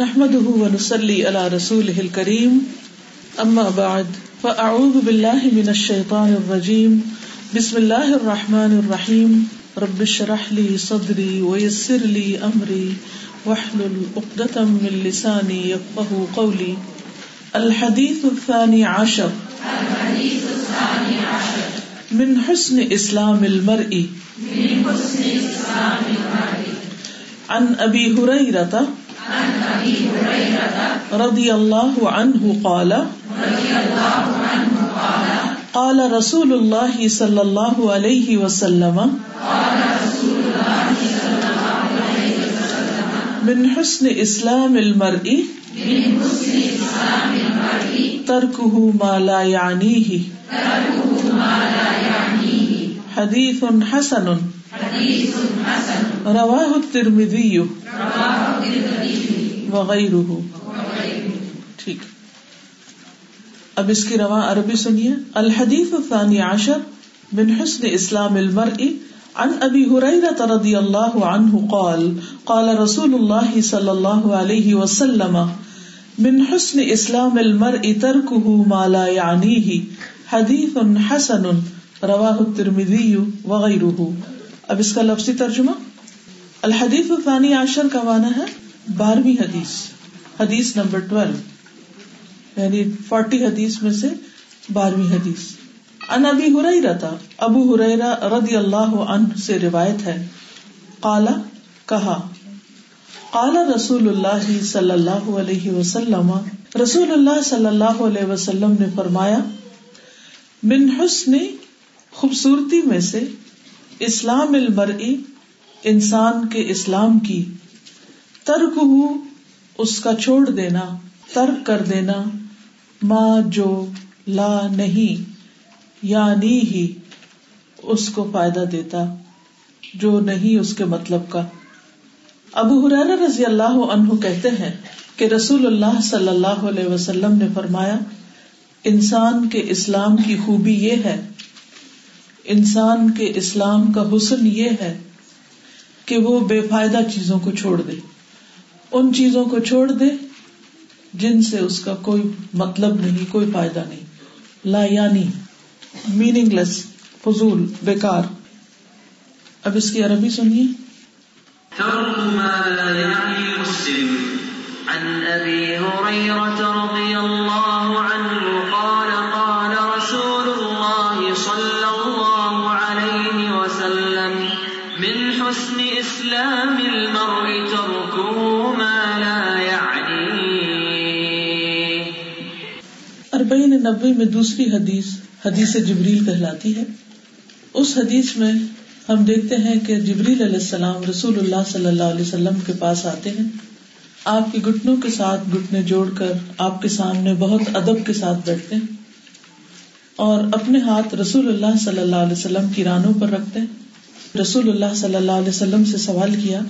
نحمده ونصلي على رسوله الكريم. اما بعد فاعوذ بالله من الشيطان الرجيم. بسم الله الرحمن الرحيم. رب اشرح لي صدري ويسر لي امري واحلل عقدة من لساني يفقهوا قولي. الحديث الثاني عشر. الحديث الثاني عشر من حسن اسلام المرء من حسن إسلام المرء. عن ابي هريره عن أبي هريرة رضي الله عنه قال قال رسول الله صلى الله عليه وسلم من حسن اسلام المرء تركه ما لا يعنيه حديث حسن رواه الترمذي رواه الترمذي وغيره وغيره ٹھیک۔ اب اس کی رواں عربی سنیے۔ الحدیث الثانی عشر من حسن اسلام المرء عن ابی هريرة رضی اللہ عنہ قال قال رسول اللہ صلی اللہ علیہ وسلم، من حسن اسلام المرء تركه ما لا يعنيه حدیث حسن، رواہ الترمذی وغیرہ۔ اب اس کا لفظی ترجمہ۔ الحدیث الثانی عشر کا معنی ہے؟ بارہویں حدیث حدیث نمبر ٹویلو۔ یعنی فورٹی حدیث میں سے بارہویں حدیث۔ ان ابی ہریرہ تھا ابو ہریرہ رضی اللہ عنہ سے روایت ہے۔ قالا کہا، قال رسول اللہ صلی اللہ علیہ وسلم، رسول اللہ صلی اللہ علیہ وسلم نے فرمایا، من حسن خوبصورتی میں سے اسلام المرئی انسان کے اسلام کی ترک اس کا چھوڑ دینا، ترک کر دینا ماں جو، لا نہیں یعنی ہی اس کو فائدہ دیتا، جو نہیں اس کے مطلب کا۔ ابو حرار رضی اللہ عنہ کہتے ہیں کہ رسول اللہ صلی اللہ علیہ وسلم نے فرمایا، انسان کے اسلام کی خوبی یہ ہے، انسان کے اسلام کا حسن یہ ہے کہ وہ بے فائدہ چیزوں کو چھوڑ دے۔ ان چیزوں کو چھوڑ دے جن سے اس کا کوئی مطلب نہیں، کوئی فائدہ نہیں۔ لا یعنی میننگ لیس فضول، بیکار۔ اب اس کی عربی سنیے۔ ترك ما لا يعني عن ابي هريره رضي الله عنه نبے میں دوسری حدیث حدیث جبریل کہلاتی ہے۔ اس حدیث میں ہم دیکھتے ہیں کہ جبریل علیہ السلام رسول اللہ صلی اللہ علیہ وسلم کے پاس آتے ہیں۔ آپ کے گٹنوں کے ساتھ گٹنے جوڑ کر آپ کے سامنے بہت ادب کے ساتھ بیٹھتے ہیں اور اپنے ہاتھ رسول اللہ صلی اللہ علیہ وسلم کی رانوں پر رکھتے ہیں۔ رسول اللہ صلی اللہ علیہ وسلم سے سوال کیا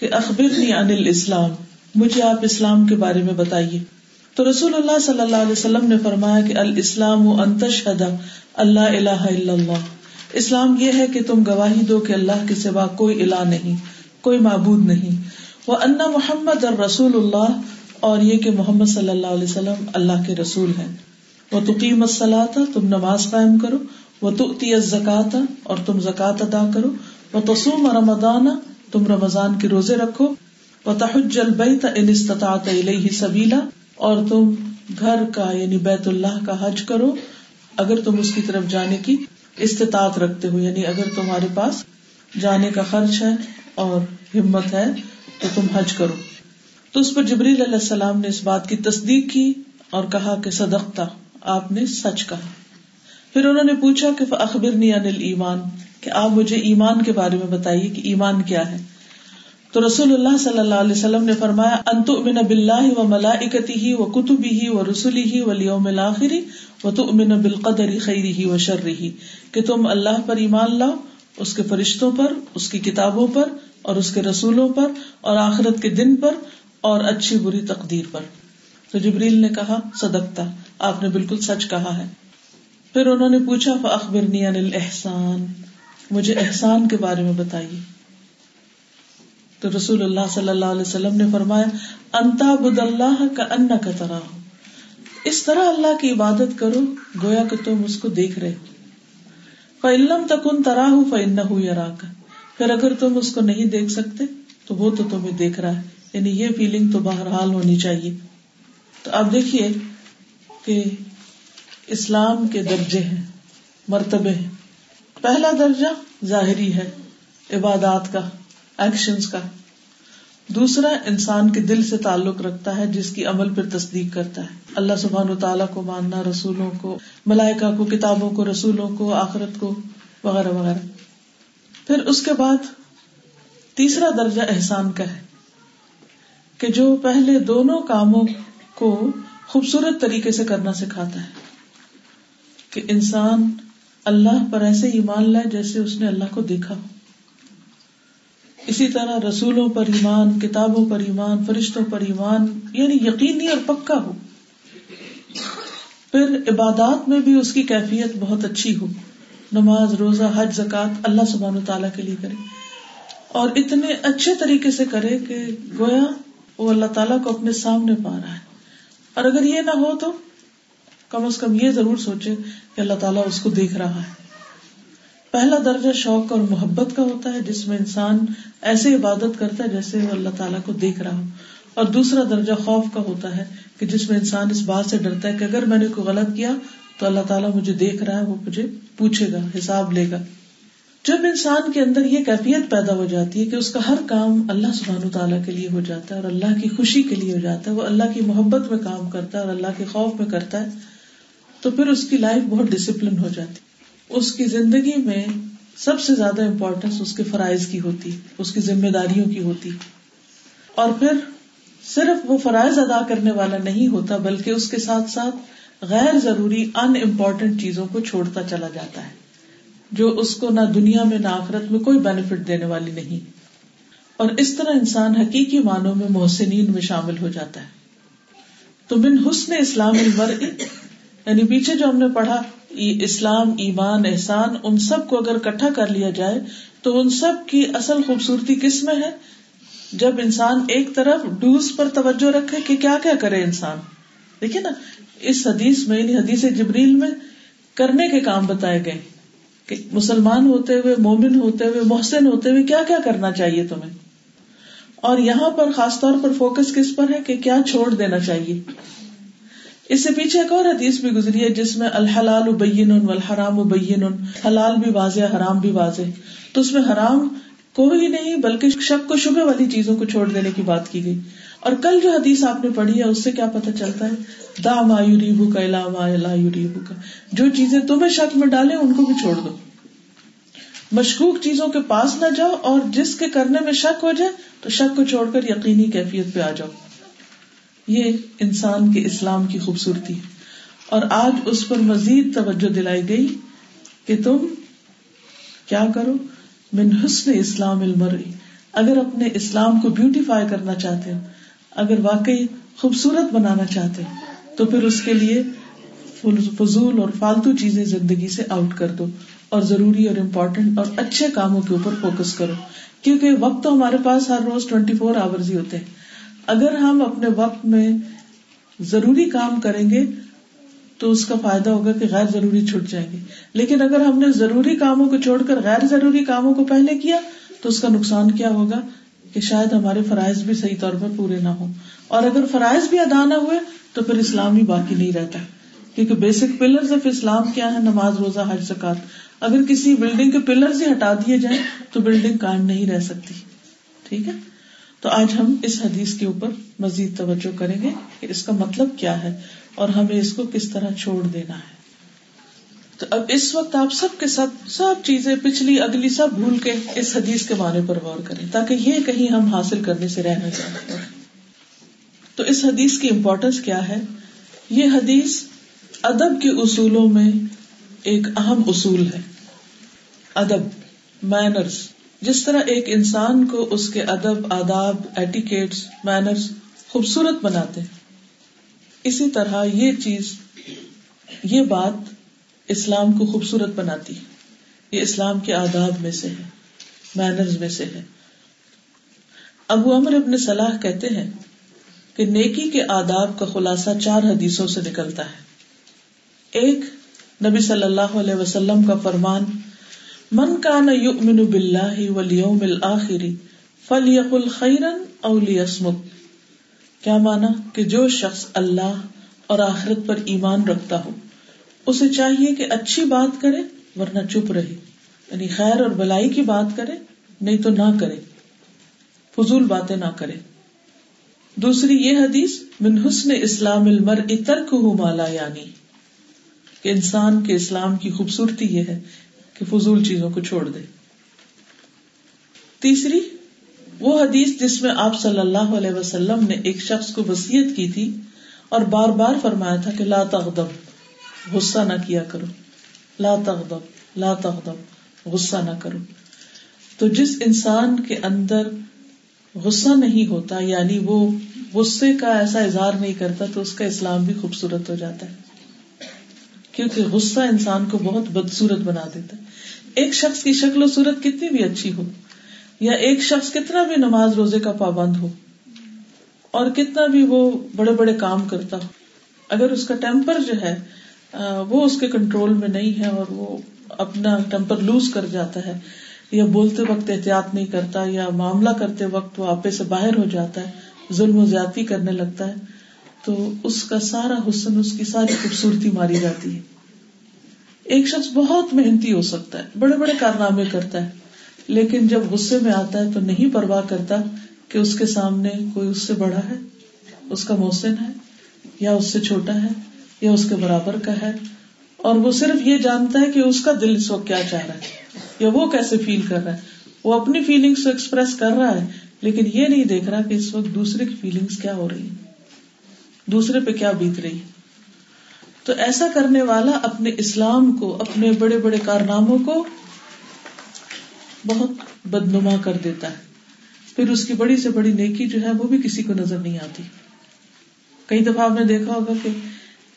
کہ اخبرنی عن الاسلام، مجھے آپ اسلام کے بارے میں بتائیے۔ تو رسول اللہ صلی اللہ علیہ وسلم نے فرمایا کہ الاسلام انتشہد اللہ الہ الا اللہ۔ اسلام یہ ہے کہ تم گواہی دو کہ اللہ کے سوا کوئی الہ نہیں، کوئی معبود نہیں۔ وہ انا محمد اور رسول اللہ، اور یہ کہ محمد صلی اللہ علیہ وسلم اللہ کے رسول ہیں۔ وہ تقیم الصلاۃ تم نماز قائم کرو۔ وہ تؤتی الزکات اور تم زکات ادا کرو۔ وہ تسوم رمضان، تم رمضان کے روزے رکھو۔ وہ تحج البیت ان استطاعت الیہ سبیلا اور تم گھر کا یعنی بیت اللہ کا حج کرو۔ اگر تم اس کی طرف جانے کی استطاعت رکھتے ہو یعنی اگر تمہارے پاس جانے کا خرچ ہے اور ہمت ہے، تو تم حج کرو۔ تو اس پر جبریل علیہ السلام نے اس بات کی تصدیق کی اور کہا کہ صدقتا آپ نے سچ کہا۔ پھر انہوں نے پوچھا کہ اخبر انل ایمان کہ آپ مجھے ایمان کے بارے میں بتائیے کہ ایمان کیا ہے۔ تو رسول اللہ صلی اللہ علیہ وسلم نے فرمایا انت امن بلّہ و ملاکتی ہی و کتبی ہی و رسولی ہی و لیوم الآخری و تو امن بالقدر خیری ہی و شر ہی کہ تم اللہ پر ایمان لاؤ، اس کے فرشتوں پر، اس کی کتابوں پر اور اس کے رسولوں پر اور آخرت کے دن پر اور اچھی بری تقدیر پر۔ تو جبریل نے کہا، صدقتا، آپ نے بالکل سچ کہا ہے۔ پھر انہوں نے پوچھا اخبر احسان مجھے احسان کے بارے میں بتائیے۔ تو رسول اللہ صلی اللہ علیہ وسلم نے فرمایا انتا بد اللہ کا ان کا طرح ہو اس طرح اللہ کی عبادت کرو، گویا کہ تم اس کو دیکھ رہے ہو۔ فعلم تک ان طرح ہو فن ہو یا پھر اگر تم اس کو نہیں دیکھ سکتے، تو وہ تو تمہیں دیکھ رہا ہے۔ یعنی یہ فیلنگ تو بہرحال ہونی چاہیے۔ تو آپ دیکھیے کہ اسلام کے درجے ہیں، مرتبے ہیں۔ پہلا درجہ ظاہری ہے، عبادات کا۔ ایکشن کا۔ دوسرا، انسان کے دل سے تعلق رکھتا ہے، جس کی عمل پر تصدیق کرتا ہے۔ اللہ سبحان و تعالیٰ کو ماننا، رسولوں کو ملائکا کو، کتابوں کو، رسولوں کو، آخرت کو، وغیرہ وغیرہ۔ پھر اس کے بعد تیسرا درجہ احسان کا ہے کہ جو پہلے دونوں کاموں کو خوبصورت طریقے سے کرنا سکھاتا ہے۔ کہ انسان اللہ پر ایسے ایمان لائے جیسے اس نے اللہ کو دیکھا ہو۔ اسی طرح رسولوں پر ایمان، کتابوں پر ایمان، فرشتوں پر ایمان یعنی یقینی اور پکا ہو۔ پھر عبادات میں بھی اس کی کیفیت بہت اچھی ہو۔ نماز، روزہ، حج زکات اللہ سبحان و تعالیٰ کے لیے کرے۔ اور اتنے اچھے طریقے سے کرے کہ گویا وہ اللہ تعالیٰ کو اپنے سامنے پا رہا ہے۔ اور اگر یہ نہ ہو تو کم از کم یہ ضرور سوچے کہ اللہ تعالیٰ اس کو دیکھ رہا ہے۔ پہلا درجہ شوق اور محبت کا ہوتا ہے، جس میں انسان ایسے عبادت کرتا ہے جیسے وہ اللہ تعالیٰ کو دیکھ رہا ہو۔ اور دوسرا درجہ خوف کا ہوتا ہے کہ جس میں انسان اس بات سے ڈرتا ہے کہ اگر میں نے کوئی غلط کیا تو اللہ تعالیٰ مجھے دیکھ رہا ہے، وہ مجھے پوچھے گا، حساب لے گا۔ جب انسان کے اندر یہ کیفیت پیدا ہو جاتی ہے کہ اس کا ہر کام اللہ سبحان تعالیٰ کے لیے ہو جاتا ہے اور اللہ کی خوشی کے لیے ہو جاتا ہے، وہ اللہ کی محبت میں کام کرتا ہے اور اللہ کے خوف میں کرتا ہے، تو پھر اس کی لائف بہت ڈسپلن ہو جاتی اس کی زندگی میں سب سے زیادہ امپورٹینس اس کے فرائض کی ہوتی، اس کی ذمہ داریوں کی ہوتی۔ اور پھر صرف وہ فرائض ادا کرنے والا نہیں ہوتا، بلکہ اس کے ساتھ ساتھ غیر ضروری ان امپورٹینٹ چیزوں کو چھوڑتا چلا جاتا ہے، جو اس کو نہ دنیا میں نہ آخرت میں کوئی بینیفٹ دینے والی نہیں۔ اور اس طرح انسان حقیقی معنوں میں محسنین میں شامل ہو جاتا ہے۔ تو بن حسن اسلام یعنی پیچھے جو ہم نے پڑھا اسلام، ایمان، احسان، ان سب کو اگر کٹھا کر لیا جائے، تو ان سب کی اصل خوبصورتی کس میں ہے؟ جب انسان ایک طرف ڈوز پر توجہ رکھے کہ کیا کیا کرے انسان؟ دیکھیے نا، اس حدیث میں یعنی حدیث جبریل میں کرنے کے کام بتائے گئے کہ مسلمان ہوتے ہوئے، مومن ہوتے ہوئے، محسن ہوتے ہوئے کیا کیا کرنا چاہیے تمہیں؟ اور یہاں پر خاص طور پر فوکس کس پر ہے کہ کیا چھوڑ دینا چاہیے؟ اس سے پیچھے ایک اور حدیث بھی گزری ہے جس میں الحلال ابین الحرام ابین حلال بھی واضح، حرام بھی واضح۔ تو اس میں حرام کوئی نہیں، بلکہ شک کو شبہ والی چیزوں کو چھوڑ دینے کی بات کی گئی۔ اور کل جو حدیث آپ نے پڑھی ہے، اس سے کیا پتا چلتا ہے؟ دا مایوریبو کا الا مایوریبو کا جو چیزیں تمہیں شک میں ڈالے ان کو بھی چھوڑ دو۔ مشکوک چیزوں کے پاس نہ جاؤ، اور جس کے کرنے میں شک ہو جائے، تو شک کو چھوڑ کر یقینی کیفیت پہ آ جاؤ۔ یہ انسان کے اسلام کی خوبصورتی اور آج اس پر مزید توجہ دلائی گئی کہ تم کیا کرو؟ من حسن اسلام المرئی اگر اپنے اسلام کو بیوٹیفائی کرنا چاہتے ہو، اگر واقعی خوبصورت بنانا چاہتے تو پھر اس کے لیے فضول اور فالتو چیزیں زندگی سے آؤٹ کر دو۔ اور ضروری اور امپورٹینٹ اور اچھے کاموں کے اوپر فوکس کرو۔ کیونکہ وقت تو ہمارے پاس ہر روز ٹوینٹی فور آور ہی ہوتے ہیں۔ اگر ہم اپنے وقت میں ضروری کام کریں گے تو اس کا فائدہ ہوگا کہ غیر ضروری چھٹ جائیں گے۔ لیکن اگر ہم نے ضروری کاموں کو چھوڑ کر غیر ضروری کاموں کو پہلے کیا تو اس کا نقصان کیا ہوگا کہ شاید ہمارے فرائض بھی صحیح طور پر پورے نہ ہو اور اگر فرائض بھی ادا نہ ہوئے تو پھر اسلام ہی باقی نہیں رہتا۔ کیونکہ بیسک پلر آف اسلام کیا ہے نماز، روزہ، حج زکات اگر کسی بلڈنگ کے پلر ہی ہٹا دیے جائیں تو بلڈنگ کام نہیں رہ سکتی۔ ٹھیک ہے؟ تو آج ہم اس حدیث کے اوپر مزید توجہ کریں گے کہ اس کا مطلب کیا ہے اور ہمیں اس کو کس طرح چھوڑ دینا ہے۔ تو اب اس وقت آپ سب کے سب سب چیزیں پچھلی، اگلی سب بھول کے اس حدیث کے معنی پر غور کریں تاکہ یہ کہیں ہم حاصل کرنے سے رہ نہ جائیں۔ تو اس حدیث کی امپورٹینس کیا ہے؟ یہ حدیث ادب کے اصولوں میں ایک اہم اصول ہے۔ ادب مینرز جس طرح ایک انسان کو اس کے ادب، آداب ایٹیکیٹس مینرس خوبصورت بناتے اسی طرح یہ چیز، یہ بات اسلام کو خوبصورت بناتی یہ اسلام کے آداب میں سے ہے مینرز میں سے ہے۔ ابو امر ابن صلاح کہتے ہیں کہ نیکی کے آداب کا خلاصہ چار حدیثوں سے نکلتا ہے۔ ایک، نبی صلی اللہ علیہ وسلم کا فرمان من کا نہ یؤمن باللہ والیوم الآخر فلیقل خیرن او کیا مانا کہ جو شخص اللہ اور آخرت پر ایمان رکھتا ہو، اسے چاہیے کہ اچھی بات کرے ورنہ چپ رہے۔ یعنی خیر اور بلائی کی بات کرے، نہیں تو نہ کرے۔ فضول باتیں نہ کرے۔ دوسری یہ حدیث، من حسن اسلام المر اترک مالا یعنی۔ کہ انسان کے اسلام کی خوبصورتی یہ ہے کہ فضول چیزوں کو چھوڑ دے۔ تیسری، وہ حدیث جس میں آپ صلی اللہ علیہ وسلم نے ایک شخص کو وسیعت کی تھی اور بار بار فرمایا تھا کہ لا تغضب، غصہ نہ کیا کرو۔ لا تغضب لا تغضب، غصہ نہ کرو۔ تو جس انسان کے اندر غصہ نہیں ہوتا یعنی وہ غصے کا ایسا اظہار نہیں کرتا، تو اس کا اسلام بھی خوبصورت ہو جاتا ہے۔ کیونکہ غصہ انسان کو بہت بدسورت بنا دیتا ہے۔ ایک شخص کی شکل و صورت کتنی بھی اچھی ہو یا ایک شخص کتنا بھی نماز روزے کا پابند ہو اور کتنا بھی وہ بڑے بڑے کام کرتا ہو، اگر اس کا ٹیمپر جو ہے وہ اس کے کنٹرول میں نہیں ہے اور وہ اپنا ٹیمپر لوز کر جاتا ہے، یا بولتے وقت احتیاط نہیں کرتا، یا معاملہ کرتے وقت وہ آپے سے باہر ہو جاتا ہے، ظلم و زیادتی کرنے لگتا ہے، تو اس کا سارا حسن، اس کی ساری خوبصورتی ماری جاتی ہے۔ ایک شخص بہت محنتی ہو سکتا ہے، بڑے بڑے کارنامے کرتا ہے، لیکن جب غصے میں آتا ہے تو نہیں پرواہ کرتا کہ اس کے سامنے کوئی اس سے بڑا ہے، اس کا محسن ہے، یا اس سے چھوٹا ہے، یا اس کے برابر کا ہے۔ اور وہ صرف یہ جانتا ہے کہ اس کا دل اس وقت کیا چاہ رہا ہے، یا وہ کیسے فیل کر رہا ہے۔ وہ اپنی فیلنگس کو ایکسپریس کر رہا ہے، لیکن یہ نہیں دیکھ رہا کہ اس وقت دوسرے کی فیلنگس کیا ہو رہی دوسرے پہ کیا بیت رہی تو ایسا کرنے والا اپنے اسلام کو، اپنے بڑے بڑے کارناموں کو بہت بدنما کر دیتا ہے۔ پھر اس کی بڑی سے بڑی نیکی جو ہے وہ بھی کسی کو نظر نہیں آتی۔ کئی دفعہ آپ نے دیکھا ہوگا کہ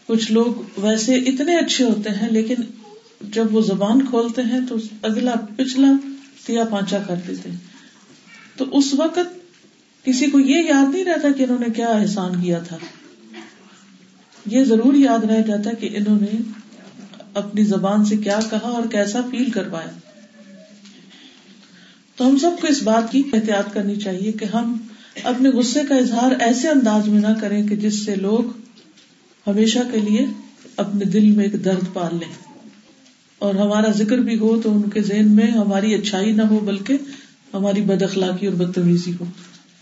کچھ لوگ ویسے اتنے اچھے ہوتے ہیں، لیکن جب وہ زبان کھولتے ہیں تو اگلا پچھلا تیا پانچا کر دیتے تو اس وقت کسی کو یہ یاد نہیں رہتا کہ انہوں نے کیا احسان کیا تھا۔ یہ ضرور یاد رہ جاتا کہ انہوں نے اپنی زبان سے کیا کہا اور کیسا فیل کروایا۔ تو ہم سب کو اس بات کی احتیاط کرنی چاہیے کہ ہم اپنے غصے کا اظہار ایسے انداز میں نہ کریں کہ جس سے لوگ ہمیشہ کے لیے اپنے دل میں ایک درد پال لیں۔ اور ہمارا ذکر بھی ہو تو ان کے ذہن میں ہماری اچھائی نہ ہو بلکہ ہماری بد اخلاقی اور بدتمیزی ہو۔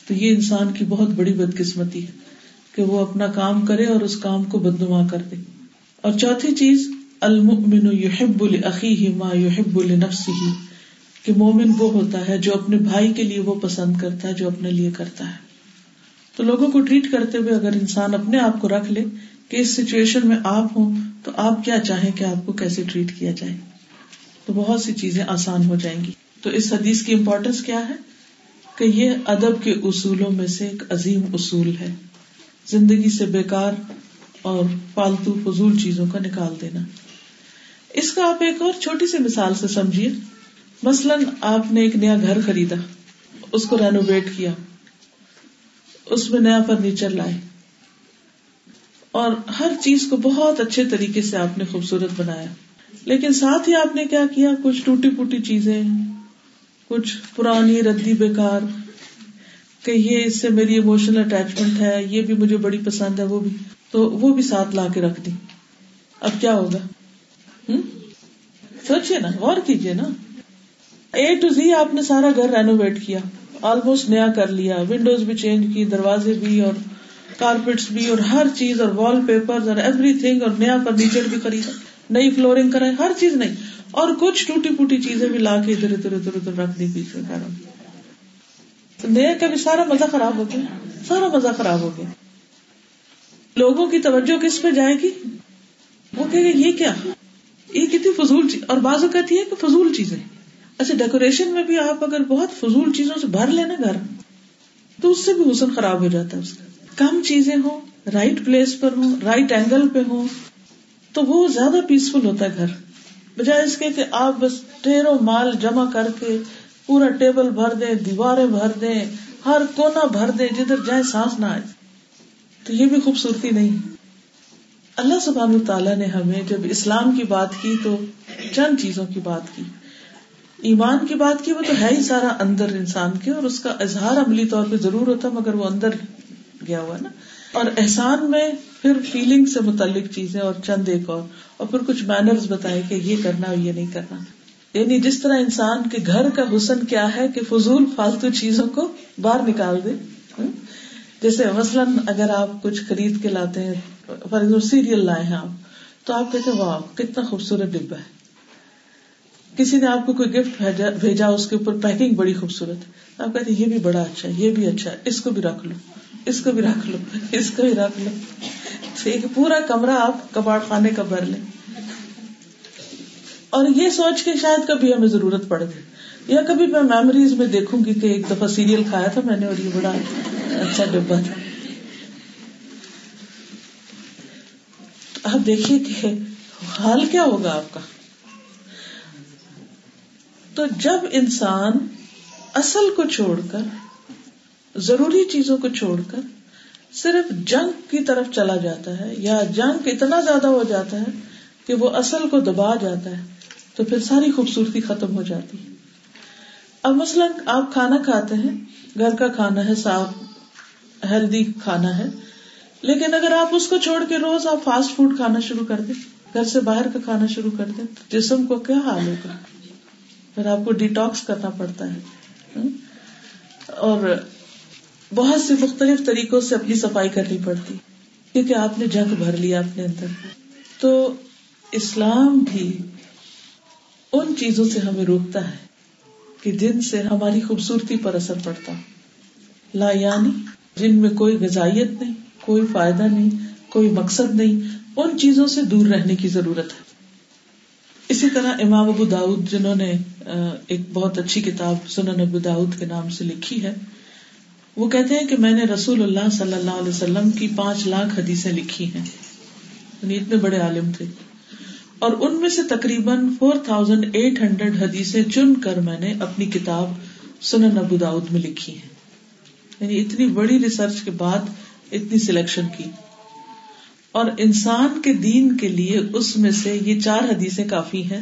تو یہ انسان کی بہت بڑی بدقسمتی ہے۔ کہ وہ اپنا کام کرے اور اس کام کو بدنما کر دے۔ اور چوتھی چیز، المؤمن یحب لأخیہ ما یحب لنفسہ، کہ مومن وہ ہوتا ہے جو اپنے بھائی کے لیے وہ پسند کرتا ہے، جو اپنے لیے کرتا ہے۔ تو لوگوں کو ٹریٹ کرتے ہوئے اگر انسان اپنے آپ کو رکھ لے کہ اس سچویشن میں آپ ہوں، تو آپ کیا چاہیں کہ آپ کو کیسے ٹریٹ کیا جائے؟ تو بہت سی چیزیں آسان ہو جائیں گی۔ تو اس حدیث کی امپورٹینس کیا ہے؟ کہ یہ ادب کے اصولوں میں سے ایک عظیم اصول ہے۔ زندگی سے بیکار اور فالتو فضول چیزوں کا نکال دینا۔ اس کا آپ ایک اور چھوٹی سی مثال سے سمجھیے۔ مثلاً آپ نے ایک نیا گھر خریدا، اس کو رینوویٹ کیا، اس میں نیا فرنیچر لائے۔ اور ہر چیز کو بہت اچھے طریقے سے آپ نے خوبصورت بنایا۔ لیکن ساتھ ہی آپ نے کیا کیا؟ کچھ ٹوٹی پوٹی چیزیں، کچھ پرانی ردی بیکار۔ کہ یہ اس سے میری اموشنل اٹیچمنٹ ہے، یہ بھی مجھے بڑی پسند ہے، وہ بھی۔ تو وہ بھی ساتھ لا کے رکھ دی۔ اب کیا ہوگا؟ سوچیے نا، غور کیجیے نا۔ اے ٹو زی آپ نے سارا گھر رینوویٹ کیا آلموسٹ نیا کر لیا ونڈوز بھی چینج کی، دروازے بھی اور کارپیٹس بھی اور ہر چیز اور وال پیپر اور ایوری تھنگ اور نیا فرنیچر بھی خریدا۔ نئی فلورنگ کرائی، ہر چیز نہیں اور کچھ ٹوٹی پوٹی چیزیں بھی لا کے ادھر ادھر ادھر ادھر رکھ دی پیچھے۔ نیا کا بھی سارا مزہ خراب ہو گیا۔ سارا مزہ خراب ہو گیا۔ لوگوں کی توجہ کس پہ جائے گی؟ وہ کہ یہ کیا؟ یہ کتنی فضول چیز۔ اور بازو کہتی ہے کہ فضول چیزیں۔ اچھا ڈیکوریشن میں بھی آپ اگر بہت فضول چیزوں سے بھر لینا گھر، تو اس سے بھی حسن خراب ہو جاتا ہے اس کا۔ کم چیزیں ہوں رائٹ پلیس پر ہوں رائٹ اینگل پہ ہوں، تو وہ زیادہ پیسفل ہوتا ہے گھر۔ بجائے اس کے کہ آپ بس ڈھیروں مال جمع کر کے پورا ٹیبل بھر دیں، دیواریں بھر دیں، ہر کونا بھر دے جدھر جائے سانس نہ آئے۔ تو یہ بھی خوبصورتی نہیں۔ اللہ سبحانہ تعالیٰ نے ہمیں جب اسلام کی بات کی تو چند چیزوں کی بات کی۔ ایمان کی بات کی، وہ تو ہے ہی سارا اندر انسان کے، اور اس کا اظہار عملی طور پہ ضرور ہوتا مگر وہ اندر گیا ہوا نا۔ اور احسان میں پھر فیلنگ سے متعلق چیزیں اور چند ایک اور۔ اور پھر کچھ مینرز بتائے کہ یہ کرنا اور یہ نہیں کرنا۔ یعنی جس طرح انسان کے گھر کا حسن کیا ہے کہ فضول فالتو چیزوں کو باہر نکال دے ہاں؟ جیسے مثلاً اگر آپ کچھ خرید کے لاتے ہیں، فار ایگزامپل سیریل لائے ہیں آپ، تو آپ کہتے ہیں، واہ، کتنا خوبصورت ڈبا ہے۔ کسی نے آپ کو کوئی گفٹ بھیجا اس کے اوپر پیکنگ بڑی خوبصورت۔ آپ کہتے یہ بھی بڑا اچھا ہے، یہ بھی اچھا ہے، اس کو بھی رکھ لو، اس کو بھی رکھ لو، اس کو بھی رکھ لو۔ ایک پورا کمرہ آپ کباڑ خانے کا بھر لیں۔ اور یہ سوچ کے شاید کبھی ہمیں ضرورت پڑ گئی یا کبھی میں میموریز میں دیکھوں گی کہ ایک دفعہ سیریل کھایا تھا میں نے اور یہ بڑا اچھا ڈبا تھا۔ آپ دیکھیے کہ حال کیا ہوگا آپ کا۔ تو جب انسان اصل کو چھوڑ کر، ضروری چیزوں کو چھوڑ کر صرف جنگ کی طرف چلا جاتا ہے یا جنگ اتنا زیادہ ہو جاتا ہے کہ وہ اصل کو دبا جاتا ہے تو پھر ساری خوبصورتی ختم ہو جاتی ہے۔ اب مثلاً آپ کھانا کھاتے ہیں، گھر کا کھانا ہے صاف ہیلدی کھانا ہے، لیکن اگر آپ اس کو چھوڑ کے روز آپ فاسٹ فوڈ کھانا شروع کر دیں، گھر سے باہر کا کھانا شروع کر دیں جسم کو کیا حال ہوگا؟ پھر آپ کو ڈیٹاکس کرنا پڑتا ہے۔ اور بہت سے مختلف طریقوں سے اپنی صفائی کرنی پڑتی، کیونکہ آپ نے جنگ بھر لیا اپنے اندر۔ تو اسلام بھی ان چیزوں سے ہمیں روکتا ہے کہ جن سے ہماری خوبصورتی پر اثر پڑتا لا یعنی جن میں کوئی غذائیت نہیں، کوئی فائدہ نہیں، کوئی مقصد نہیں، ان چیزوں سے دور رہنے کی ضرورت ہے۔ اسی طرح امام ابو داود، جنہوں نے ایک بہت اچھی کتاب سنن ابو داود کے نام سے لکھی ہے، وہ کہتے ہیں کہ میں نے رسول اللہ صلی اللہ علیہ وسلم کی پانچ لاکھ حدیثیں لکھی ہیں۔ یعنی اتنے بڑے عالم تھے۔ اور ان میں سے تقریباً فور تھاؤزینڈ ایٹ ہنڈریڈ حدیثیں چن کر میں نے اپنی کتاب سنن ابو داود میں لکھی ہے یعنی اتنی بڑی ریسرچ کے بعد اتنی سلیکشن کی۔ اور انسان کے دین کے لیے اس میں سے یہ چار حدیثیں کافی ہیں،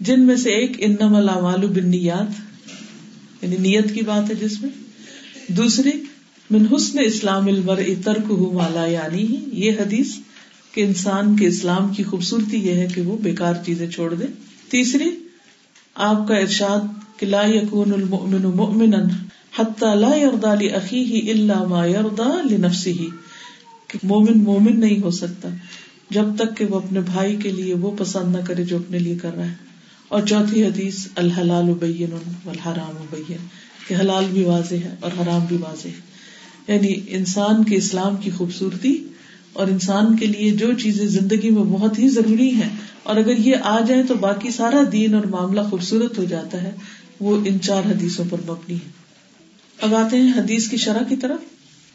جن میں سے ایک انم العمال بنیات یعنی نیت کی بات ہے جس میں۔ دوسری، من حسن اسلام المر ترک مالا یعنی یہ حدیث۔ کہ انسان کے اسلام کی خوبصورتی یہ ہے کہ وہ بےکار چیزیں چھوڑ دے۔ تیسری، آپ کا ارشاد کہ لا یقون المؤمن مؤمنا حتى لا يرضى لاخيه الا ما يرضى لنفسه کہ مومن مومن نہیں ہو سکتا جب تک کہ وہ اپنے بھائی کے لیے وہ پسند نہ کرے جو اپنے لیے کر رہا ہے۔ اور چوتھی حدیث، الحلال بین والحرام بین۔ کہ حلال بھی واضح ہے اور حرام بھی واضح ہے۔ یعنی انسان کے اسلام کی خوبصورتی اور انسان کے لیے جو چیزیں زندگی میں بہت ہی ضروری ہیں، اور اگر یہ آ جائے تو باقی سارا دین اور معاملہ خوبصورت ہو جاتا ہے۔ وہ ان چار حدیثوں پر مبنی ہے۔ اب آتے ہیں حدیث کی شرح کی طرف۔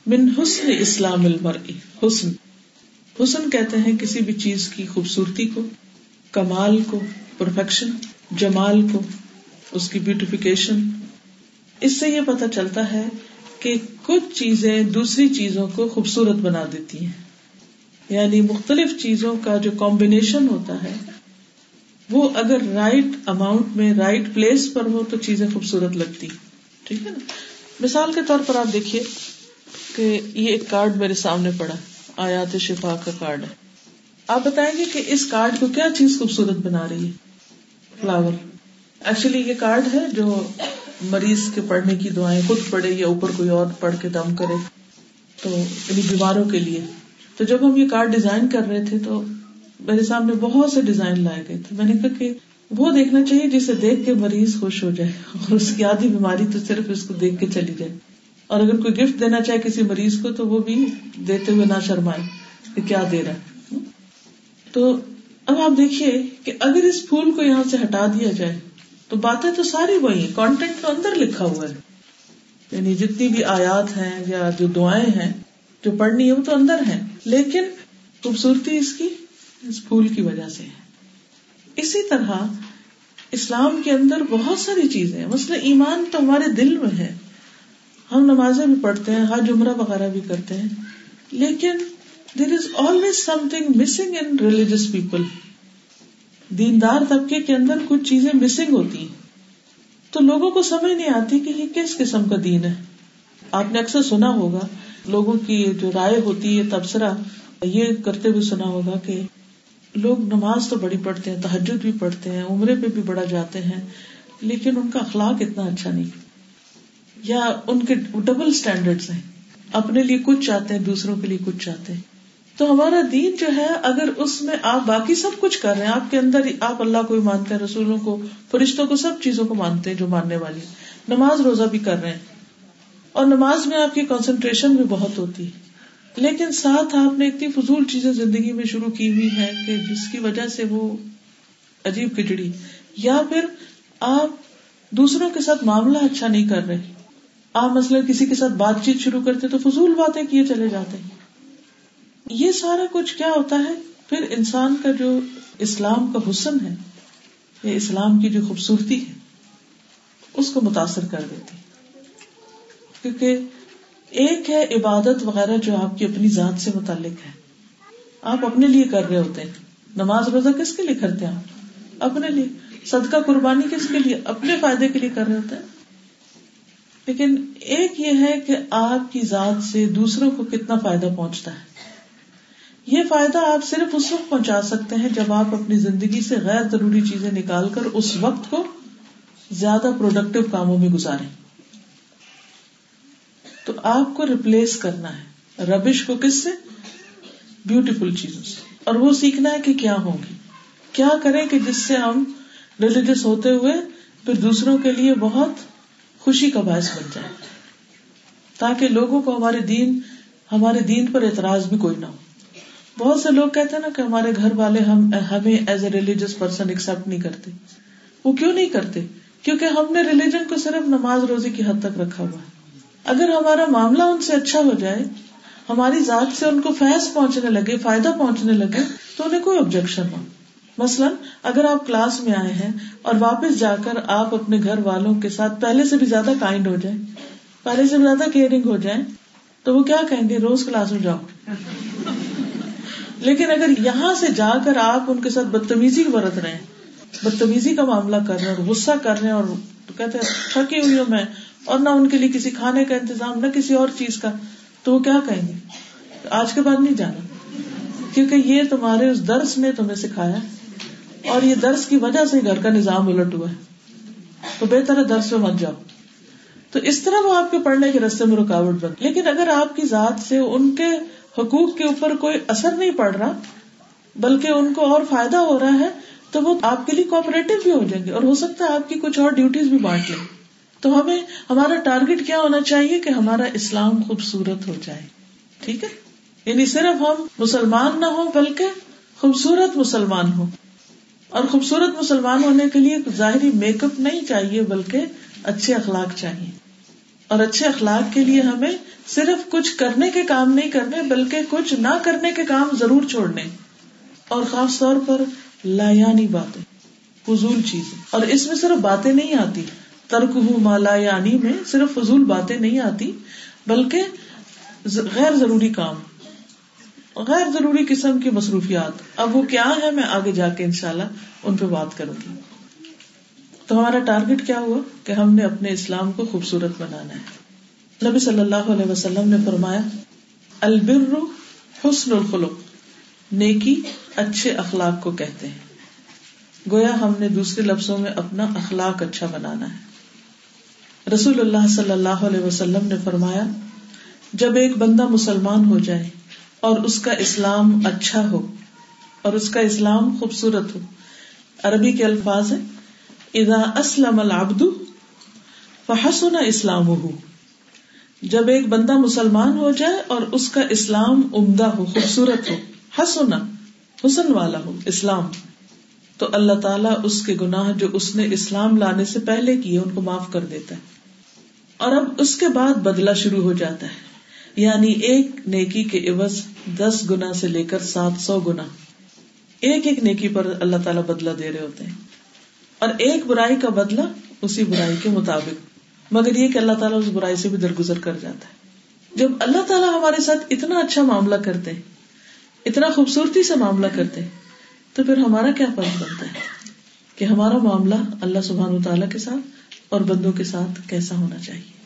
من حسن اسلام حسن۔ حسن کہتے ہیں کسی بھی چیز کی خوبصورتی کو، کمال کو، پرفیکشن، جمال کو، اس کی بیوٹیفیکیشن۔ اس سے یہ پتا چلتا ہے کہ کچھ چیزیں دوسری چیزوں کو خوبصورت بنا دیتی ہیں۔ یعنی مختلف چیزوں کا جو کمبینیشن ہوتا ہے، وہ اگر رائٹ اماؤنٹ میں رائٹ پلیس پر ہو تو چیزیں خوبصورت لگتی۔ ٹھیک ہے نا؟ مثال کے طور پر آپ دیکھیے کہ یہ ایک کارڈ میرے سامنے پڑا۔ آیات شفا کا کارڈ ہے۔ آپ بتائیں گے کہ اس کارڈ کو کیا چیز خوبصورت بنا رہی ہے؟ فلاور ایکچولی یہ کارڈ ہے جو مریض کے پڑھنے کی دعائیں خود پڑھے یا اوپر کوئی اور پڑھ کے دم کرے تو یعنی بیماروں کے لیے۔ تو جب ہم یہ کارڈ ڈیزائن کر رہے تھے تو میرے سامنے بہت سے ڈیزائن لائے گئے تھے۔ میں نے کہا کہ وہ دیکھنا چاہیے جسے دیکھ کے مریض خوش ہو جائے اور اس کی آدھی بیماری تو صرف اس کو دیکھ کے چلی جائے۔ اور اگر کوئی گفٹ دینا چاہے کسی مریض کو تو وہ بھی دیتے ہوئے نہ شرمائے کہ کیا دے رہا ہے۔ تو اب آپ دیکھیے کہ اگر اس پھول کو یہاں سے ہٹا دیا جائے تو باتیں تو ساری وہی کانٹینٹ تو اندر لکھا ہوا ہے۔ یعنی جتنی بھی آیات ہیں یا جو دعائیں ہیں جو پڑھنی ہے وہ تو اندر ہے، لیکن خوبصورتی اس کی اس پھول کی وجہ سے ہے۔ اسی طرح اسلام کے اندر بہت ساری چیزیں مثلا ایمان تو ہمارے دل میں ہے۔ ہم نمازیں بھی پڑھتے ہیں، حج، عمرہ وغیرہ بھی کرتے ہیں۔ لیکن there is always something missing in religious people دیندار طبقے کے اندر کچھ چیزیں مسنگ ہوتی ہیں۔ تو لوگوں کو سمجھ نہیں آتی کہ یہ کس قسم کا دین ہے۔ آپ نے اکثر سنا ہوگا لوگوں کی جو رائے ہوتی ہے تبصرہ، یہ کرتے ہوئے سنا ہوگا کہ لوگ نماز تو بڑی پڑھتے ہیں تحجد بھی پڑھتے ہیں، عمرے پہ بھی بڑا جاتے ہیں، لیکن ان کا اخلاق اتنا اچھا نہیں۔ یا ان کے ڈبل اسٹینڈرڈ ہیں۔ اپنے لیے کچھ چاہتے ہیں، دوسروں کے لیے کچھ چاہتے ہیں۔ تو ہمارا دین جو ہے، اگر اس میں آپ باقی سب کچھ کر رہے ہیں، آپ کے اندر آپ اللہ کو بھی مانتے ہیں، رسولوں کو، فرشتوں کو، سب چیزوں کو مانتے ہیں جو ماننے والی نماز روزہ بھی کر رہے ہیں۔ اور نماز میں آپ کی کانسنٹریشن بھی بہت ہوتی ہے۔ لیکن ساتھ آپ نے اتنی فضول چیزیں زندگی میں شروع کی ہوئی ہے کہ جس کی وجہ سے وہ عجیب کھچڑی۔ یا پھر آپ دوسروں کے ساتھ معاملہ اچھا نہیں کر رہے۔ آپ مثلاً کسی کے ساتھ بات چیت شروع کرتے تو فضول باتیں کیے چلے جاتے ہیں۔ یہ سارا کچھ کیا ہوتا ہے؟ پھر انسان کا جو اسلام کا حسن ہے یا اسلام کی جو خوبصورتی ہے، اس کو متاثر کر دیتی کیونکہ ایک ہے عبادت وغیرہ جو آپ کی اپنی ذات سے متعلق ہے۔ آپ اپنے لیے کر رہے ہوتے ہیں۔ نماز روزہ کس کے لیے کرتے ہیں آپ؟ اپنے لیے۔ صدقہ قربانی کس کے لیے؟ اپنے فائدے کے لیے کر رہے ہوتے ہیں۔ لیکن ایک یہ ہے کہ آپ کی ذات سے دوسروں کو کتنا فائدہ پہنچتا ہے۔ یہ فائدہ آپ صرف اس وقت پہنچا سکتے ہیں جب آپ اپنی زندگی سے غیر ضروری چیزیں نکال کر اس وقت کو زیادہ پروڈکٹیو کاموں میں گزارے تو آپ کو ریپلیس کرنا ہے۔ ربش کو کس سے؟ بیوٹیفل چیزوں سے۔ اور وہ سیکھنا ہے کہ کیا ہوگی۔ کیا کریں کہ جس سے ہم ریلیجس ہوتے ہوئے پھر دوسروں کے لیے بہت خوشی کا باعث بن جائے تاکہ لوگوں کو ہمارے دین ہمارے دین پر اعتراض بھی کوئی نہ ہو۔ بہت سے لوگ کہتے ہیں نا کہ ہمارے گھر والے ہم، ہمیں as a religious person accept نہیں کرتے۔ وہ کیوں نہیں کرتے؟ کیونکہ ہم نے ریلیجن کو صرف نماز روزی کی حد تک رکھا ہوا ہے۔ اگر ہمارا معاملہ ان سے اچھا ہو جائے، ہماری ذات سے ان کو فیض پہنچنے لگے، فائدہ پہنچنے لگے، تو انہیں کوئی آبجیکشن ہو۔ مثلاً اگر آپ کلاس میں آئے ہیں اور واپس جا کر آپ اپنے گھر والوں کے ساتھ پہلے سے بھی زیادہ کائنڈ ہو جائیں، پہلے سے بھی زیادہ کیئرنگ ہو جائیں، تو وہ کیا کہیں گے؟ روز کلاس میں جاؤ۔ لیکن اگر یہاں سے جا کر آپ ان کے ساتھ بدتمیزی برت رہے ہیں، بدتمیزی کا معاملہ کر رہے ہیں اور غصہ کر رہے ہیں اور کہتے ہیں، تھکی ہوئی ہوں میں اور نہ ان کے لیے کسی کھانے کا انتظام، نہ کسی اور چیز کا۔ تو وہ کیا کہیں گے؟ آج کے بعد نہیں جانا۔ کیونکہ یہ تمہارے اس درس نے تمہیں سکھایا اور یہ درس کی وجہ سے گھر کا نظام الٹ ہوا ہے۔ تو بہتر ہے درس میں مت جاؤ۔ تو اس طرح وہ آپ کے پڑھنے کے رستے میں رکاوٹ بن۔ لیکن اگر آپ کی ذات سے ان کے حقوق کے اوپر کوئی اثر نہیں پڑ رہا، بلکہ ان کو اور فائدہ ہو رہا ہے، تو وہ آپ کے لیے کوپریٹو بھی ہو جائیں گے اور ہو سکتا ہے آپ کی کچھ اور ڈیوٹیز بھی بانٹ لیں۔ تو ہمیں ہمارا ٹارگیٹ کیا ہونا چاہیے کہ ہمارا اسلام خوبصورت ہو جائے؟ ٹھیک ہے؟ یعنی صرف ہم مسلمان نہ ہو بلکہ خوبصورت مسلمان ہو اور خوبصورت مسلمان ہونے کے لیے ظاہری میک اپ نہیں چاہیے بلکہ اچھے اخلاق چاہیے۔ اور اچھے اخلاق کے لیے ہمیں صرف کچھ کرنے کے کام نہیں کرنے، بلکہ کچھ نہ کرنے کے کام ضرور چھوڑنے۔ اور خاص طور پر لایانی باتیں، فضول چیزیں۔ اور اس میں صرف باتیں نہیں آتی۔ ترک مالا یعنی میں صرف فضول باتیں نہیں آتی، بلکہ غیر ضروری کام، غیر ضروری قسم کی مصروفیات۔ اب وہ کیا ہے، میں آگے جا کے انشاءاللہ ان پہ بات کروں گی۔ تو ہمارا ٹارگیٹ کیا ہوا؟ کہ ہم نے اپنے اسلام کو خوبصورت بنانا ہے۔ نبی صلی اللہ علیہ وسلم نے فرمایا البر حسن الخلق، نیکی اچھے اخلاق کو کہتے ہیں۔ گویا ہم نے دوسرے لفظوں میں اپنا اخلاق اچھا بنانا ہے۔ رسول اللہ صلی اللہ علیہ وسلم نے فرمایا، جب ایک بندہ مسلمان ہو جائے اور اس کا اسلام اچھا ہو، اور اس کا اسلام خوبصورت ہو، عربی کے الفاظ ہیں، اذا اسلم العبد فحسن اسلام جب ایک بندہ مسلمان ہو جائے اور اس کا اسلام عمدہ ہو، خوبصورت ہو حسنا حسن والا ہو، اسلام۔ تو اللہ تعالیٰ اس کے گناہ جو اس نے اسلام لانے سے پہلے کیے ان کو معاف کر دیتا ہے۔ اور اب اس کے بعد بدلا شروع ہو جاتا ہے۔ یعنی ایک نیکی کے عوض دس گنا سے لے کر سات سو گنا ایک ایک نیکی پر اللہ تعالیٰ بدلا دے رہے ہوتے ہیں۔ اور ایک برائی کا بدلہ اسی برائی کے مطابق۔ مگر یہ کہ اللہ تعالیٰ اس برائی سے بھی درگزر کر جاتا ہے۔ جب اللہ تعالیٰ ہمارے ساتھ اتنا اچھا معاملہ کرتے اتنا خوبصورتی سے معاملہ کرتے تو پھر ہمارا کیا فرض بنتا ہے؟ کہ ہمارا معاملہ اللہ سبحان تعالیٰ کے ساتھ اور بندوں کے ساتھ کیسا ہونا چاہیے؟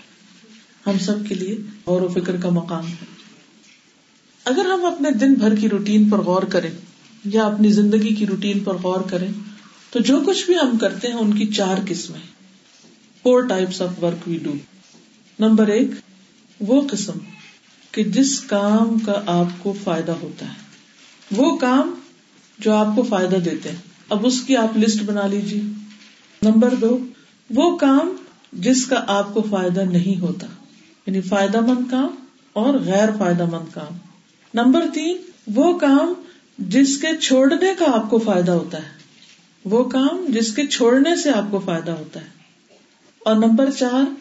ہم سب کے لیے غور و فکر کا مقام ہے۔ اگر ہم اپنے دن بھر کی روٹین پر غور کریں یا اپنی زندگی کی روٹین پر غور کریں، تو جو کچھ بھی ہم کرتے ہیں ان کی چار قسمیں four types of work we do number ایک، وہ قسم کہ جس کام کا آپ کو فائدہ ہوتا ہے۔ وہ کام جو آپ کو فائدہ دیتے ہیں۔ اب اس کی آپ لسٹ بنا لیجیے۔ نمبر دو، وہ کام جس کا آپ کو فائدہ نہیں ہوتا۔ یعنی فائدہ مند کام اور غیر فائدہ مند کام۔ نمبر تین، وہ کام جس کے چھوڑنے کا آپ کو فائدہ ہوتا ہے۔ وہ کام جس کے چھوڑنے سے آپ کو فائدہ ہوتا ہے۔ اور نمبر چار،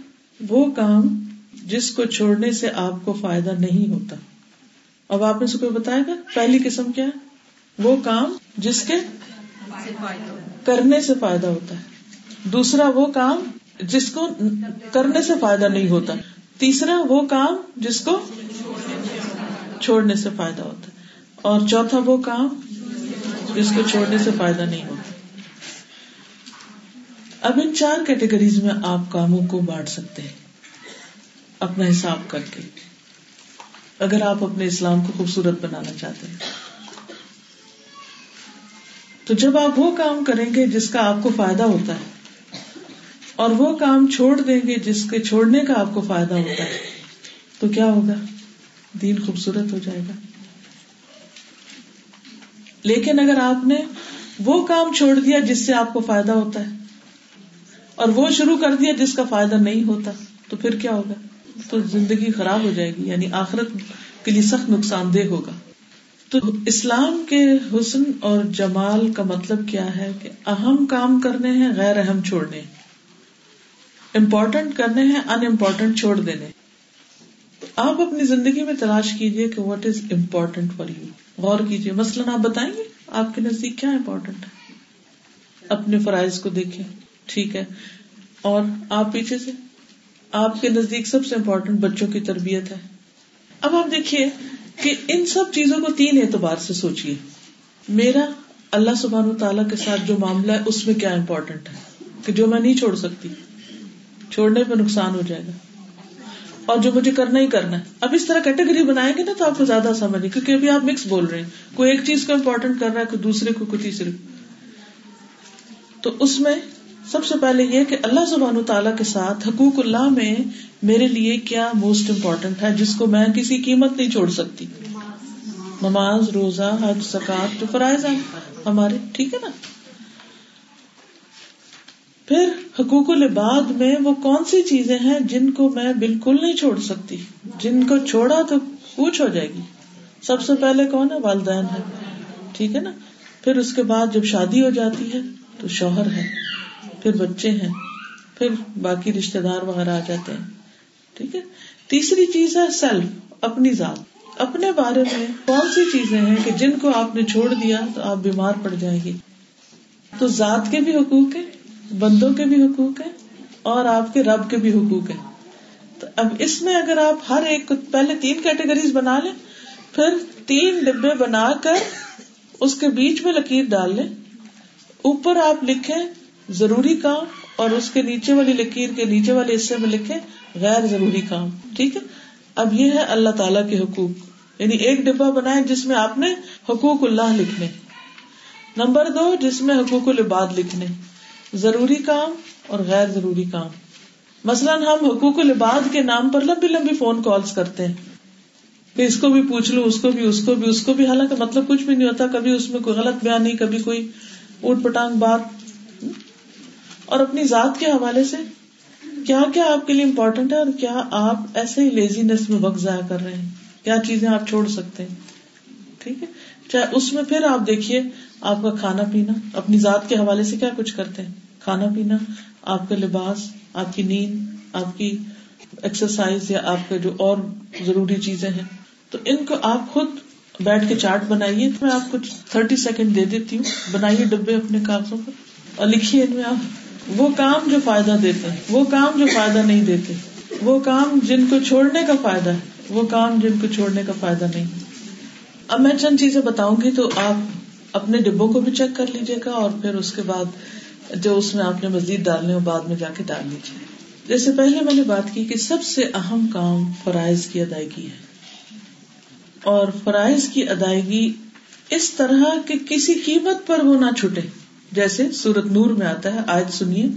وہ کام جس کو چھوڑنے سے آپ کو فائدہ نہیں ہوتا۔ اب آپ نے سے کوئی بتایا گا پہلی قسم کیا ہے؟ وہ کام جس کے کرنے سے فائدہ ہوتا ہے۔ دوسرا وہ کام جس کو کرنے سے فائدہ نہیں ہوتا۔ تیسرا وہ کام جس کو چھوڑنے سے فائدہ ہوتا ہے۔ اور چوتھا وہ کام جس کو چھوڑنے سے فائدہ نہیں ہوتا۔ اب ان چار کیٹیگریز میں آپ کاموں کو بانٹ سکتے ہیں۔ اپنا حساب کر کے۔ اگر آپ اپنے اسلام کو خوبصورت بنانا چاہتے ہیں۔ تو جب آپ وہ کام کریں گے جس کا آپ کو فائدہ ہوتا ہے، اور وہ کام چھوڑ دیں گے جس کے چھوڑنے کا آپ کو فائدہ ہوتا ہے، تو کیا ہوگا؟ دین خوبصورت ہو جائے گا۔ لیکن اگر آپ نے وہ کام چھوڑ دیا جس سے آپ کو فائدہ ہوتا ہے، اور وہ شروع کر دیا جس کا فائدہ نہیں ہوتا، تو پھر کیا ہوگا؟ تو زندگی خراب ہو جائے گی یعنی آخرت کے لیے سخت نقصان دہ ہوگا۔ تو اسلام کے حسن اور جمال کا مطلب کیا ہے کہ اہم کام کرنے ہیں، غیر اہم چھوڑنے امپورٹنٹ کرنے ہیں ان امپورٹنٹ چھوڑ دینے۔ تو آپ اپنی زندگی میں تلاش کیجیے کہ what is important for you غور کیجیے مثلاً آپ بتائیں گے آپ کے نزدیک کیا امپورٹنٹ ہے؟ اپنے فرائض کو دیکھیں، ٹھیک ہے۔ اور آپ پیچھے سے، آپ کے نزدیک سب سے امپورٹنٹ بچوں کی تربیت ہے۔ اب آپ دیکھیے کہ ان سب چیزوں کو تین اعتبار سے سوچیے۔ میرا اللہ سبحان تعالیٰ کے ساتھ جو معاملہ ہے، اس میں کیا امپورٹنٹ ہے؟ کہ جو میں نہیں چھوڑ سکتی، چھوڑنے پہ نقصان ہو جائے گا۔ اور جو مجھے کرنا ہی کرنا ہے۔ اب اس طرح کیٹیگری بنائیں گے نا تو آپ کو زیادہ سمجھ کیونکہ ابھی آپ مکس بول رہے ہیں۔ کوئی ایک چیز کو امپورٹنٹ کر رہا ہے، کوئی دوسرے کو کوئی تیسرے تو اس میں سب سے پہلے یہ کہ اللہ زبان تعالیٰ کے ساتھ حقوق اللہ میں میرے لیے کیا موسٹ امپورٹینٹ ہے، جس کو میں کسی قیمت نہیں چھوڑ سکتی۔ نماز، روزہ، حج سکاط جو فرائض ہیں ہمارے، ٹھیک ہے نا؟ پھر حقوق العباد میں وہ کون سی چیزیں ہیں جن کو میں بالکل نہیں چھوڑ سکتی؟ جن کو چھوڑا تو پوچھ ہو جائے گی۔ سب سے پہلے کون ہے؟ والدین ہے ٹھیک ہے نا؟ پھر اس کے بعد جب شادی ہو جاتی ہے تو شوہر ہے۔ پھر بچے ہیں، پھر باقی رشتے دار وغیرہ آ جاتے ہیں۔ ٹھیک ہے؟ تیسری چیز ہے سیلف اپنی ذات۔ اپنے بارے میں کون سی چیزیں ہیں کہ جن کو آپ نے چھوڑ دیا تو آپ بیمار پڑ جائیں گے؟ تو ذات کے بھی حقوق ہیں، بندوں کے بھی حقوق ہیں اور آپ کے رب کے بھی حقوق ہیں۔ تو اب اس میں اگر آپ ہر ایک کو پہلے تین کیٹیگریز بنا لیں، پھر تین ڈبے بنا کر اس کے بیچ میں لکیر ڈال لیں۔ اوپر آپ لکھیں ضروری کام اور اس کے نیچے والی لکیر کے نیچے والے حصے میں لکھے غیر ضروری کام، ٹھیک ہے؟ اب یہ ہے اللہ تعالیٰ کے حقوق یعنی ایک ڈبا بنائے جس میں آپ نے حقوق اللہ لکھنے، نمبر دو جس میں حقوق العباد لکھنے، ضروری کام اور غیر ضروری کام۔ مثلاً ہم حقوق العباد کے نام پر لمبی لمبی فون کالس کرتے ہیں، کہ اس کو بھی پوچھ لو اس کو بھی، اس کو بھی، اس کو بھی، حالانکہ مطلب کچھ بھی نہیں ہوتا، کبھی اس میں کوئی غلط بیان نہیں، کبھی کوئی اٹ پٹانگ بات اور اپنی ذات کے حوالے سے کیا کیا آپ کے لیے امپورٹینٹ ہے اور کیا آپ ایسے ہی لیزینس میں وقت ضائع کر رہے ہیں؟ کیا چیزیں آپ چھوڑ سکتے ہیں؟ ٹھیک ہے؟ چاہے اس میں پھر آپ دیکھیے آپ کا کھانا پینا، اپنی ذات کے حوالے سے کیا کچھ کرتے ہیں؟ کھانا پینا، آپ کا لباس، آپ کی نیند، آپ کی ایکسرسائز یا آپ کا جو اور ضروری چیزیں ہیں۔ تو ان کو آپ خود بیٹھ کے چارٹ بنائیے۔ میں آپ کچھ تھرٹی سیکنڈ دے دیتی ہوں۔ بنائیے ڈبے اپنے کاغذوں پر اور لکھیے ان میں آپ۔ وہ کام جو فائدہ دیتے ہیں، وہ کام جو فائدہ نہیں دیتے، وہ کام جن کو چھوڑنے کا فائدہ ہے، وہ کام جن کو چھوڑنے کا فائدہ نہیں اب میں چند چیزیں بتاؤں گی تو آپ اپنے ڈبوں کو بھی چیک کر لیجیے گا اور پھر اس کے بعد جو اس میں آپ نے مزید ڈالنے ہو بعد میں جا کے ڈال لیجیے جیسے پہلے میں نے بات کی کہ سب سے اہم کام فرائض کی ادائیگی ہے۔ اور فرائض کی ادائیگی اس طرح کہ کسی قیمت پر وہ نہ چھٹے جیسے سورت نور میں آتا ہے آج سنیے۔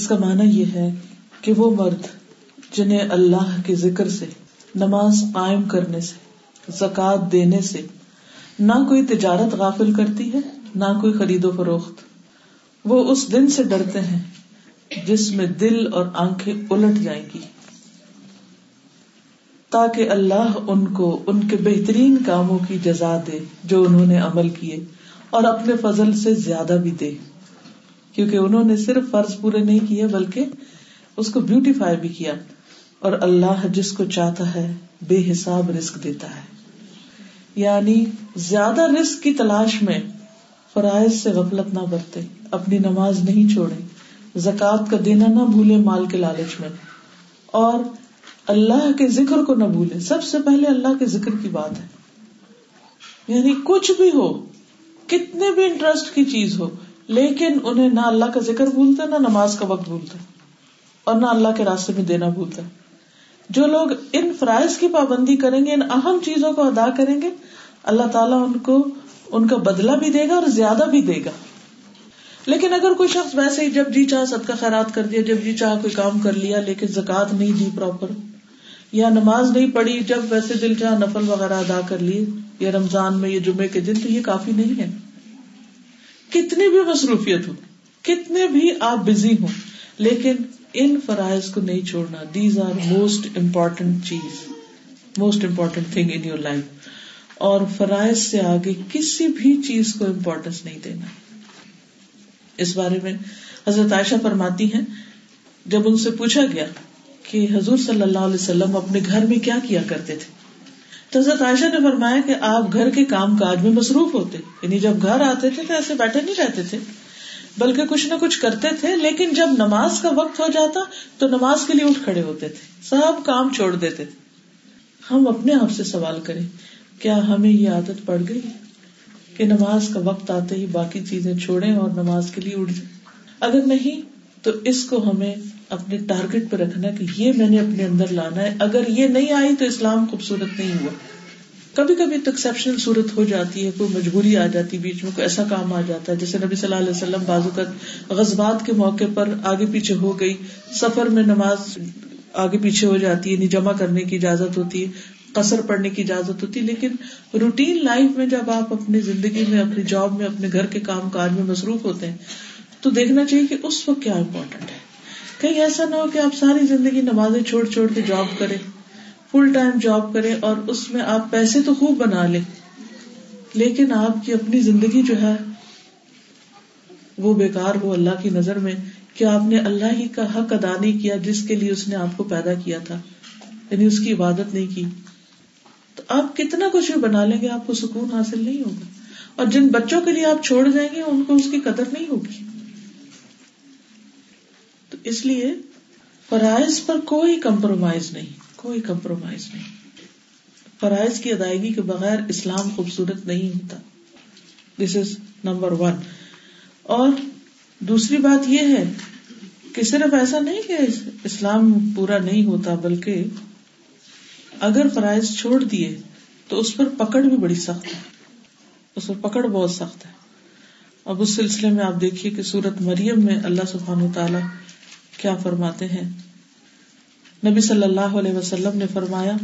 اس کا معنی یہ ہے کہ وہ مرد جنہیں اللہ کے ذکر سے، نماز قائم کرنے سے زکات دینے سے نہ کوئی تجارت غافل کرتی ہے، نہ کوئی خرید و فروخت۔ وہ اس دن سے ڈرتے ہیں جس میں دل اور آنکھیں الٹ جائیں گی۔ تاکہ اللہ ان کو، ان کے بہترین کاموں کی جزا دے جو انہوں نے عمل کیے اور اپنے فضل سے زیادہ بھی دے۔ کیونکہ انہوں نے صرف فرض پورے نہیں کیے، بلکہ اس کو بیوٹیفائی بھی کیا۔ اور اللہ جس کو چاہتا ہے، بے حساب رسک دیتا ہے۔ یعنی زیادہ رسک کی تلاش میں فرائض سے غفلت نہ برتے، اپنی نماز نہیں چھوڑے زکات کا دینا نہ بھولے مال کے لالچ میں۔ اور اللہ کے ذکر کو نہ بھولے۔ سب سے پہلے اللہ کے ذکر کی بات ہے۔ یعنی کچھ بھی ہو، کتنے بھی انٹرسٹ کی چیز ہو لیکن انہیں نہ اللہ کا ذکر بھولتا، نہ نماز کا وقت بھولتا، اور نہ اللہ کے راستے میں دینا بھولتا۔ جو لوگ ان فرائض کی پابندی کریں گے، ان اہم چیزوں کو ادا کریں گے، اللہ تعالیٰ ان کو، ان کا بدلا بھی دے گا اور زیادہ بھی دے گا۔ لیکن اگر کوئی شخص ویسے ہی جب جی چاہ سب کا خیرات کر دیا، جب جی چاہ کوئی کام کر لیا، لیکن زکات نہیں دی پراپر یا نماز نہیں پڑھی، جب ویسے دل چاہ نفل وغیرہ ادا کر لیے یا رمضان میں یہ جمعے کے دن، تو یہ کافی نہیں ہے۔ کتنی بھی مصروفیت ہو، کتنے بھی آپ بزی ہوں، لیکن ان فرائض کو نہیں چھوڑنا۔ دیز آر موسٹ امپورٹینٹ چیز most important thing in your life اور فرائض سے آگے کسی بھی چیز کو امپورٹینس نہیں دینا۔ اس بارے میں حضرت عائشہ فرماتی ہیں، جب ان سے پوچھا گیا کہ حضور صلی اللہ علیہ وسلم اپنے گھر میں کیا کیا کرتے تھے تو حضرت عائشہ نے فرمایا کہ آپ گھر کے کام کاج میں مصروف ہوتے یعنی جب گھر آتے تھے تو ایسے بیٹھے نہیں رہتے تھے، بلکہ کچھ نہ کچھ کرتے تھے، لیکن جب نماز کا وقت ہو جاتا تو نماز کے لیے اٹھ کھڑے ہوتے تھے، سب کام چھوڑ دیتے تھے۔ ہم اپنے آپ سے سوال کریں، کیا ہمیں یہ عادت پڑ گئی کہ نماز کا وقت آتے ہی باقی چیزیں چھوڑیں اور نماز کے لیے اٹھ جائیں؟ اگر نہیں تو اس کو ہمیں اپنے ٹارگیٹ پہ رکھنا کہ یہ میں نے اپنے اندر لانا ہے۔ اگر یہ نہیں آئی تو اسلام خوبصورت نہیں ہوا۔ کبھی کبھی تو ایکسپشنل صورت ہو جاتی ہے، کوئی مجبوری آ جاتی ہے بیچ میں، کوئی ایسا کام آ جاتا ہے۔ جیسے نبی صلی اللہ علیہ وسلم بازو کا غزبات کے موقع پر آگے پیچھے ہو گئی۔ سفر میں نماز آگے پیچھے ہو جاتی ہے یعنی جمع کرنے کی اجازت ہوتی ہے، قصر پڑنے کی اجازت ہوتی ہے۔ لیکن روٹین لائف میں جب آپ اپنی زندگی میں، اپنی جاب میں، اپنے گھر کے کام کاج میں مصروف ہوتے ہیں، تو دیکھنا چاہیے کہ اس وقت کیا امپورٹینٹ ہے۔ کہیں ایسا نہ ہو کہ آپ ساری زندگی نمازیں چھوڑ چھوڑ کے جاب کرے فل ٹائم جاب کرے اور اس میں آپ پیسے تو خوب بنا لیں، لیکن آپ کی اپنی زندگی جو ہے، وہ بیکار ہو اللہ کی نظر میں کہ آپ نے اللہ ہی کا حق ادا نہیں کیا جس کے لیے اس نے آپ کو پیدا کیا تھا یعنی اس کی عبادت نہیں کی۔ تو آپ کتنا کچھ بھی بنا لیں گے، آپ کو سکون حاصل نہیں ہوگا۔ اور جن بچوں کے لیے آپ چھوڑ جائیں گے، ان کو اس کی قدر نہیں ہوگی۔ اس لیے فرائض پر کوئی کمپرومائز نہیں، کوئی کمپرومائز نہیں۔ فرائض کی ادائیگی کے بغیر اسلام خوبصورت نہیں ہوتا۔ دس از نمبر ون اور دوسری بات یہ ہے کہ صرف ایسا نہیں کہ اسلام پورا نہیں ہوتا، بلکہ اگر فرائض چھوڑ دیے تو اس پر پکڑ بھی بڑی سخت ہے۔ اس پر پکڑ بہت سخت ہے۔ اب اس سلسلے میں آپ دیکھیے کہ سورت مریم میں اللہ سبحان تعالی کیا فرماتے ہیں؟ نبی صلی اللہ علیہ وسلم نے فرمایا،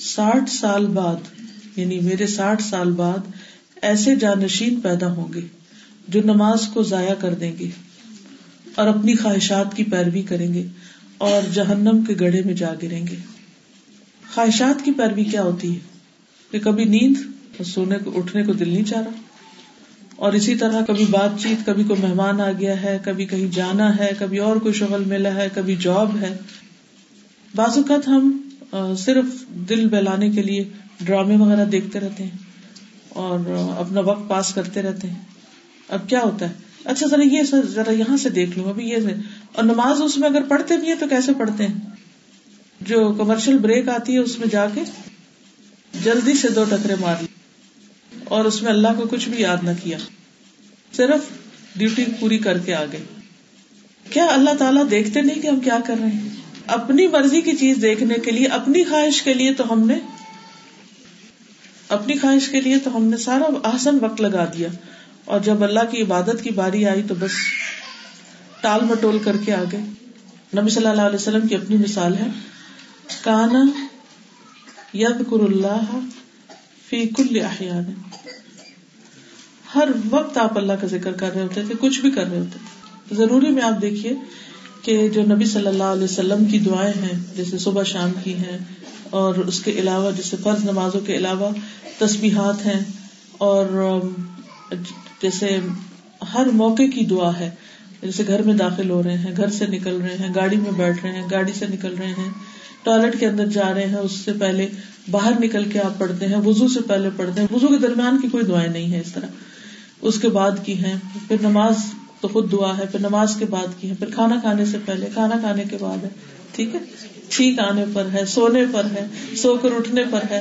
ساٹھ سال بعد یعنی میرے ساٹھ سال بعد، ایسے جانشین پیدا ہوں گے جو نماز کو ضائع کر دیں گے اور اپنی خواہشات کی پیروی کریں گے اور جہنم کے گڑھے میں جا گریں گے۔ خواہشات کی پیروی کیا ہوتی ہے؟ کہ کبھی نیند سونے کو، اٹھنے کو دل نہیں چاہ رہا؟ اور اسی طرح کبھی بات چیت، کبھی کوئی مہمان آ گیا ہے، کبھی کہیں جانا ہے، کبھی اور کوئی شغل ملا ہے، کبھی جاب ہے۔ بعض اوقات ہم صرف دل بہلانے کے لیے ڈرامے وغیرہ دیکھتے رہتے ہیں اور اپنا وقت پاس کرتے رہتے ہیں۔ اب کیا ہوتا ہے؟ اچھا ذرا یہ ذرا یہاں سے دیکھ لوں، ابھی یہ اور نماز اس میں اگر پڑھتے بھی ہیں تو کیسے پڑھتے ہیں؟ جو کمرشل بریک آتی ہے اس میں جا کے جلدی سے دو ٹکرے مار لی اور اس میں اللہ کو کچھ بھی یاد نہ کیا۔ صرف ڈیوٹی پوری کر کے آ گئے کیا اللہ تعالیٰ دیکھتے نہیں کہ ہم کیا کر رہے ہیں؟ اپنی مرضی کی چیز دیکھنے کے لیے، اپنی خواہش کے لیے تو ہم نے، اپنی خواہش کے لیے تو ہم نے سارا آسن وقت لگا دیا۔ اور جب اللہ کی عبادت کی باری آئی تو بس ٹال مٹول کر کے آگے نبی صلی اللہ علیہ وسلم کی اپنی مثال ہے۔ کانا ید کر اللہ فی کل احیان. ہر وقت آپ اللہ کا ذکر کر رہے ہوتے تھے، کچھ بھی کر رہے ہوتے تھے۔ ضروری میں آپ دیکھیے کہ جو نبی صلی اللہ علیہ وسلم کی دعائیں ہیں، جیسے صبح شام کی ہیں، اور اس کے علاوہ، جیسے فرض نمازوں کے علاوہ تسبیحات ہیں، اور جیسے ہر موقع کی دعا ہے۔ جیسے گھر میں داخل ہو رہے ہیں، گھر سے نکل رہے ہیں، گاڑی میں بیٹھ رہے ہیں، گاڑی سے نکل رہے ہیں، ٹوائلٹ کے اندر جا رہے ہیں، اس سے پہلے باہر نکل کے آپ پڑھتے ہیں وزو سے پہلے پڑھتے ہیں وزو کے درمیان کی کوئی دعائیں نہیں ہے اس طرح۔ اس کے بعد کی ہیں، پھر نماز تو خود دعا ہے، پھر نماز کے بعد کی ہے پھر کھانا کھانے سے پہلے، کھانا کھانے کے بعد ہے، ٹھیک ہے؟ چھینک آنے پر ہے، سونے پر ہے، سو کر اٹھنے پر ہے۔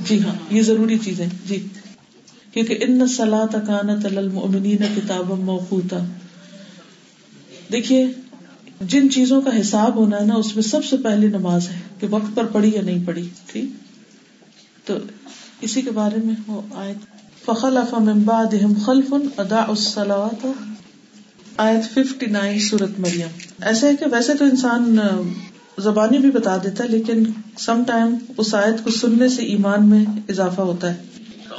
جی ہاں یہ ضروری چیزیں جی۔ کیونکہ ان سلا تکانت المؤمنین کتاب موقوتا۔ دیکھیے جن چیزوں کا حساب ہونا ہے نا، اس میں سب سے پہلی نماز ہے کہ وقت پر پڑھی یا نہیں پڑھی، ٹھیک؟ تو اسی کے بارے میں وہ آئے فخلف من بعدهم خلف اضاعوا الصلوات آیت 59 سورت مریم۔ ایسا ہے کہ ویسے تو انسان زبانی بھی بتا دیتا ہے، لیکن سم ٹائم اس آیت کو سننے سے ایمان میں اضافہ ہوتا ہے۔ تو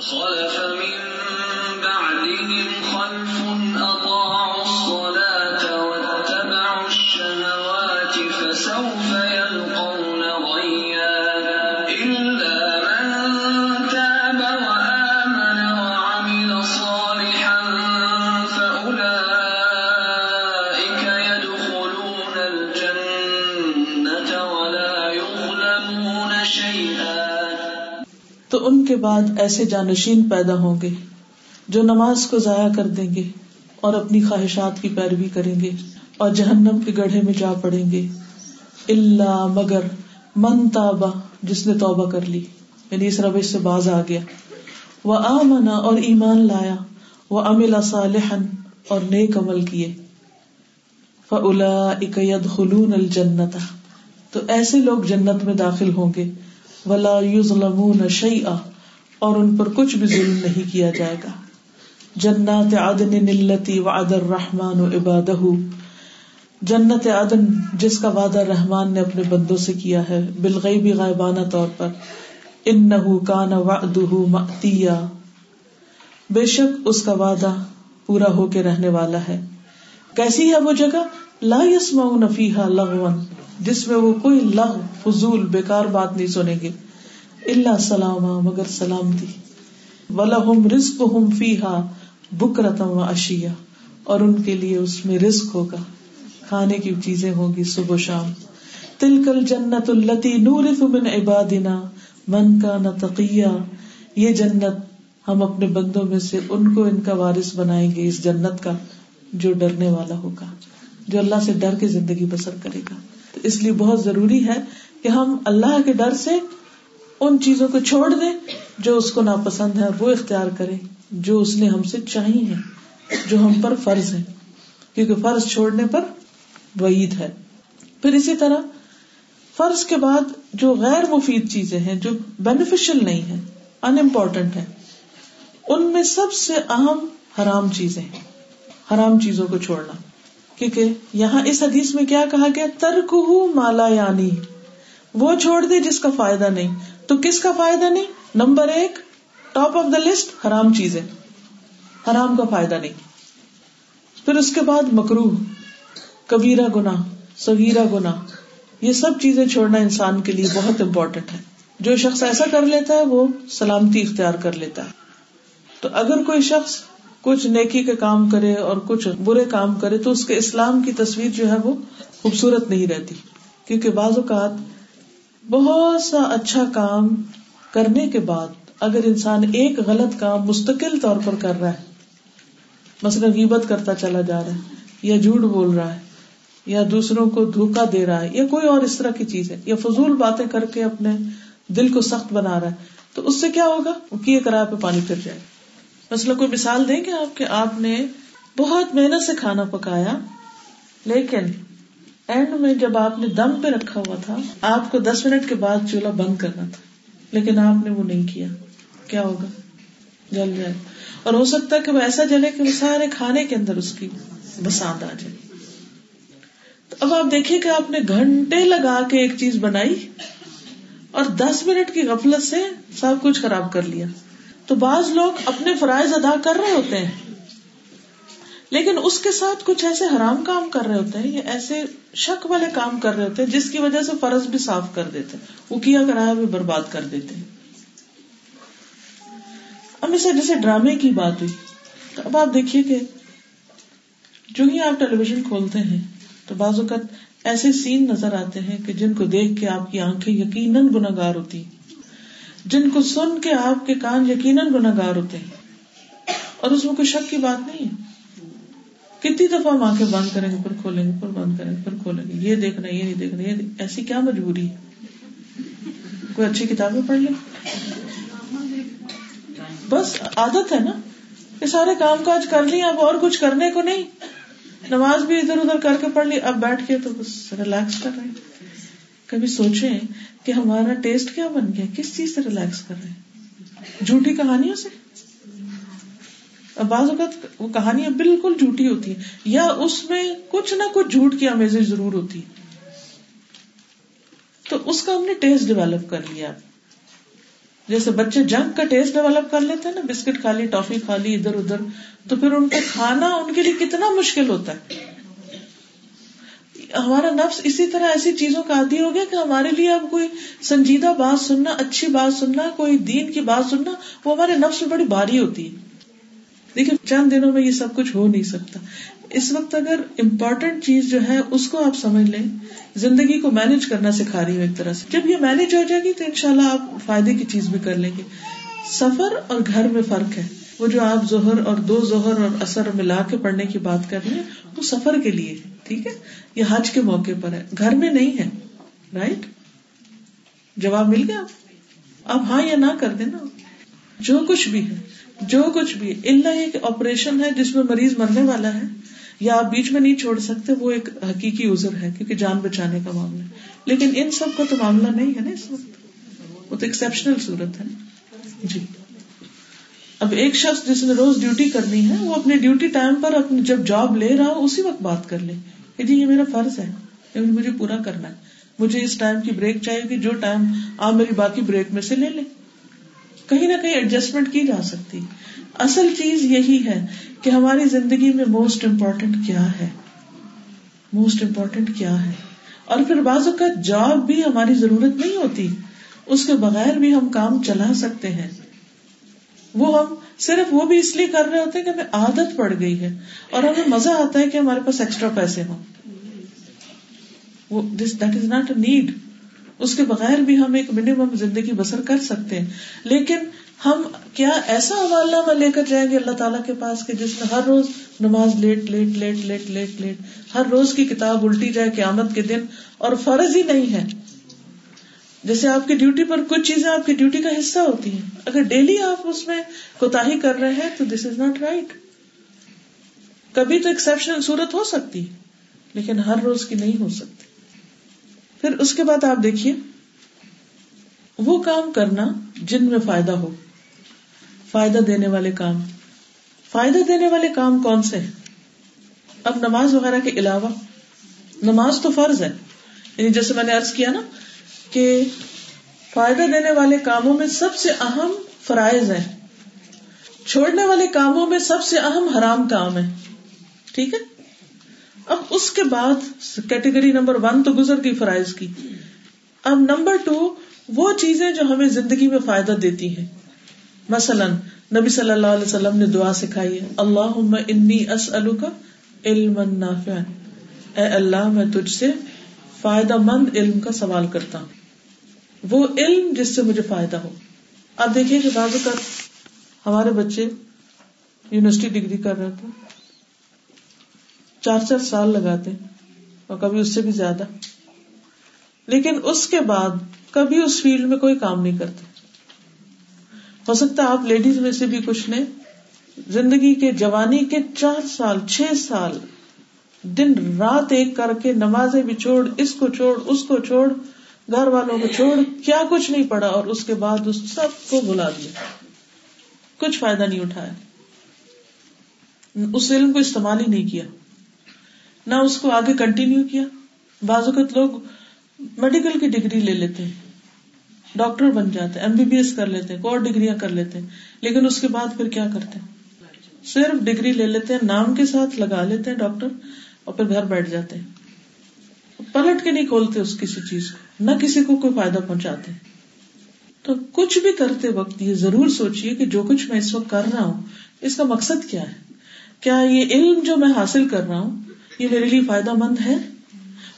ان کے بعد ایسے جانشین پیدا ہوں گے جو نماز کو ضائع کر دیں گے اور اپنی خواہشات کی پیروی کریں گے اور جہنم کے گڑھے میں جا پڑیں گے۔ اللہ مگر من تابا جس نے توبہ کر لی۔ یعنی اس روش سے باز آ گیا۔ وہ آمنا اور ایمان لایا۔ وہ املا صالحن اور نیک عمل کیے۔ فلا اکید خلون الجنت تو ایسے لوگ جنت میں داخل ہوں گے ولا یظلمون شیئا اور ان پر کچھ بھی ظلم نہیں کیا جائے گا۔ جنات عدن التي وعد الرحمن عباده۔ جنت عدن جس کا وعدہ رحمان نے اپنے بندوں سے کیا ہے، بالغیب غائبانہ طور پر۔ انه كان وعده مأتیا۔ بے شک اس کا وعدہ پورا ہو کے رہنے والا ہے۔ کیسی ہے وہ جگہ؟ لا يسمعون فيها لغوا۔ جس میں وہ کوئی لغ، فضول، بیکار بات نہیں سنیں گے۔ اللہ سلام مگر سلامتی ولہم رزقہم فیہا بکرتم و اشیاء اور ان کے لیے اس میں رزق ہوگا۔ کھانے کی چیزیں ہوں گی صبح و شام۔ تلکل جنت التی نورث من عبادنا من کا نتقیہ یہ جنت ہم اپنے بندوں میں سے ان کو ان کا وارث بنائیں گے، اس جنت کا جو ڈرنے والا ہوگا، جو اللہ سے ڈر کے زندگی بسر کرے گا۔ اس لیے بہت ضروری ہے کہ ہم اللہ کے ڈر سے ان چیزوں کو چھوڑ دیں جو اس کو ناپسند ہے وہ اختیار کریں جو اس نے ہم سے چاہی ہے جو ہم پر فرض ہے کیونکہ فرض چھوڑنے پر وعید ہے۔ پھر اسی طرح فرض کے بعد جو غیر مفید چیزیں ہیں، جو بینیفیشل نہیں ہے ان امپورٹنٹ ہے ان میں سب سے اہم حرام چیزیں ہیں۔ حرام چیزوں کو چھوڑنا۔ کیونکہ یہاں اس حدیث میں کیا کہا گیا؟ ترک مالا یعنی وہ چھوڑ دے جس کا فائدہ نہیں۔ تو کس کا فائدہ نہیں؟ نمبر ایک ٹاپ آف دا لسٹ حرام چیزیں۔ حرام کا فائدہ نہیں۔ پھر اس کے بعد مکرو کبیرا گنا سگیرا گنا یہ سب چیزیں چھوڑنا انسان کے لیے بہت امپورٹینٹ ہے جو شخص ایسا کر لیتا ہے، وہ سلامتی اختیار کر لیتا ہے۔ تو اگر کوئی شخص کچھ نیکی کے کام کرے اور کچھ برے کام کرے تو اس کے اسلام کی تصویر جو ہے وہ خوبصورت نہیں رہتی۔ کیونکہ بعض اوقات بہت سا اچھا کام کرنے کے بعد اگر انسان ایک غلط کام مستقل طور پر کر رہا ہے، مثلاً غیبت کرتا چلا جا رہا ہے، یا جھوٹ بول رہا ہے، یا دوسروں کو دھوکا دے رہا ہے، یا کوئی اور اس طرح کی چیز ہے، یا فضول باتیں کر کے اپنے دل کو سخت بنا رہا ہے، تو اس سے کیا ہوگا؟ وہ کیے کرایہ پہ پانی پھر جائے۔ مثلا کوئی مثال دیں گے آپ کے آپ نے بہت محنت سے کھانا پکایا، لیکن اینڈ میں جب آپ نے دم پہ رکھا ہوا تھا، آپ کو دس منٹ کے بعد چولہا بند کرنا تھا، لیکن آپ نے وہ نہیں کیا۔ کیا ہوگا؟ جل جائے۔ اور ہو سکتا ہے کہ وہ ایسا جلے کہ وہ سارے کھانے کے اندر اس کی بسات آ جائے۔ تو اب آپ دیکھیے کہ آپ نے گھنٹے لگا کے ایک چیز بنائی اور دس منٹ کی غفلت سے سب کچھ خراب کر لیا۔ تو بعض لوگ اپنے فرائض ادا کر رہے ہوتے ہیں۔ لیکن اس کے ساتھ کچھ ایسے حرام کام کر رہے ہوتے ہیں یا ایسے شک والے کام کر رہے ہوتے ہیں جس کی وجہ سے فرض بھی صاف کر دیتے وہ کیا کرایا بھی برباد کر دیتے ہیں۔ اب اسے جیسے ڈرامے کی بات ہوئی۔ تو اب آپ دیکھیے کہ جو ہی آپ ٹیلی ویژن کھولتے ہیں تو بعض اوقات ایسے سین نظر آتے ہیں کہ جن کو دیکھ کے آپ کی آنکھیں یقیناً گناگار ہوتی جن کو سن کے آپ کے کان یقیناً گناگار ہوتے ہیں۔ اور اس میں کوئی شک کی بات نہیں ہے۔ کتنی دفعہ ہم آنکھیں بند کریں گے پھر کھولیں گے پھر بند کریں گے پھر کھولیں گے۔ یہ دیکھنا، یہ نہیں دیکھنا، یہ ایسی کیا مجبوری ہے؟ کوئی اچھی کتابیں پڑھ لیں؟ بس عادت ہے نا یہ سارے کام کاج کر لی اب اور کچھ کرنے کو نہیں۔ نماز بھی ادھر ادھر کر کے پڑھ لی، اب بیٹھ کے تو بس ریلیکس کر رہے ہیں۔ کبھی سوچیں کہ ہمارا ٹیسٹ کیا بن گیا؟ کس چیز سے ریلیکس کر رہے ہیں؟ جھوٹی کہانیوں سے؟ بعض اوقات وہ کہانیاں بالکل جھوٹی ہوتی ہیں، یا اس میں کچھ نہ کچھ جھوٹ کی آمیزیں ضرور ہوتی تو اس کا ہم نے ٹیسٹ ڈیولپ کر لیا۔ جیسے بچے جنگ کا ٹیسٹ ڈیولپ کر لیتے ہیں نا، بسکٹ کھا لی، ٹافی کھا لی، ادھر ادھر، تو پھر ان کو کھانا ان کے لیے کتنا مشکل ہوتا ہے؟ ہمارا نفس اسی طرح ایسی چیزوں کا عادی ہو گیا کہ ہمارے لیے اب کوئی سنجیدہ بات سننا، اچھی بات سننا، کوئی دین کی بات سننا، وہ ہمارے نفس میں بڑی باری ہوتی ہے۔ دیکھیے چند دنوں میں یہ سب کچھ ہو نہیں سکتا۔ اس وقت اگر امپورٹینٹ چیز جو ہے اس کو آپ سمجھ لیں، زندگی کو مینج کرنا سکھا رہی ہوں ایک طرح سے۔ جب یہ مینج ہو جائے گی تو ان شاء اللہ آپ فائدے کی چیز بھی کر لیں گے۔ سفر اور گھر میں فرق ہے۔ وہ جو آپ زہر اور دو زہر اور اثر ملا کے پڑھنے کی بات کر رہے ہیں، وہ سفر کے لیے۔ ٹھیک ہے؟ یہ حج کے موقع پر ہے۔ گھر میں نہیں ہے رائٹ جواب مل گیا؟ آپ ہاں یا نہ کر دینا۔ جو کچھ بھی ہے، جو کچھ بھی اللہ ایک آپریشن ہے جس میں مریض مرنے والا ہے، یا آپ بیچ میں نہیں چھوڑ سکتے، وہ ایک حقیقی ازر ہے، کیونکہ جان بچانے کا معاملہ لیکن ان سب کا تو معاملہ نہیں ہے نا اس وقت۔ وہ تو ایکسپشنل صورت ہے۔ جی۔ اب ایک شخص جس نے روز ڈیوٹی کرنی ہے، وہ اپنی ڈیوٹی ٹائم پر اپنی جب جاب لے رہا ہو، اسی وقت بات کر لے۔ کہ جی یہ میرا فرض ہے مجھے پورا کرنا ہے۔ مجھے اس ٹائم کی بریک چاہیے گی جو ٹائم آپ میری باقی بریک میں سے لے لیں۔ کہیں نہ کہیں ایڈجسٹمنٹ کی جا سکتی۔ اصل چیز یہی ہے کہ ہماری زندگی میں موسٹ امپورٹینٹ کیا ہے۔ موسٹ امپورٹینٹ کیا ہے۔ اور پھر بعض اوقات جاب بھی ہماری ضرورت نہیں ہوتی۔ اس کے بغیر بھی ہم کام چلا سکتے ہیں۔ وہ ہم صرف وہ بھی اس لیے کر رہے ہوتے ہیں کہ ہمیں عادت پڑ گئی ہے اور ہمیں مزہ آتا ہے کہ ہمارے پاس ایکسٹرا پیسے ہوں۔ This that is not a need اس کے بغیر بھی ہم ایک منیمم زندگی بسر کر سکتے ہیں۔ لیکن ہم کیا ایسا حوالہ میں لے کر جائیں گے اللہ تعالیٰ کے پاس کہ جس میں ہر روز نماز late late late late late late ہر روز کی کتاب الٹی جائے قیامت کے دن اور فرض ہی نہیں ہے۔ جیسے آپ کی ڈیوٹی پر کچھ چیزیں آپ کی ڈیوٹی کا حصہ ہوتی ہیں۔ اگر ڈیلی آپ اس میں کوتا کر رہے ہیں تو دس از ناٹ رائٹ کبھی تو ایکسپشن صورت ہو سکتی لیکن ہر روز کی نہیں ہو سکتی۔ پھر اس کے بعد آپ دیکھیے، وہ کام کرنا جن میں فائدہ ہو۔ فائدہ دینے والے کام۔ فائدہ دینے والے کام کون سے ہیں؟ اب نماز وغیرہ کے علاوہ، نماز تو فرض ہے۔ یعنی جیسے میں نے ارض کیا نا کہ فائدہ دینے والے کاموں میں سب سے اہم فرائض ہے چھوڑنے والے کاموں میں سب سے اہم حرام کام ہے ٹھیک ہے؟ اب اس کے بعد کیٹیگری نمبر ون تو گزر گئی فرائض کی۔ اب نمبر ٹو، وہ چیزیں جو ہمیں زندگی میں فائدہ دیتی ہیں۔ مثلاً، نبی صلی اللہ علیہ وسلم نے دعا سکھائی ہے اللہ انی کا علم اے اللہ، میں تجھ سے فائدہ مند علم کا سوال کرتا ہوں۔ وہ علم جس سے مجھے فائدہ ہو۔ آپ دیکھیے کہ بعض اوقات ہمارے بچے یونیورسٹی ڈگری کر رہے تھے۔ چار چار سال لگاتے اور کبھی اس سے بھی زیادہ۔ لیکن اس کے بعد کبھی اس فیلڈ میں کوئی کام نہیں کرتے۔ ہو سکتا ہے آپ لیڈیز میں سے بھی کچھ نے زندگی کے جوانی کے چار سال، چھ سال دن رات ایک کر کے نمازیں بھی چھوڑ، اس کو چھوڑ، اس کو چھوڑ، گھر والوں کو چھوڑ، کیا کچھ نہیں پڑا اور اس کے بعد اس سب کو بلا دیا۔ کچھ فائدہ نہیں اٹھایا۔ اس علم کو استعمال ہی نہیں کیا۔ نہ اس کو آگے کنٹینیو کیا۔ بعض اوقات لوگ میڈیکل کی ڈگری لے لیتے ہیں۔ ڈاکٹر بن جاتے ایم بی بی ایس کر لیتے اور ڈگریاں کر لیتے لیکن اس کے بعد پھر کیا کرتے صرف ڈگری لے لیتے ہیں، نام کے ساتھ لگا لیتے ہیں ڈاکٹر اور پھر گھر بیٹھ جاتے ہیں۔ پلٹ کے نہیں کھولتے اس کسی چیز کو، نہ کسی کو کوئی فائدہ پہنچاتے۔ تو کچھ بھی کرتے وقت یہ ضرور سوچیے کہ جو کچھ میں اس وقت کر رہا ہوں، اس کا مقصد کیا ہے؟ کیا یہ علم جو میں حاصل کر رہا ہوں، یہ میرے لیے فائدہ مند ہے؟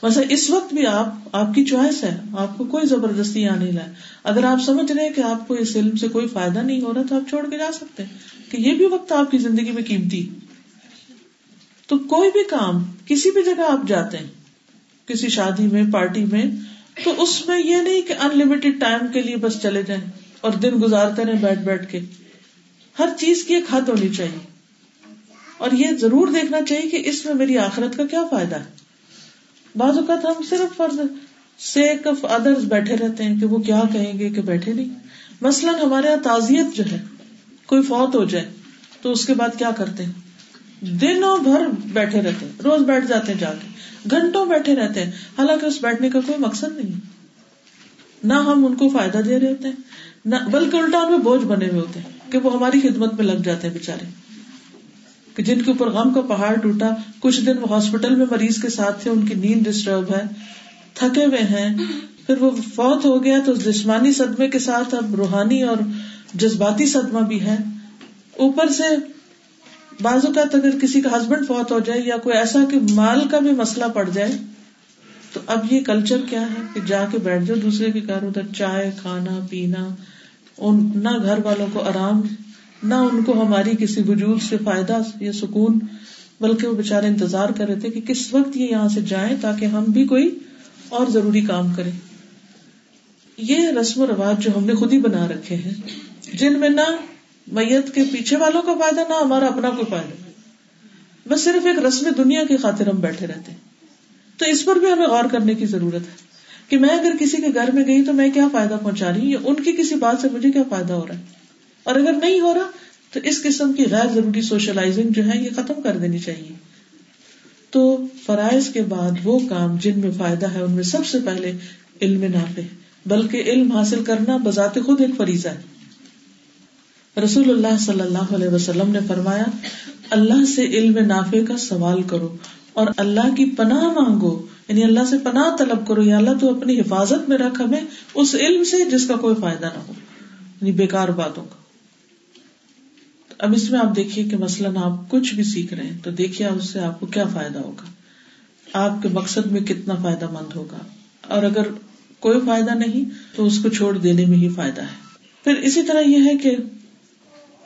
ویسے اس وقت بھی آپ آپ کی چوائس ہے، آپ کو کوئی زبردستی یہاں نہیں لائے۔ اگر آپ سمجھ رہے کہ آپ کو اس علم سے کوئی فائدہ نہیں ہو رہا، تو آپ چھوڑ کے جا سکتے کہ یہ بھی وقت آپ کی زندگی میں قیمتی۔ تو کوئی بھی کام کسی بھی جگہ آپ جاتے ہیں، کسی شادی میں، پارٹی میں، تو اس میں یہ نہیں کہ انلمیٹڈ ٹائم کے لیے بس چلے جائیں اور دن گزارتے رہے بیٹھ بیٹھ کے۔ ہر چیز کی ایک حد ہونی چاہیے۔ اور یہ ضرور دیکھنا چاہیے کہ اس میں میری آخرت کا کیا فائدہ ہے۔ بعض اوقات ہم صرف فرض سیک آف ادرس بیٹھے رہتے ہیں کہ وہ کیا کہیں گے کہ بیٹھے نہیں۔ مثلاً ہمارے یہاں تعزیت جو ہے، کوئی فوت ہو جائے تو اس کے بعد کیا کرتے ہیں؟ دنوں بھر بیٹھے رہتے ہیں، روز بیٹھ جاتے ہیں جا کے۔ گھنٹوں بیٹھے رہتے ہیں، حالانکہ اس بیٹھنے کا کوئی مقصد نہیں۔ نہ ہم ان کو فائدہ دے رہے ہوتے ہیں، نہ، بلکہ الٹا ان میں بوجھ بنے ہوئے ہوتے ہیں کہ وہ ہماری خدمت میں لگ جاتے ہیں بےچارے کہ جن کے اوپر غم کا پہاڑ ٹوٹا، کچھ دن وہ ہاسپٹل میں مریض کے ساتھ تھے، ان کی نیند ڈسٹرب ہے، تھکے ہوئے ہیں۔ پھر وہ فوت ہو گیا تو جسمانی صدمے کے ساتھ اب روحانی اور جذباتی صدمہ بھی ہے۔ اوپر سے بعض اوقات اگر کسی کا ہسبینڈ فوت ہو جائے یا کوئی ایسا کہ مال کا بھی مسئلہ پڑ جائے، تو اب یہ کلچر کیا ہے کہ جا کے بیٹھ جاؤ دوسرے کے گھر، ادھر چائے، کھانا، پینا نہ گھر والوں کو آرام، نہ ان کو ہماری کسی وجود سے فائدہ یا سکون، بلکہ وہ بےچارے انتظار کر رہے تھے کہ کس وقت یہ یہاں سے جائیں تاکہ ہم بھی کوئی اور ضروری کام کریں۔ یہ رسم و رواج جو ہم نے خود ہی بنا رکھے ہیں، جن میں نہ میت کے پیچھے والوں کا فائدہ، نہ ہمارا، اپنا کوئی فائدہ۔ بس صرف ایک رسم دنیا کی خاطر ہم بیٹھے رہتے تو اس پر بھی ہمیں غور کرنے کی ضرورت ہے کہ میں اگر کسی کے گھر میں گئی تو میں کیا فائدہ پہنچا رہی ہوں؟ یا ان کی کسی بات سے مجھے کیا فائدہ ہو رہا ہے؟ اور اگر نہیں ہو رہا تو اس قسم کی غیر ضروری سوشلائزنگ جو ہے یہ ختم کر دینی چاہیے۔ تو فرائض کے بعد وہ کام جن میں فائدہ ہے، ان میں سب سے پہلے علم نافع بلکہ علم حاصل کرنا بذات خود ایک فریضہ ہے۔ رسول اللہ صلی اللہ علیہ وسلم نے فرمایا، اللہ سے علم نافع کا سوال کرو اور اللہ کی پناہ مانگو یعنی اللہ سے پناہ طلب کرو، یا اللہ تو اپنی حفاظت میں رکھ ہمیں اس علم سے جس کا کوئی فائدہ نہ ہو یعنی بیکار باتوں کا۔ اب اس میں آپ دیکھیے کہ مثلاً آپ کچھ بھی سیکھ رہے ہیں، تو دیکھیے اس سے آپ کو کیا فائدہ ہوگا۔ آپ کے مقصد میں کتنا فائدہ مند ہوگا۔ اور اگر کوئی فائدہ نہیں، تو اس کو چھوڑ دینے میں ہی فائدہ ہے۔ پھر اسی طرح یہ ہے کہ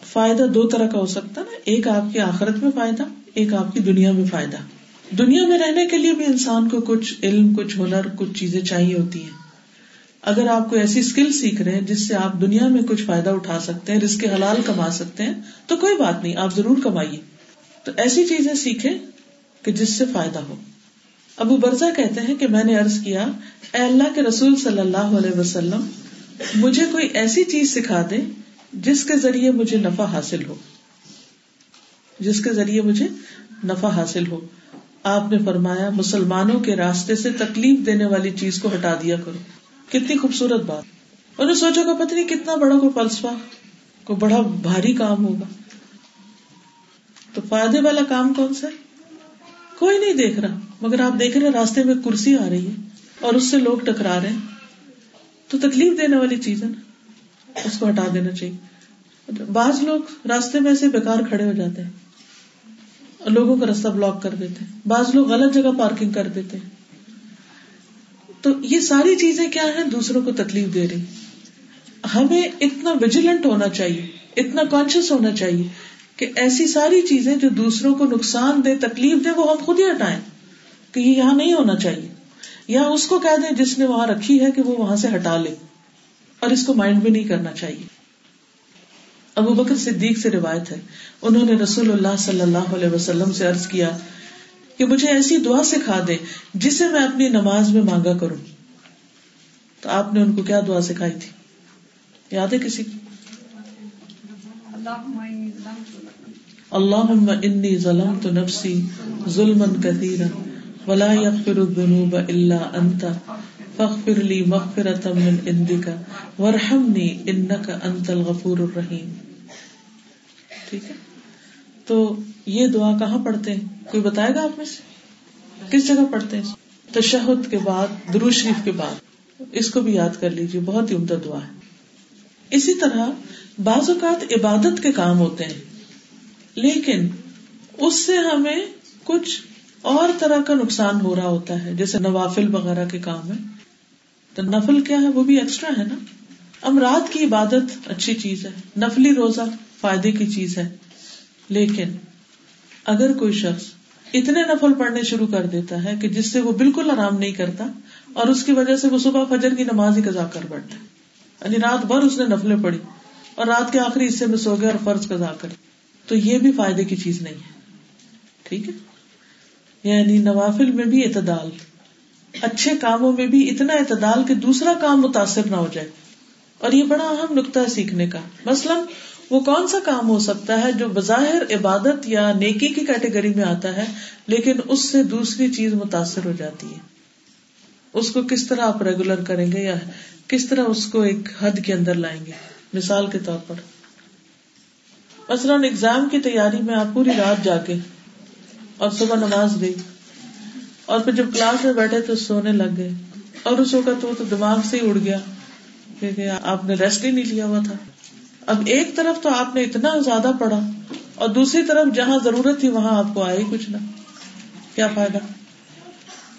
فائدہ دو طرح کا ہو سکتا ہے نا۔ ایک آپ کی آخرت میں فائدہ، ایک آپ کی دنیا میں فائدہ۔ دنیا میں رہنے کے لیے بھی انسان کو کچھ علم، کچھ ہنر، کچھ چیزیں چاہیے ہوتی ہیں۔ اگر آپ کوئی ایسی اسکل سیکھ رہے ہیں جس سے آپ دنیا میں کچھ فائدہ اٹھا سکتے ہیں رس کے حلال کما سکتے ہیں، تو کوئی بات نہیں، آپ ضرور کمائیے۔ تو ایسی چیزیں سیکھے کہ جس سے فائدہ ہو۔ ابو برزا کہتے ہیں کہ میں نے ارض کیا، اے اللہ کے رسول صلی اللہ علیہ وسلم، مجھے کوئی ایسی چیز سکھا دے جس کے ذریعے مجھے نفع حاصل ہو۔ جس کے ذریعے مجھے نفع حاصل ہو۔ آپ نے فرمایا، مسلمانوں کے راستے سے تکلیف دینے والی چیز کو ہٹا دیا کرو۔ کتنی خوبصورت بات۔ انہوں نے سوچا کہ پتہ نہیں کتنا بڑا کوئی فلسفہ، کوئی بڑا بھاری کام ہوگا۔ تو فائدے والا کام کون سا کوئی نہیں دیکھ رہا، مگر آپ دیکھ رہے راستے میں کرسی آ رہی ہے اور اس سے لوگ ٹکرا رہے ہیں۔ تو تکلیف دینے والی چیز ہے نا۔ اس کو ہٹا دینا چاہیے۔ بعض لوگ راستے میں ایسے بیکار کھڑے ہو جاتے ہیں اور لوگوں کا راستہ بلاک کر دیتے ہیں۔ بعض لوگ غلط جگہ پارکنگ کر دیتے ہیں۔ تو یہ ساری چیزیں کیا ہیں؟ دوسروں کو تکلیف دے رہی ہمیں اتنا ویجیلنٹ ہونا چاہیے، اتنا کانشیس ہونا چاہیے کہ ایسی ساری چیزیں جو دوسروں کو نقصان دے، تکلیف دے، وہ ہم خود ہی ہٹائیں۔ کہ یہ یہاں نہیں ہونا چاہیے۔ یا اس کو کہہ دیں جس نے وہاں رکھی ہے کہ وہ وہاں سے ہٹا لے۔ اور اس کو مائنڈ بھی نہیں کرنا چاہیے۔ ابو بکر صدیق سے روایت ہے انہوں نے رسول اللہ صلی اللہ علیہ وسلم سے عرض کیا کہ مجھے ایسی دعا سکھا دے جسے میں اپنی نماز میں مانگا کروں۔ تو آپ نے ان کو کیا دعا سکھائی تھی؟ یاد ہے کسی کی اللہ انی ظلم تو نفسی ظلم کثیرا ولا يغفر الذنوب الا انت۔ فاغفر لي مغفرة من عندك وارحمني انك انت الغفور الرحیم ٹھیک ہے؟ تو یہ دعا کہاں پڑھتے ہیں؟ کوئی بتائے گا آپ میں سے؟ کس جگہ پڑھتے ہیں؟ تشہد کے بعد درو شریف کے بعد۔ اس کو بھی یاد کر لیجیے بہت ہی عمدہ دعا ہے۔ اسی طرح بعض اوقات عبادت کے کام ہوتے ہیں، لیکن اس سے ہمیں کچھ اور طرح کا نقصان ہو رہا ہوتا ہے، جیسے نوافل وغیرہ کے کام ہے تو نفل کیا ہے؟ وہ بھی ایکسٹرا ہے نا؟ اب رات کی عبادت اچھی چیز ہے۔ نفلی روزہ فائدے کی چیز ہے۔ لیکن اگر کوئی شخص اتنے نفل پڑھنے شروع کر دیتا ہے کہ جس سے وہ بالکل آرام نہیں کرتا اور اس کی وجہ سے وہ صبح فجر کی نماز ہی کزا کر بیٹھتا ہے۔ یعنی رات بھر اس نے نفلیں پڑھی اور رات کے آخری حصے میں سو گیا اور فرض کزا کر۔ تو یہ بھی فائدے کی چیز نہیں ہے۔ ٹھیک ہے؟ یعنی نوافل میں بھی اعتدال۔ اچھے کاموں میں بھی اتنا اعتدال کہ دوسرا کام متاثر نہ ہو جائے۔ اور یہ بڑا اہم نقطہ ہے سیکھنے کا۔ مثلاً، وہ کون سا کام ہو سکتا ہے جو بظاہر عبادت یا نیکی کی کیٹیگری میں آتا ہے، لیکن اس سے دوسری چیز متاثر ہو جاتی ہے۔ اس کو کس طرح آپ ریگولر کریں گے یا کس طرح اس کو ایک حد کے اندر لائیں گے؟ مثال کے طور پر۔ مثلاً اگزام کی تیاری میں آپ پوری رات جا کے اور صبح نماز گئی۔ اور پھر جب کلاس میں بیٹھے تو سونے لگ گئے۔ اور اس وقت وہ تو دماغ سے ہی اڑ گیا کیونکہ آپ نے ریسٹ ہی نہیں لیا ہوا تھا۔ اب ایک طرف تو آپ نے اتنا زیادہ پڑھا اور دوسری طرف جہاں ضرورت تھی وہاں آپ کو آئے کچھ نہ۔ کیا فائدہ؟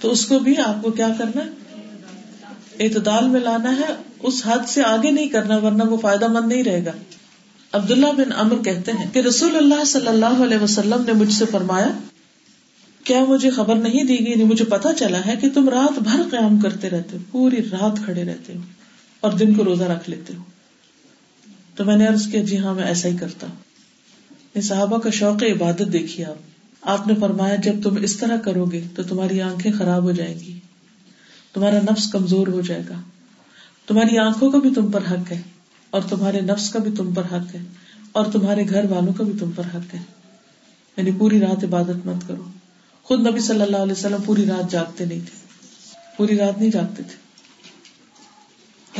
تو اس کو بھی آپ کو کیا کرنا اعتدال میں لانا ہے۔ اس حد سے آگے نہیں کرنا ورنہ وہ فائدہ مند نہیں رہے گا۔ عبداللہ بن امر کہتے ہیں کہ رسول اللہ صلی اللہ علیہ وسلم نے مجھ سے فرمایا کیا مجھے خبر نہیں دی گئی؟ نہیں، مجھے پتا چلا ہے کہ تم رات بھر قیام کرتے رہتے ہو، پوری رات کھڑے رہتے ہو اور دن کو روزہ رکھ لیتے ہو۔ تو میں نے عرض کیا جی ہاں میں ایسا ہی کرتا۔ ہوں صحابہ کا شوق عبادت دیکھیے آپ۔ آپ نے فرمایا، جب تم اس طرح کرو گے تو تمہاری آنکھیں خراب ہو جائیں گی، تمہارا نفس کمزور ہو جائے گا۔ تمہاری آنکھوں کا بھی تم پر حق ہے اور تمہارے نفس کا بھی تم پر حق ہے اور تمہارے گھر والوں کا بھی تم پر حق ہے۔ یعنی پوری رات عبادت مت کرو۔ خود نبی صلی اللہ علیہ وسلم پوری رات جاگتے نہیں تھے۔ پوری رات نہیں جاگتے تھے۔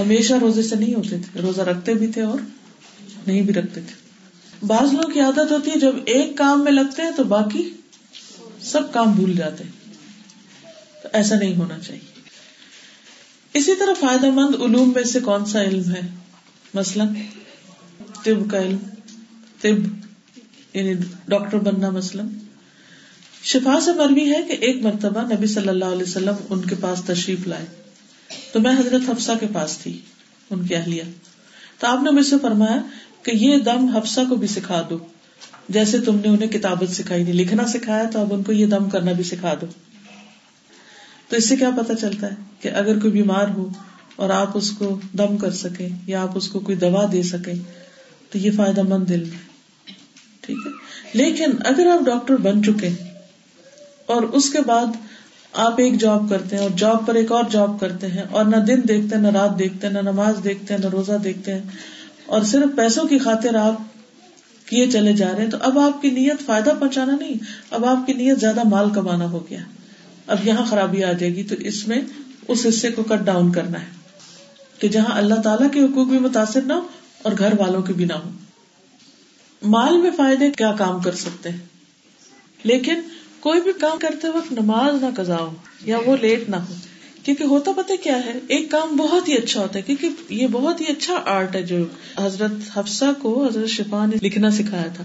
ہمیشہ روزے سے نہیں ہوتے تھے۔ روزہ رکھتے بھی تھے اور نہیں بھی رکھتے تھے۔ بعض لوگ کی عادت ہوتی ہے، جب ایک کام میں لگتے ہیں تو باقی سب کام بھول جاتے تو ایسا نہیں ہونا چاہیے۔ اسی طرح فائدہ مند علوم میں سے کون سا علم ہے؟ مثلاً طب کا علم۔ طب یعنی ڈاکٹر بننا مثلاً۔ شفا سے مروی ہے کہ ایک مرتبہ نبی صلی اللہ علیہ وسلم ان کے پاس تشریف لائے۔ تو میں حضرت حفصہ کے پاس تھی، ان کی اہلیہ۔ تو آپ نے مجھ سے فرمایا کہ یہ دم حفصہ کو بھی سکھا دو۔ جیسے تم نے انہیں کتابت سکھائی نہیں لکھنا سکھایا تو اب ان کو یہ دم کرنا بھی سکھا دو۔ تو اس سے کیا پتا چلتا ہے کہ اگر کوئی بیمار ہو اور آپ اس کو دم کر سکیں یا آپ اس کو کوئی دوا دے سکیں، تو یہ فائدہ مند دل میں۔ ٹھیک ہے؟ لیکن اگر آپ ڈاکٹر بن چکے اور اس کے بعد آپ ایک جاب کرتے ہیں اور جاب پر ایک اور جاب کرتے ہیں اور نہ دن دیکھتے ہیں، نہ رات دیکھتے ہیں، نہ نماز دیکھتے ہیں، نہ روزہ دیکھتے ہیں اور صرف پیسوں کی خاطر آپ کیے چلے جا رہے ہیں۔ تو اب آپ کی نیت فائدہ پہنچانا نہیں، اب آپ کی نیت زیادہ مال کمانا ہو گیا۔ اب یہاں خرابی آ جائے گی، تو اس میں اس حصے کو کٹ ڈاؤن کرنا ہے کہ جہاں اللہ تعالیٰ کے حقوق بھی متاثر نہ ہو اور گھر والوں کے بھی نہ ہو مال میں فائدے کیا کام کر سکتے ہیں؟ لیکن کوئی بھی کام کرتے وقت نماز نہ کزا ہو یا وہ لیٹ نہ ہو۔ کیونکہ ہوتا پتہ کیا ہے؟ ایک کام بہت ہی اچھا ہوتا ہے، کیونکہ یہ بہت ہی اچھا آرٹ ہے جو حضرت حفصہ کو حضرت شفا نے لکھنا سکھایا تھا۔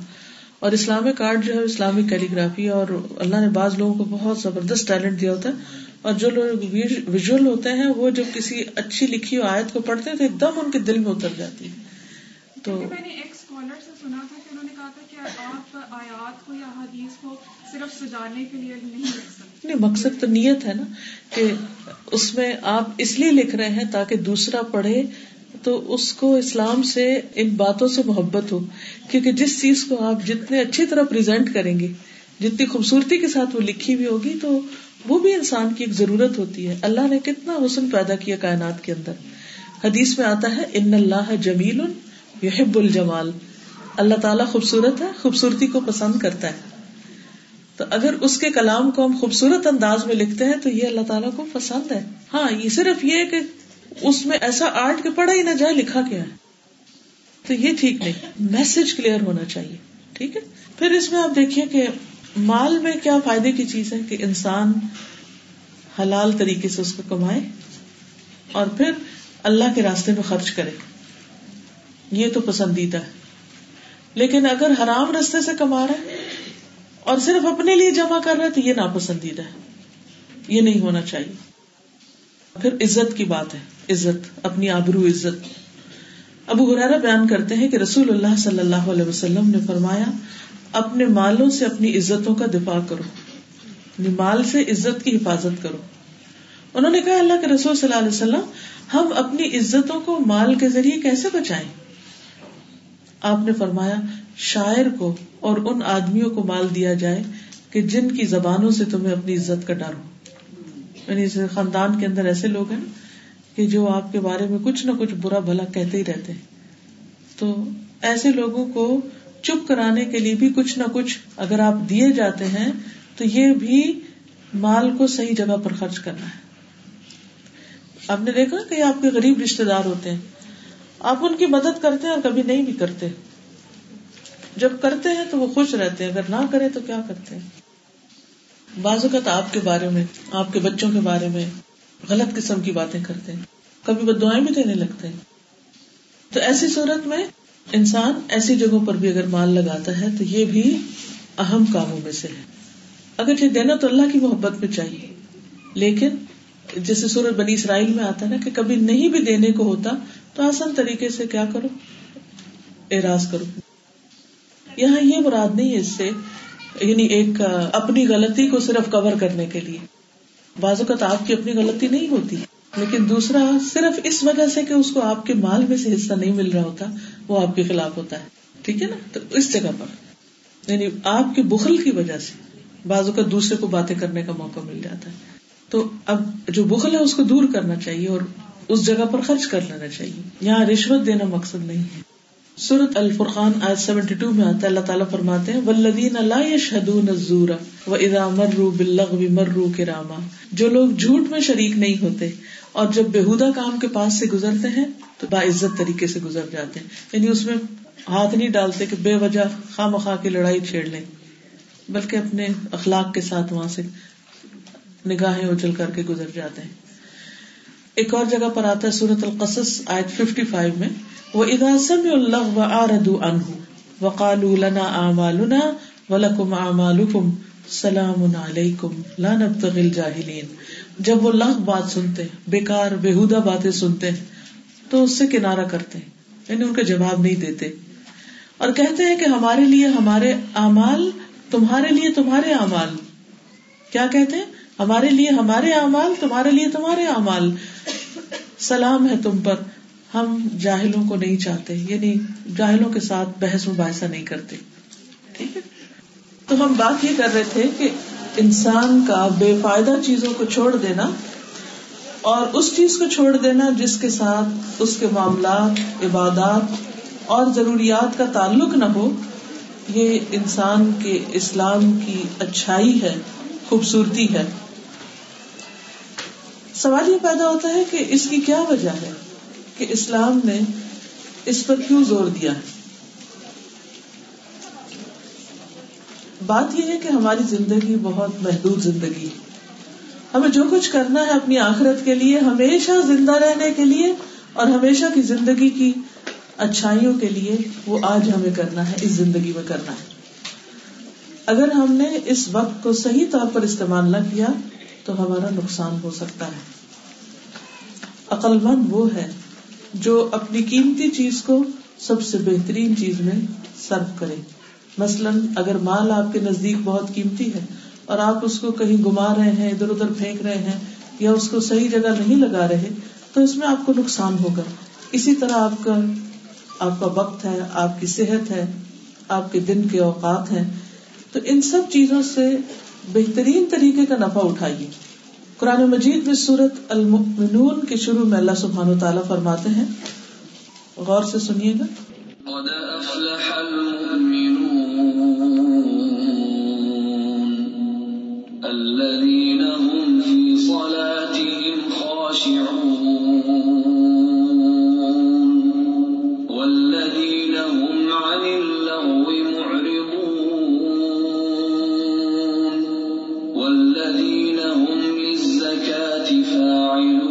اور اسلامک آرٹ جو ہے، اسلامک کیلیگرافی اور اللہ نے بعض لوگوں کو بہت زبردست ٹیلنٹ دیا ہوتا ہے۔ اور جو لوگ ویژل ہوتے ہیں، وہ جب کسی اچھی لکھی ہوئی آیت کو پڑھتے ہیں تو ایک دم ان کے دل میں اتر جاتی ہے۔ تو میں نے ایک اسکالر سے سنا تھا کہ انہوں نے کہا تھا کہ آپ آیات کو یا حدیث کو صرف سجانے کے لیے نہیں لکھ سکتے۔ نہیں، مقصد تو نیت ہے نا کہ اس میں آپ اس لیے لکھ رہے ہیں تاکہ دوسرا پڑھے تو اس کو اسلام سے، ان باتوں سے محبت ہو۔ کیونکہ جس چیز کو آپ جتنے اچھی طرح پرزینٹ کریں گے، جتنی خوبصورتی کے ساتھ وہ لکھی ہوئی ہوگی، تو وہ بھی انسان کی ایک ضرورت ہوتی ہے۔ اللہ نے کتنا حسن پیدا کیا کائنات کے اندر۔ حدیث میں آتا ہے، ان اللہ جمیل یحب الجمال اللہ تعالیٰ خوبصورت ہے، خوبصورتی کو پسند کرتا ہے۔ تو اگر اس کے کلام کو ہم خوبصورت انداز میں لکھتے ہیں تو یہ اللہ تعالیٰ کو پسند ہے۔ ہاں یہ صرف یہ کہ اس میں ایسا آرٹ کے پڑھا ہی نہ جائے، لکھا کیا ہے؟ تو یہ ٹھیک نہیں۔ میسج کلیئر ہونا چاہیے، ٹھیک ہے؟ پھر اس میں آپ دیکھیے کہ مال میں کیا فائدے کی چیز ہے کہ انسان حلال طریقے سے اس کو کمائے اور پھر اللہ کے راستے میں خرچ کرے۔ یہ تو پسندیدہ ہے۔ لیکن اگر حرام رستے سے کما رہا ہے اور صرف اپنے لیے جمع کر رہا ہے تو یہ ناپسندیدہ ہے۔ یہ نہیں ہونا چاہیے۔ پھر عزت کی بات ہے۔ عزت، اپنی آبرو عزت۔ ابو حرارا بیان کرتے ہیں کہ رسول اللہ صلی اللہ علیہ وسلم نے فرمایا، اپنے مالوں سے اپنی عزتوں کا دفاع کرو۔ یعنی مال سے عزت کی حفاظت کرو۔ انہوں نے کہا، اللہ کے رسول صلی اللہ علیہ وسلم، ہم اپنی عزتوں کو مال کے ذریعے کیسے بچائیں؟ آپ نے فرمایا، شاعر کو اور ان آدمیوں کو مال دیا جائے کہ جن کی زبانوں سے تمہیں اپنی عزت کا ڈر ہو۔ یعنی خاندان کے اندر ایسے لوگ ہیں کہ جو آپ کے بارے میں کچھ نہ کچھ برا بھلا کہتے ہی رہتے ہیں۔ تو ایسے لوگوں کو چپ کرانے کے لیے بھی کچھ نہ کچھ اگر آپ دیے جاتے ہیں، تو یہ بھی مال کو صحیح جگہ پر خرچ کرنا ہے۔ آپ نے دیکھا کہ آپ کے غریب رشتے دار ہوتے ہیں۔ آپ ان کی مدد کرتے ہیں اور کبھی نہیں بھی کرتے۔ جب کرتے ہیں تو وہ خوش رہتے ہیں، اگر نہ کرے تو کیا کرتے ہیں؟ بعض اوقات آپ کے بارے میں، آپ کے بچوں کے بارے میں غلط قسم کی باتیں کرتے ہیں۔ کبھی وہ دعائیں بھی دینے لگتے ہیں۔ تو ایسی صورت میں انسان ایسی جگہوں پر بھی اگر مال لگاتا ہے تو یہ بھی اہم کاموں میں سے ہے۔ اگر یہ دینا تو اللہ کی محبت میں چاہیے۔ لیکن جیسے سورج بنی اسرائیل میں آتا ہے نا کہ کبھی نہیں بھی دینے کو ہوتا تو آسان طریقے سے کیا کرو؟ اعراض کرو۔ یہاں یہ مراد نہیں ہے اس سے یعنی ایک اپنی غلطی کو صرف کور کرنے کے لیے۔ بعض اوقات آپ کی اپنی غلطی نہیں ہوتی، لیکن دوسرا صرف اس وجہ سے کہ اس کو آپ کے مال میں سے حصہ نہیں مل رہا ہوتا، وہ آپ کے خلاف ہوتا ہے۔ ٹھیک ہے نا؟ تو اس جگہ پر۔ یعنی آپ کے بخل کی وجہ سے بازو کا دوسرے کو باتیں کرنے کا موقع مل جاتا ہے۔ تو اب جو بخل ہے اس کو دور کرنا چاہیے اور اس جگہ پر خرچ کر لینا چاہیے۔ یہاں رشوت دینا مقصد نہیں ہے۔ سورت الفرقان آج سیونٹی ٹو میں آتا ہے، اللہ تعالیٰ فرماتے ہیں ولدین اللہ یشہدون الزور و اذا مروا باللغو مروا کراما جو لوگ جھوٹ میں شریک نہیں ہوتے اور جب بےحدہ کام کے پاس سے گزرتے ہیں، تو باعزت طریقے سے گزر جاتے ہیں۔ یعنی اس میں ہاتھ نہیں ڈالتے کہ بے وجہ خواہ مخواہ کی لڑائی چھیڑ لیں، بلکہ اپنے اخلاق کے ساتھ وہاں سے نگاہیں اچل کر کے گزر جاتے ہیں۔ ایک اور جگہ پر آتا ہے سورت القصص، آیت ففٹی فائیو میں، وہ اداسم اللہ و آرد ان وقال لنا اعمالنا ولکم اعمالکم سلام علیکم لا نبتغي الجاہلین جب وہ لغ بات سنتے ہیں بیکار بےحدہ باتیں سنتے ہیں تو اس سے کنارہ کرتے ہیں یعنی ان کا جواب نہیں دیتے۔ اور کہتے ہیں کہ ہمارے لیے ہمارے اعمال، تمہارے لیے تمہارے اعمال۔ کیا کہتے ہیں؟ ہمارے لیے ہمارے اعمال، تمہارے لیے تمہارے اعمال۔ سلام ہے تم پر، ہم جاہلوں کو نہیں چاہتے یعنی جاہلوں کے ساتھ بحث مباحثہ نہیں کرتے۔ ٹھیک ہے؟ تو ہم بات یہ کر رہے تھے کہ انسان کا بے فائدہ چیزوں کو چھوڑ دینا اور اس چیز کو چھوڑ دینا جس کے ساتھ اس کے معاملات، عبادات اور ضروریات کا تعلق نہ ہو، یہ انسان کے اسلام کی اچھائی ہے، خوبصورتی ہے۔ سوال یہ پیدا ہوتا ہے کہ اس کی کیا وجہ ہے کہ اسلام نے اس پر کیوں زور دیا ہے؟ بات یہ ہے کہ ہماری زندگی بہت محدود زندگی ہے۔ ہمیں جو کچھ کرنا ہے اپنی آخرت کے لیے، ہمیشہ زندہ رہنے کے لیے اور ہمیشہ کی زندگی کی اچھائیوں کے لیے وہ آج ہمیں کرنا ہے، اس زندگی میں کرنا ہے۔ اگر ہم نے اس وقت کو صحیح طور پر استعمال نہ کیا تو ہمارا نقصان ہو سکتا ہے۔ عقل مند وہ ہے جو اپنی قیمتی چیز کو سب سے بہترین چیز میں سرو کرے۔ مثلاً اگر مال آپ کے نزدیک بہت قیمتی ہے اور آپ اس کو کہیں گما رہے ہیں، ادھر ادھر پھینک رہے ہیں یا اس کو صحیح جگہ نہیں لگا رہے، تو اس میں آپ کو نقصان ہوگا۔ اسی طرح آپ کا آپ کا وقت ہے، آپ کی صحت ہے، آپ کے دن کے اوقات ہیں۔ تو ان سب چیزوں سے بہترین طریقے کا نفع اٹھائیے۔ قرآن مجید میں سورت المؤمنون کے شروع میں اللہ سبحانہ و تعالیٰ فرماتے ہیں۔ غور سے سنیے گا۔ قد أفلح المؤمنون الذين هم في صلاتهم خاشعون فاعلون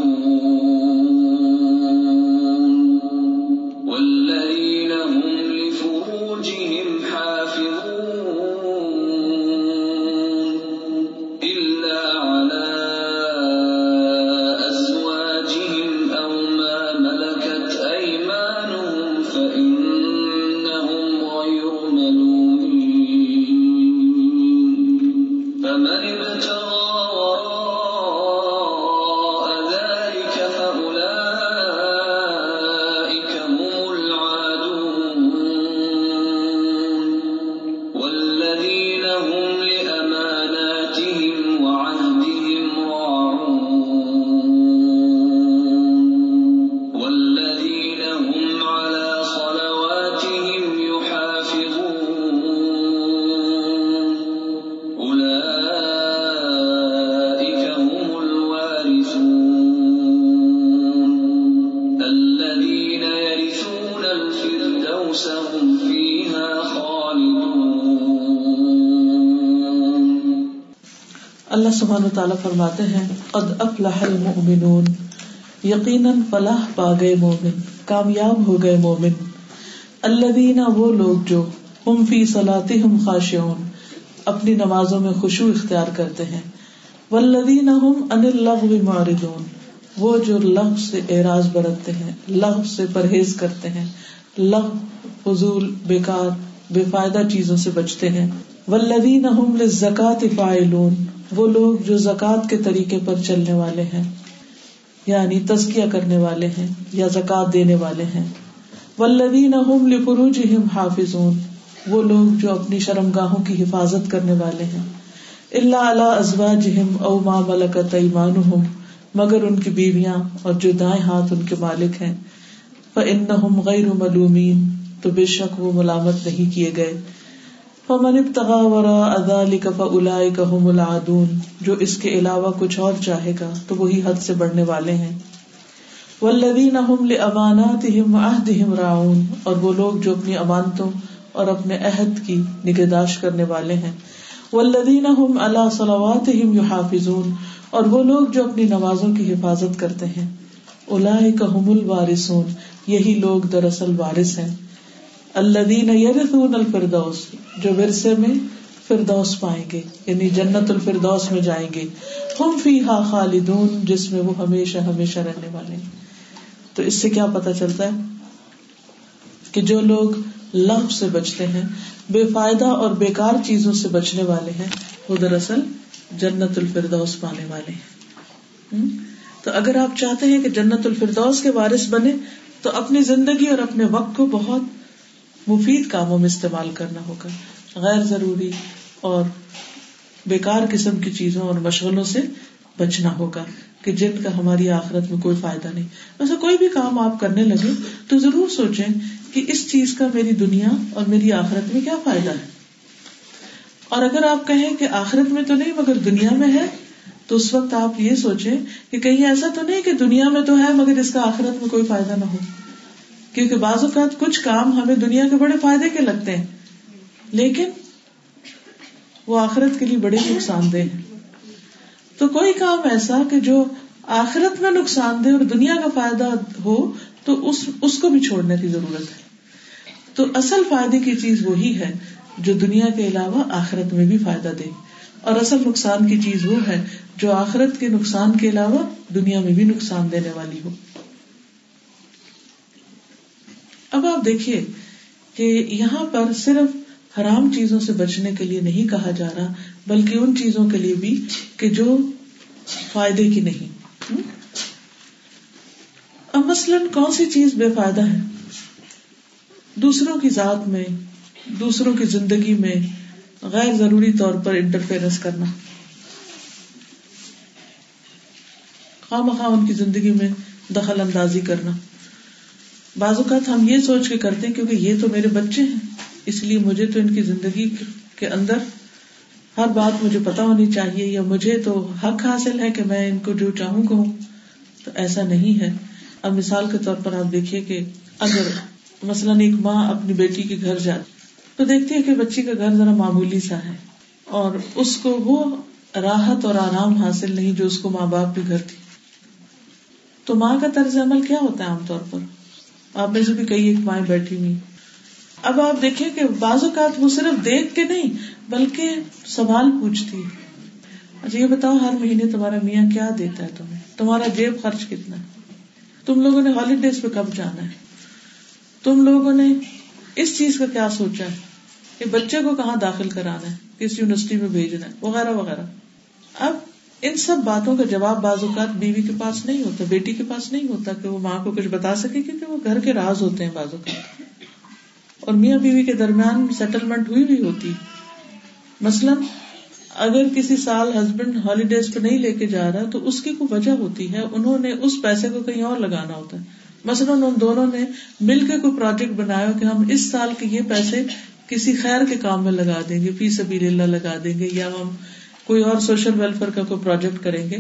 تعالیٰ فرماتے ہیں، قد افلح المؤمنون، یقیناً فلاح پا گئے مومن، کامیاب ہو گئے مومن۔ الذین، وہ لوگ جو ہم فی صلاتہم خاشعون، اپنی نمازوں میں خشوع اختیار کرتے ہیں۔ والذین ہم عن اللغو معرضون، وہ جو لغو سے اعراض برتتے ہیں، لغو سے پرہیز کرتے ہیں۔ لغو، فضول، بیکار، بے فائدہ چیزوں سے بچتے ہیں۔ والذین ہم للزکاة فاعلون وہ لوگ جو زکوٰۃ کے طریقے پر چلنے والے ہیں یعنی تزکیہ کرنے والے ہیں یا زکوٰۃ دینے والے ہیں۔ والذین هم حافظون۔ وہ لوگ جو اپنی شرمگاہوں کی حفاظت کرنے والے ہیں۔ الا علی ازواجہم او ما ملکت ایمانہم مگر ان کی بیویاں اور جو دائیں ہاتھ ان کے مالک ہیں۔ فانہم غیر ملومین تو بے شک وہ ملامت نہیں کیے گئے۔ فمن ابتغى وراء ذلك فاولئك هم العادون جو اس کے علاوہ کچھ اور چاہے گا تو وہی حد سے بڑھنے والے ہیں۔ والذین هم لاماناتهم وعهدهم راعون اور وہ لوگ جو اپنی امانتوں اور اپنے عہد کی نگہداشت کرنے والے ہیں۔ والذین هم على صلواتهم يحافظون اور وہ لوگ جو اپنی نمازوں کی حفاظت کرتے ہیں۔ اولئک هم الوارثون یہی لوگ دراصل وارث ہیں۔ الذین یرثون الفردوس، جو ورثے میں فردوس پائیں گے یعنی جنت الفردوس میں جائیں گے۔ ہم فیہا خالدون، جس میں وہ ہمیشہ ہمیشہ رہنے والے ہیں۔ تو اس سے کیا پتا چلتا ہے کہ جو لوگ لغ سے بچتے ہیں، بے فائدہ اور بیکار چیزوں سے بچنے والے ہیں، وہ دراصل جنت الفردوس پانے والے ہیں۔ تو اگر آپ چاہتے ہیں کہ جنت الفردوس کے وارث بنے، تو اپنی زندگی اور اپنے وقت کو بہت مفید کاموں میں استعمال کرنا ہوگا۔ غیر ضروری اور بیکار قسم کی چیزوں اور مشغلوں سے بچنا ہوگا کہ جن کا ہماری آخرت میں کوئی فائدہ نہیں۔ ویسے کوئی بھی کام آپ کرنے لگے تو ضرور سوچیں کہ اس چیز کا میری دنیا اور میری آخرت میں کیا فائدہ ہے۔ اور اگر آپ کہیں کہ آخرت میں تو نہیں مگر دنیا میں ہے، تو اس وقت آپ یہ سوچیں کہ کہیں ایسا تو نہیں کہ دنیا میں تو ہے مگر اس کا آخرت میں کوئی فائدہ نہ ہو۔ کیونکہ بعض اوقات کچھ کام ہمیں دنیا کے بڑے فائدے کے لگتے ہیں، لیکن وہ آخرت کے لیے بڑے نقصان دہ ہیں۔ تو کوئی کام ایسا کہ جو آخرت میں نقصان دہ اور دنیا کا فائدہ ہو، تو اس اس کو بھی چھوڑنے کی ضرورت ہے۔ تو اصل فائدے کی چیز وہی ہے جو دنیا کے علاوہ آخرت میں بھی فائدہ دے۔ اور اصل نقصان کی چیز وہ ہے جو آخرت کے نقصان کے علاوہ دنیا میں بھی نقصان دینے والی ہو۔ اب آپ دیکھیے کہ یہاں پر صرف حرام چیزوں سے بچنے کے لیے نہیں کہا جا رہا، بلکہ ان چیزوں کے لیے بھی کہ جو فائدے کی نہیں۔ اب مثلاً کون سی چیز بے فائدہ ہے؟ دوسروں کی ذات میں، دوسروں کی زندگی میں غیر ضروری طور پر انٹرفیئرنس کرنا۔ خواہ مخواہ ان کی زندگی میں دخل اندازی کرنا۔ بعض اوقات ہم یہ سوچ کے کرتے ہیں کیونکہ یہ تو میرے بچے ہیں، اس لیے مجھے تو ان کی زندگی کے اندر ہر بات مجھے پتا ہونی چاہیے یا مجھے تو حق حاصل ہے کہ میں ان کو جو چاہوں کہوں تو ایسا نہیں ہے۔ اب مثال کے طور پر آپ دیکھیے کہ اگر مثلاً ایک ماں اپنی بیٹی کے گھر جاتی تو دیکھتی ہے کہ بچی کا گھر ذرا معمولی سا ہے اور اس کو وہ راحت اور آرام حاصل نہیں جو اس کو ماں باپ کے گھر تھی۔ تو ماں کا طرز عمل کیا ہوتا ہے عام طور پر؟ آپ میں سے بھی کئی ایک مائیں بیٹھی ہوئی اب آپ دیکھیں کہ بعض اوقات وہ صرف دیکھ کے نہیں، بلکہ سوال پوچھتی اچھا یہ بتاؤ، ہر مہینے تمہارا میاں کیا دیتا ہے تمہیں؟ تمہارا جیب خرچ کتنا ہے؟ تم لوگوں نے ہالیڈیز پہ کب جانا ہے؟ تم لوگوں نے اس چیز کا کیا سوچا ہے کہ بچے کو کہاں داخل کرانا ہے؟ کس یونیورسٹی میں بھیجنا ہے؟ وغیرہ وغیرہ۔ اب ان سب باتوں کا جواب بعض اوقات بیوی کے پاس نہیں ہوتا، بیٹی کے پاس نہیں ہوتا کہ وہ ماں کو کچھ بتا سکے، کیونکہ وہ گھر کے راز ہوتے ہیں بعض اوقات۔ اور میاں بیوی کے درمیان سیٹلمنٹ ہوئی بھی ہوتی۔ مثلاً اگر کسی سال ہسبینڈ ہالیڈیز پہ نہیں لے کے جا رہا، تو اس کی کوئی وجہ ہوتی ہے، انہوں نے اس پیسے کو کہیں اور لگانا ہوتا ہے۔ مثلاً ان دونوں نے مل کے کوئی پروجیکٹ بنایا کہ ہم اس سال کے یہ پیسے کسی خیر کے کام میں لگا دیں گے، فی سبیل اللہ لگا دیں گے، یا ہم کوئی اور سوشل ویلفیئر کا کوئی پروجیکٹ کریں گے،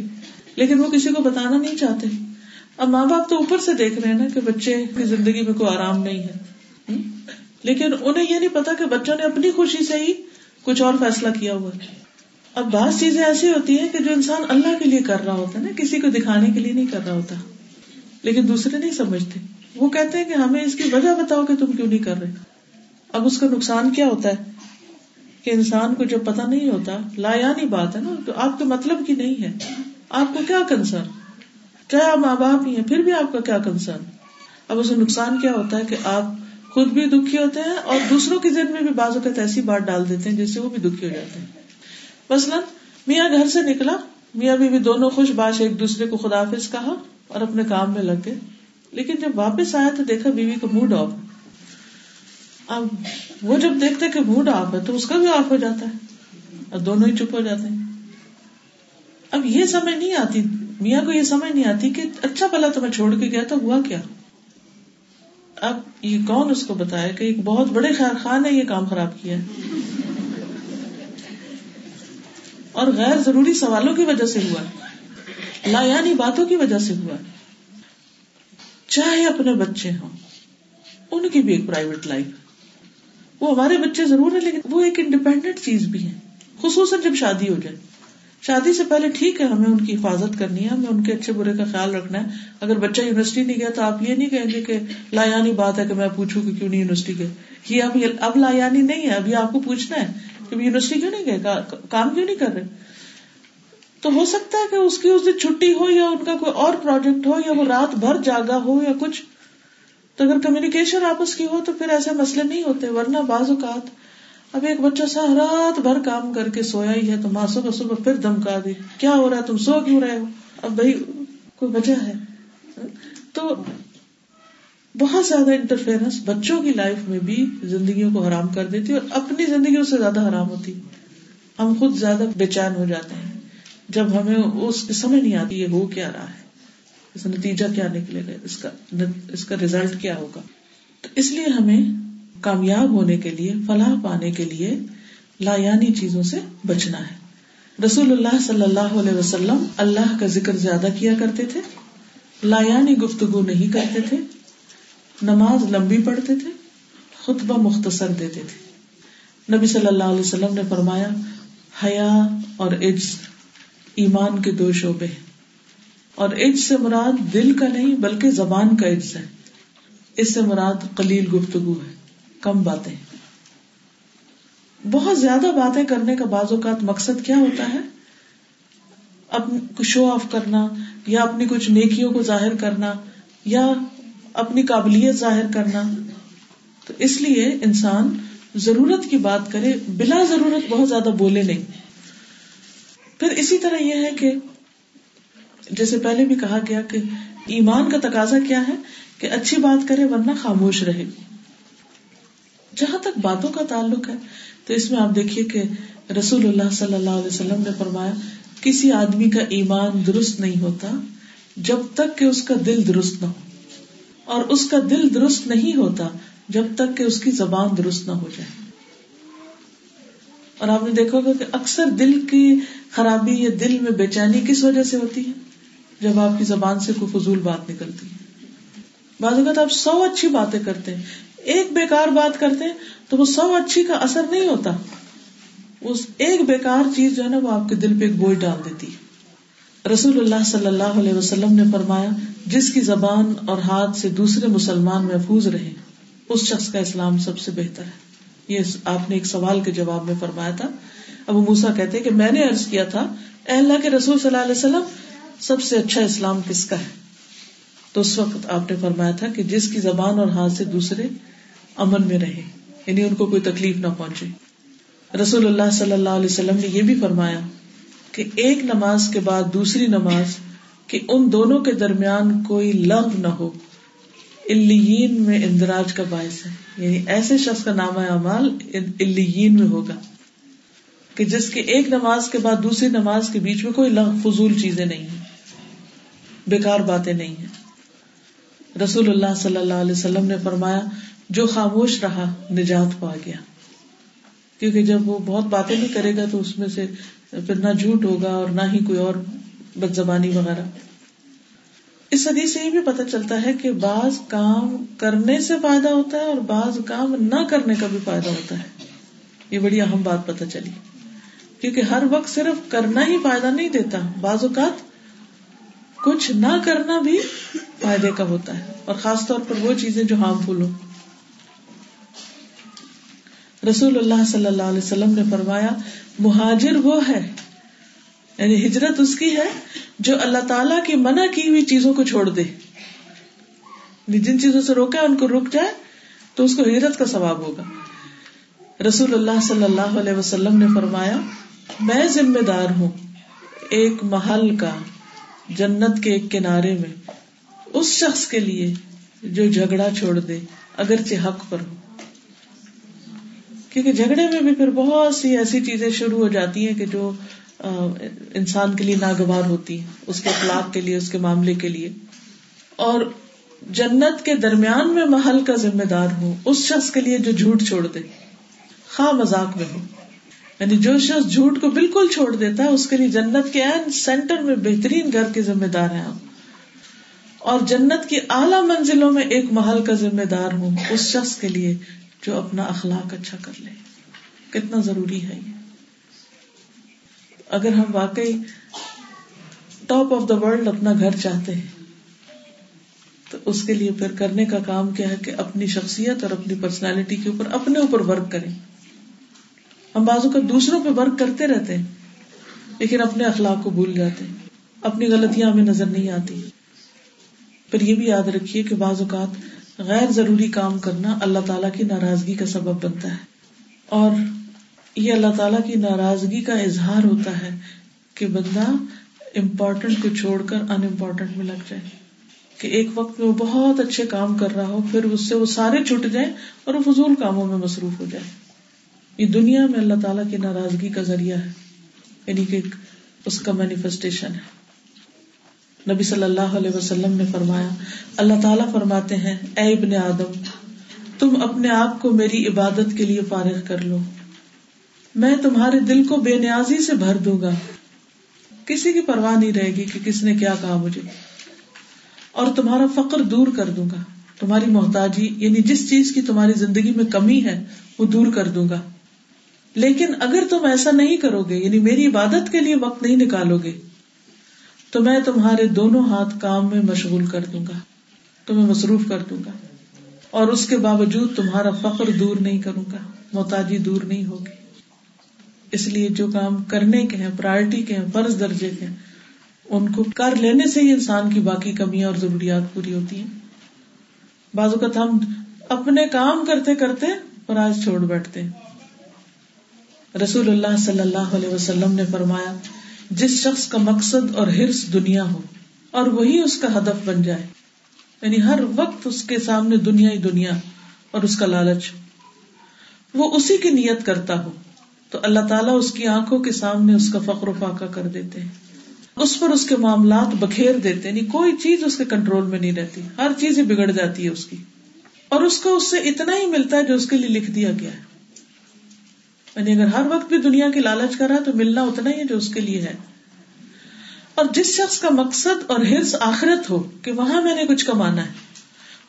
لیکن وہ کسی کو بتانا نہیں چاہتے۔ اب ماں باپ تو اوپر سے دیکھ رہے ہیں نا کہ بچے کی زندگی میں کوئی آرام نہیں ہے۔ لیکن انہیں یہ نہیں پتا کہ بچوں نے اپنی خوشی سے ہی کچھ اور فیصلہ کیا ہوا۔ اب بعض چیزیں ایسی ہوتی ہیں کہ جو انسان اللہ کے لیے کر رہا ہوتا ہے نا، کسی کو دکھانے کے لیے نہیں کر رہا ہوتا۔ لیکن دوسرے نہیں سمجھتے۔ وہ کہتے ہیں کہ ہمیں اس کی وجہ بتاؤ کہ تم کیوں نہیں کر رہے۔ اب اس کا نقصان کیا ہوتا ہے؟ کہ انسان کو جب پتا نہیں ہوتا لا یعنی بات ہے نا، تو آپ کے مطلب کی نہیں ہے۔ آپ کو کیا کنسرن چاہے آپ ماں باپ ہی ہیں، پھر بھی آپ کا کیا کنسرن اب اس نقصان کیا ہوتا ہے کہ آپ خود بھی دکھی ہوتے ہیں اور دوسروں کے ذہن میں بھی بعض اوقات ایسی بات ڈال دیتے ہیں جس سے وہ بھی دکھی ہو جاتے ہیں۔ مثلاً، میاں گھر سے نکلا، میاں بھی دونوں خوش، باش ایک دوسرے کو خدافظ کہا اور اپنے کام میں لگ گئے۔ لیکن جب واپس آیا تو دیکھا بیوی کا موڈ آف اب وہ جب دیکھتے کہ موڈ آف ہے تو اس کا بھی آف ہو جاتا ہے اور دونوں ہی چپ ہو جاتے ہیں۔ اب یہ سمجھ نہیں آتی، میاں کو یہ سمجھ نہیں آتی کہ اچھا پلا تو میں چھوڑ کے گیا تو ہوا کیا۔ اب یہ کون اس کو بتایا کہ ایک بہت بڑے خیر خان نے یہ کام خراب کیا اور غیر ضروری سوالوں کی وجہ سے ہوا۔ لا یعنی باتوں کی وجہ سے ہوا۔ چاہے اپنے بچے ہوں، ان کی بھی ایک پرائیویٹ لائف وہ ہمارے بچے ضرور ہیں، لیکن وہ ایک انڈیپینڈنٹ چیز بھی ہے خصوصاً جب شادی ہو جائے۔ شادی سے پہلے ٹھیک ہے، ہمیں ان کی حفاظت کرنی ہے، ہمیں ان کے اچھے برے کا خیال رکھنا ہے۔ اگر بچہ یونیورسٹی نہیں گیا تو آپ یہ نہیں کہیں گے کہ لا یعنی بات ہے کہ میں پوچھوں کہ کیوں نہیں یونیورسٹی گئے۔ یہ اب اب لا یعنی نہیں ہے، ابھی آپ کو پوچھنا ہے کہ یونیورسٹی کیوں نہیں گئے؟ کام کیوں نہیں کر رہے؟ تو ہو سکتا ہے کہ اس کی اس دن چھٹی ہو یا ان کا کوئی اور پروجیکٹ ہو یا وہ رات بھر جاگا ہو یا کچھ۔ تو اگر کمیونیکیشن آپس کی ہو تو پھر ایسے مسئلے نہیں ہوتے، ورنہ بعض اوقات اب ایک بچہ سا رات بھر کام کر کے سویا ہی ہے تو ماں صبح صبح پھر دمکا دے، کیا ہو رہا ہے؟ تم سو کیوں رہے ہو؟ اب بھائی کوئی وجہ ہے؟ تو بہت زیادہ انٹرفیئرنس بچوں کی لائف میں بھی زندگیوں کو حرام کر دیتی اور اپنی زندگی اس سے زیادہ حرام ہوتی۔ ہم خود زیادہ بے چین ہو جاتے ہیں۔ جب ہمیں اس کی سمجھ نہیں آتی یہ ہو کیا رہا ہے۔ اس نتیجہ کیا نکلے گا؟ اس کا اس کا ریزلٹ کیا ہوگا؟ تو اس لیے ہمیں کامیاب ہونے کے لیے، فلاح پانے کے لیے لایانی چیزوں سے بچنا ہے۔ رسول اللہ صلی اللہ علیہ وسلم اللہ کا ذکر زیادہ کیا کرتے تھے۔ لایانی گفتگو نہیں کرتے تھے۔ نماز لمبی پڑھتے تھے۔ خطبہ مختصر دیتے تھے۔ نبی صلی اللہ علیہ وسلم نے فرمایا، حیا اور عجز ایمان کے دو شعبے ہیں۔ اور عجز سے مراد دل کا نہیں بلکہ زبان کا عجز ہے۔ اس سے مراد قلیل گفتگو ہے۔ کم باتیں۔ بہت زیادہ باتیں کرنے کا بعض اوقات مقصد کیا ہوتا ہے؟ اپنے شو آف کرنا یا اپنی کچھ نیکیوں کو ظاہر کرنا یا اپنی قابلیت ظاہر کرنا۔ تو اس لیے انسان ضرورت کی بات کرے، بلا ضرورت بہت زیادہ بولے نہیں۔ پھر اسی طرح یہ ہے کہ جیسے پہلے بھی کہا گیا کہ ایمان کا تقاضا کیا ہے کہ اچھی بات کرے ورنہ خاموش رہے۔ جہاں تک باتوں کا تعلق ہے، تو اس میں آپ دیکھیے کہ رسول اللہ صلی اللہ علیہ وسلم نے فرمایا، کسی آدمی کا ایمان درست نہیں ہوتا جب تک کہ اس کا دل درست نہ ہو۔ اور اس کا دل درست نہیں ہوتا جب تک کہ اس کی زبان درست نہ ہو جائے۔ اور آپ نے دیکھا ہوگا کہ اکثر دل کی خرابی یا دل میں بے چینی کس وجہ سے ہوتی ہے؟ جب آپ کی زبان سے کوئی فضول بات نکلتی ہے۔ بعض اوقات آپ سو اچھی باتیں کرتے ہیں۔ ایک بیکار بات کرتے ہیں تو وہ سو اچھی کا اثر نہیں ہوتا۔ اس ایک بیکار چیز جو ہے نا وہ آپ کے دل پہ ایک بوجھ ڈال دیتی ہے۔ رسول اللہ صلی اللہ علیہ وسلم نے فرمایا، جس کی زبان اور ہاتھ سے دوسرے مسلمان محفوظ رہے اس شخص کا اسلام سب سے بہتر ہے۔ یہ آپ نے ایک سوال کے جواب میں فرمایا تھا۔ ابو موسا کہتے کہ میں نے ارض کیا تھا، اے اللہ کے رسول صلی اللہ علیہ وسلم سب سے اچھا اسلام کس کا ہے؟ تو اس وقت آپ نے فرمایا تھا کہ جس کی زبان اور ہاتھ سے دوسرے امن میں رہے یعنی ان کو کوئی تکلیف نہ پہنچے۔ رسول اللہ صلی اللہ علیہ وسلم نے یہ بھی فرمایا کہ ایک نماز کے بعد دوسری نماز کہ ان دونوں کے درمیان کوئی لغ نہ ہو۔ الین میں اندراج کا باعث ہے۔ یعنی ایسے شخص کا نام اعمال الین میں ہوگا کہ جس کے ایک نماز کے بعد دوسری نماز کے بیچ میں کوئی لغ فضول چیزیں نہیں ہیں۔ بیکار باتیں نہیں ہیں۔ رسول اللہ صلی اللہ علیہ وسلم نے فرمایا، جو خاموش رہا، نجات پا گیا۔ کیونکہ جب وہ بہت باتیں نہیں کرے گا تو اس میں سے پھر نہ جھوٹ ہوگا اور نہ ہی کوئی اور بد زبانی وغیرہ۔ اس حدیث سے یہ بھی پتہ چلتا ہے کہ بعض کام کرنے سے فائدہ ہوتا ہے اور بعض کام نہ کرنے کا بھی فائدہ ہوتا ہے۔ یہ بڑی اہم بات پتہ چلی۔ کیونکہ ہر وقت صرف کرنا ہی فائدہ نہیں دیتا، بعض اوقات کچھ نہ کرنا بھی فائدے کا ہوتا ہے اور خاص طور پر وہ چیزیں جو ہارمفل ہو رسول اللہ صلی اللہ علیہ وسلم نے فرمایا، مہاجر وہ ہے یعنی ہجرت اس کی ہے جو اللہ تعالیٰ کی منع کی ہوئی چیزوں کو چھوڑ دے۔ یعنی جن چیزوں سے روکا ان کو رک جائے تو اس کو ہجرت کا ثواب ہوگا۔ رسول اللہ صلی اللہ علیہ وسلم نے فرمایا، میں ذمہ دار ہوں ایک محل کا۔ جنت کے ایک کنارے میں، اس شخص کے لیے جو جھگڑا چھوڑ دے، اگرچہ حق پر ہو۔ کیونکہ جھگڑے میں بھی پھر بہت سی ایسی چیزیں شروع ہو جاتی ہیں کہ جو انسان کے لیے ناگوار ہوتی ہیں، اس کے اخلاق کے لیے، اس کے معاملے کے لیے۔ اور جنت کے درمیان میں محل کا ذمہ دار ہوں اس شخص کے لیے جو جھوٹ چھوڑ دے، خواہ مذاق میں ہو۔ یعنی جو شخص جھوٹ کو بالکل چھوڑ دیتا ہے، اس کے لیے جنت کے سینٹر میں بہترین گھر کے ذمہ دار ہیں آپ اور جنت کی اعلی منزلوں میں ایک محل کا ذمہ دار ہوں، اس شخص کے لیے جو اپنا اخلاق اچھا کر لے۔ کتنا ضروری ہے یہ۔ اگر ہم واقعی ٹاپ آف دا ورلڈ اپنا گھر چاہتے ہیں، تو اس کے لیے پھر کرنے کا کام کیا ہے کہ اپنی شخصیت اور اپنی پرسنالٹی کے اوپر، اپنے اوپر ورک کریں۔ ہم بازو کا دوسروں پہ ورک کرتے رہتے ہیں، لیکن اپنے اخلاق کو بھول جاتے ہیں، اپنی غلطیاں ہمیں نظر نہیں آتی۔ پھر یہ بھی یاد رکھیے کہ بعض اوقات غیر ضروری کام کرنا اللہ تعالیٰ کی ناراضگی کا سبب بنتا ہے۔ اور یہ اللہ تعالیٰ کی ناراضگی کا اظہار ہوتا ہے کہ بندہ امپورٹنٹ کو چھوڑ کر ان امپورٹنٹ میں لگ جائے۔ کہ ایک وقت میں وہ بہت اچھے کام کر رہا ہو، پھر اس سے وہ سارے چھٹ جائیں اور وہ فضول کاموں میں مصروف ہو جائے۔ یہ دنیا میں اللہ تعالیٰ کی ناراضگی کا ذریعہ ہے۔ یعنی کہ اس کا مینیفیسٹیشن ہے۔ نبی صلی اللہ علیہ وسلم نے فرمایا، اللہ تعالیٰ فرماتے ہیں، اے ابن آدم، تم اپنے آپ کو میری عبادت کے لیے فارغ کر لو۔ میں تمہارے دل کو بے نیازی سے بھر دوں گا۔ کسی کی پرواہ نہیں رہے گی کہ کس نے کیا کہا مجھے۔ اور تمہارا فقر دور کر دوں گا۔ تمہاری محتاجی یعنی جس چیز کی تمہاری زندگی میں کمی ہے، وہ دور کر دوں گا۔ لیکن اگر تم ایسا نہیں کرو گے یعنی میری عبادت کے لیے وقت نہیں نکالو گے، تو میں تمہارے دونوں ہاتھ کام میں مشغول کر دوں گا، تمہیں مصروف کر دوں گا، اور اس کے باوجود تمہارا فخر دور نہیں کروں گا، محتاجی دور نہیں ہوگی۔ اس لیے جو کام کرنے کے ہیں پرائرٹی کے ہیں، فرض درجے کے ہیں، ان کو کر لینے سے ہی انسان کی باقی کمیاں اور ضروریات پوری ہوتی ہیں۔ بعض اوقات ہم اپنے کام کرتے کرتے فراز چھوڑ بیٹھتے ہیں۔ رسول اللہ صلی اللہ علیہ وسلم نے فرمایا، جس شخص کا مقصد اور ہرس دنیا ہو، اور وہی اس کا ہدف بن جائے۔ یعنی ہر وقت اس کے سامنے دنیا ہی دنیا اور اس کا لالچ۔ وہ اسی کی نیت کرتا ہو، تو اللہ تعالیٰ اس کی آنکھوں کے سامنے اس کا فخر و فاقہ کر دیتے ہیں۔ اس پر اس کے معاملات بکھیر دیتے یعنی کوئی چیز اس کے کنٹرول میں نہیں رہتی۔ ہر چیز ہی بگڑ جاتی ہے اس کی۔ اور اس کو اس سے اتنا ہی ملتا ہے جو اس کے لیے لکھ دیا گیا ہے۔ یعنی اگر ہر وقت بھی دنیا کی لالچ کر رہا تو ملنا اتنا ہی ہے جو اس کے لیے ہے۔ اور جس شخص کا مقصد اور ہرس آخرت ہو کہ وہاں میں نے کچھ کمانا ہے،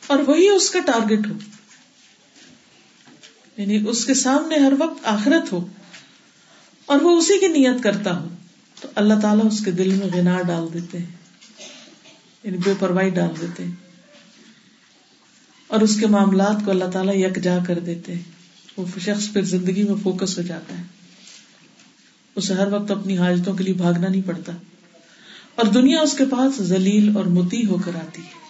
اور وہی اس کا ٹارگیٹ ہو یعنی اس کے سامنے ہر وقت آخرت ہو اور وہ اسی کی نیت کرتا ہو، تو اللہ تعالیٰ اس کے دل میں غنا ڈال دیتے ہیں یعنی بے پرواہی ڈال دیتے ہیں۔ اور اس کے معاملات کو اللہ تعالیٰ یکجا کر دیتے ہیں۔ وہ شخص پھر زندگی میں فوکس ہو جاتا ہے۔ اسے ہر وقت اپنی حاجتوں کے لیے بھاگنا نہیں پڑتا۔ اور دنیا اس کے پاس ذلیل اور متی ہو کر آتی ہے۔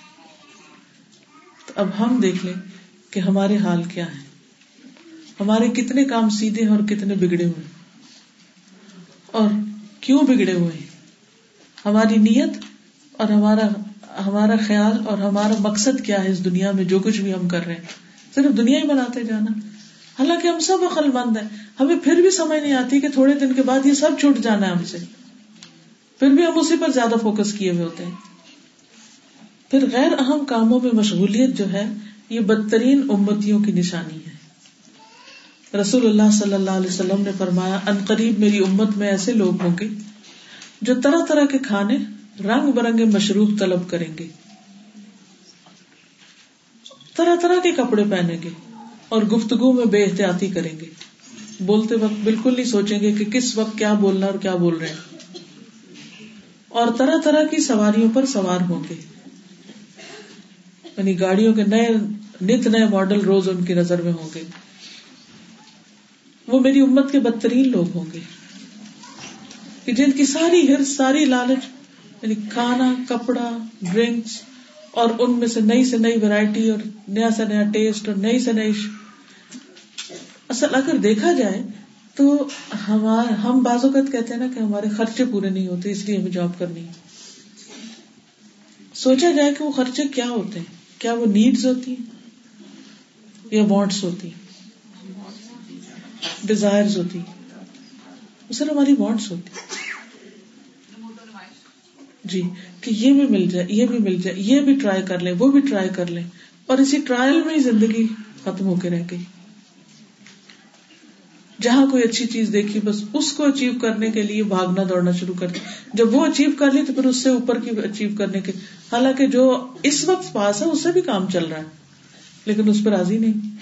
تو اب ہم دیکھ لیں کہ ہمارے حال کیا ہے ہمارے کتنے کام سیدھے اور کتنے بگڑے ہوئے اور کیوں بگڑے ہوئے ہیں؟ ہماری نیت اور ہمارا ہمارا خیال اور ہمارا مقصد کیا ہے اس دنیا میں جو کچھ بھی ہم کر رہے ہیں؟ صرف دنیا ہی بناتے جانا۔ حالانکہ ہم سب عقل مند ہیں۔ ہمیں پھر بھی سمجھ نہیں آتی کہ تھوڑے دن کے بعد یہ سب چھوٹ جانا ہے ہم سے۔ پھر بھی ہم اسی پر زیادہ فوکس کیے ہوئے ہوتے ہیں۔ پھر غیر اہم کاموں میں مشغولیت جو ہے، یہ بدترین امتیوں کی نشانی ہے۔ رسول اللہ صلی اللہ علیہ وسلم نے فرمایا، ان قریب میری امت میں ایسے لوگ ہوں گے جو طرح طرح کے کھانے رنگ برنگے مشروب طلب کریں گے۔ طرح طرح کے کپڑے پہنیں گے۔ اور گفتگو میں بے احتیاطی کریں گے۔ بولتے وقت بالکل نہیں سوچیں گے کہ کس وقت کیا بولنا اور کیا بول رہے ہیں۔ اور طرح طرح کی سواریوں پر سوار ہوں گے۔ یعنی گاڑیوں کے نئے نت نئے ماڈل روز ان کی نظر میں ہوں گے۔ وہ میری امت کے بدترین لوگ ہوں گے۔ کہ جن کی ساری ہر ساری لالچ یعنی کھانا، کپڑا، ڈرنکس اور ان میں سے نئی سے نئی ویرائٹی اور نیا سے نیا ٹیسٹ اور نئی سے نئی اصل اگر دیکھا جائے تو ہمارے ہم بعض اوقات کہتے ہیں نا کہ ہمارے خرچے پورے نہیں ہوتے، اس لیے ہمیں جاب کرنی ہے۔ سوچا جائے کہ وہ خرچے کیا ہوتے ہیں؟ کیا وہ نیڈز ہوتی ہیں؟ یا وانٹس ہوتی ہیں؟ ڈیزائر ہوتی صرف ہماری وانٹس ہوتی جی کہ یہ بھی مل جائے، یہ بھی مل جائے، یہ بھی ٹرائی کر لیں، وہ بھی ٹرائی کر لیں اور اسی ٹرائل میں ہی زندگی ختم ہو کے رہ گئی۔ جہاں کوئی اچھی چیز دیکھی، بس اس کو اچیو کرنے کے لیے بھاگنا دوڑنا شروع کر دی جب وہ اچیو کر لی تو پھر اس سے اوپر کی اچیو کرنے کے حالانکہ جو اس وقت پاس ہے، اس سے بھی کام چل رہا ہے، لیکن اس پر راضی نہیں۔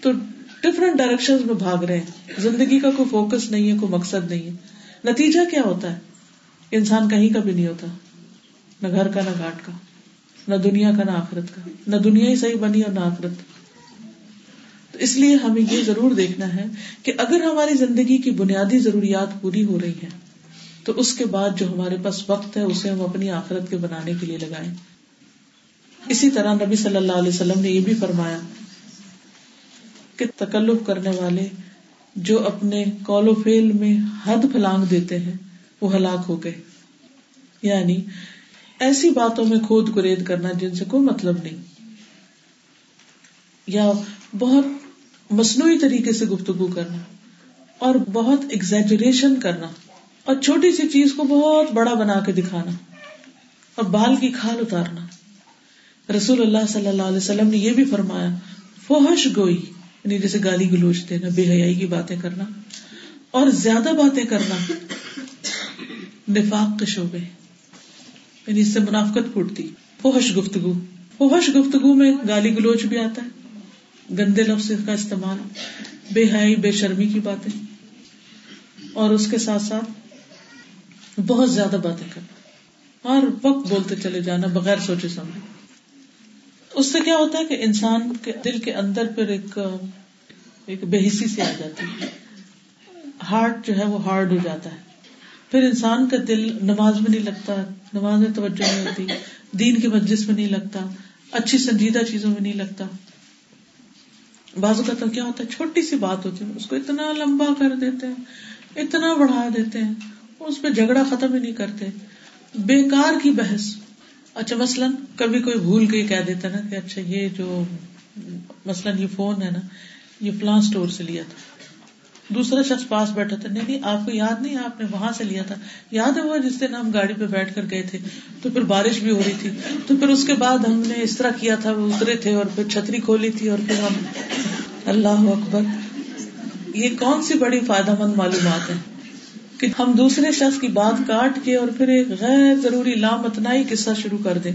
تو ڈفرنٹ ڈائریکشن میں بھاگ رہے ہیں۔ زندگی کا کوئی فوکس نہیں ہے، کوئی مقصد نہیں ہے۔ نتیجہ کیا ہوتا ہے؟ انسان کہیں کا بھی نہیں ہوتا۔ نہ گھر کا، نہ گھاٹ کا۔ نہ دنیا کا، نہ آخرت کا۔ نہ دنیا ہی صحیح بنی اور نہ آخرت۔ تو اس لیے ہمیں یہ ضرور دیکھنا ہے کہ اگر ہماری زندگی کی بنیادی ضروریات پوری ہو رہی ہے تو اس کے بعد جو ہمارے پاس وقت ہے، اسے ہم اپنی آخرت کے بنانے کے لیے لگائیں۔ اسی طرح نبی صلی اللہ علیہ وسلم نے یہ بھی فرمایا کہ تکلف کرنے والے جو اپنے کولو فیل میں حد پھلانگ دیتے ہیں، وہ ہلاک ہو گئے۔ یعنی ایسی باتوں میں کھود گرید کرنا جن سے کوئی مطلب نہیں۔ یا بہت مصنوعی طریقے سے گفتگو کرنا اور بہت ایگزیجریشن کرنا اور چھوٹی سی چیز کو بہت بڑا بنا کے دکھانا اور بال کی کھال اتارنا۔ رسول اللہ صلی اللہ علیہ وسلم نے یہ بھی فرمایا فوہش گوئی یعنی جیسے گالی گلوچ دینا، بے حیائی کی باتیں کرنا اور زیادہ باتیں کرنا۔ نفاق کے شعبے یعنی اس سے منافقت پھوٹتی۔ فوہش گفتگو۔ فوہش گفتگو میں گالی گلوچ بھی آتا ہے۔ گندے لفظ کا استعمال، بے حیائی، بے شرمی کی باتیں۔ اور اس کے ساتھ ساتھ بہت زیادہ باتیں کرنا۔ اور وقت بولتے چلے جانا بغیر سوچے سمجھے۔ اس سے کیا ہوتا ہے کہ انسان کے دل کے اندر پھر ایک ایک بے حسی سے آ جاتی ہے۔ ہارٹ جو ہے وہ ہارڈ ہو جاتا ہے۔ پھر انسان کا دل نماز میں نہیں لگتا، نماز میں توجہ نہیں ہوتی، دین کے مجلس میں نہیں لگتا، اچھی سنجیدہ چیزوں میں نہیں لگتا۔ بازو کا تو کیا ہوتا ہے؟ چھوٹی سی بات ہوتی ہے، اس کو اتنا لمبا کر دیتے ہیں، اتنا بڑھا دیتے ہیں، اس پہ جھگڑا ختم ہی نہیں کرتے۔ بیکار کی بحث۔ اچھا مثلاً کبھی کوئی بھول کے کہہ دیتا نا کہ اچھا یہ جو مثلاً یہ فون ہے نا، یہ فلاں اسٹور سے لیا تھا۔ دوسرا شخص پاس بیٹھا تھا، نہیں نہیں، آپ کو یاد نہیں، آپ نے وہاں سے لیا تھا۔ یاد ہے وہ جس دن ہم گاڑی پہ بیٹھ کر گئے تھے۔ تو پھر بارش بھی ہو رہی تھی۔ تو پھر اس کے بعد ہم نے اس طرح کیا تھا، وہ اترے تھے اور پھر چھتری کھولی تھی اور پھر ہم، اللہ اکبر۔ یہ کون سی بڑی فائدہ مند معلومات ہے کہ ہم دوسرے شخص کی بات کاٹ کے اور پھر ایک غیر ضروری لامتنائی قصہ شروع کر دیں۔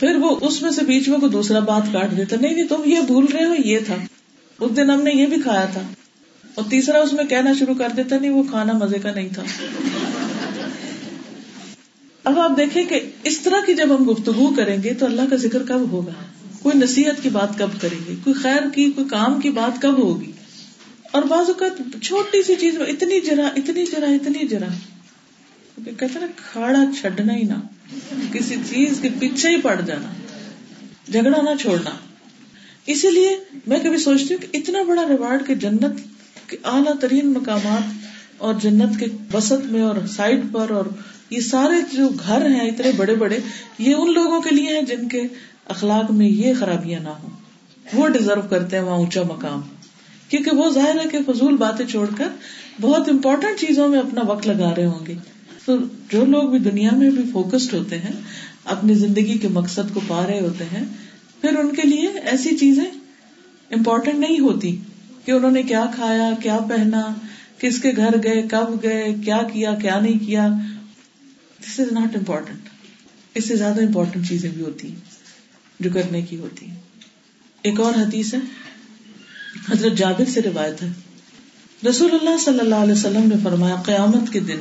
پھر وہ اس میں سے بیچ میں کو دوسرا بات کاٹ دیتا، نہیں نہیں، تم یہ بھول رہے ہو، یہ تھا۔ اس دن ہم نے یہ بھی کھایا تھا۔ اور تیسرا اس میں کہنا شروع کر دیتا نہیں، وہ کھانا مزے کا نہیں تھا۔ اب آپ دیکھیں کہ اس طرح کی جب ہم گفتگو کریں گے تو اللہ کا ذکر کب ہوگا؟ کوئی نصیحت کی بات کب کریں گے؟ کوئی خیر کی، کوئی کام کی بات کب ہوگی؟ اور بعض اوقات چھوٹی سی چیز میں اتنی جرا اتنی جرا اتنی جرا۔ کہتے نا، کھاڑا چھڈنا ہی نہ۔ کسی چیز کے پیچھے ہی پڑ جانا۔ جھگڑا نہ چھوڑنا۔ اسی لیے میں کبھی سوچتی ہوں کہ اتنا بڑا ریوارڈ کہ جنت اعلیٰ ترین مقامات اور جنت کے وسط میں اور سائڈ پر اور یہ سارے جو گھر ہیں، اتنے بڑے بڑے، یہ ان لوگوں کے لیے ہیں جن کے اخلاق میں یہ خرابیاں نہ ہوں۔ وہ ڈیزرو کرتے ہیں وہاں اونچا مقام۔ کیونکہ وہ ظاہر ہے کہ فضول باتیں چھوڑ کر بہت امپورٹینٹ چیزوں میں اپنا وقت لگا رہے ہوں گے۔ تو جو لوگ بھی دنیا میں بھی فوکسڈ ہوتے ہیں، اپنی زندگی کے مقصد کو پا رہے ہوتے ہیں، پھر ان کے لیے ایسی چیزیں امپورٹینٹ نہیں ہوتی۔ کہ انہوں نے کیا کھایا، کیا پہنا، کس کے گھر گئے، کب گئے، کیا کیا کیا نہیں کیا۔ دس از ناٹ امپورٹینٹ اس سے زیادہ امپورٹینٹ چیزیں بھی ہوتی ہیں، جو کرنے کی ہوتی ہیں۔ ایک اور حدیث ہے، حضرت جابر سے روایت ہے۔ رسول اللہ صلی اللہ علیہ وسلم نے فرمایا، قیامت کے دن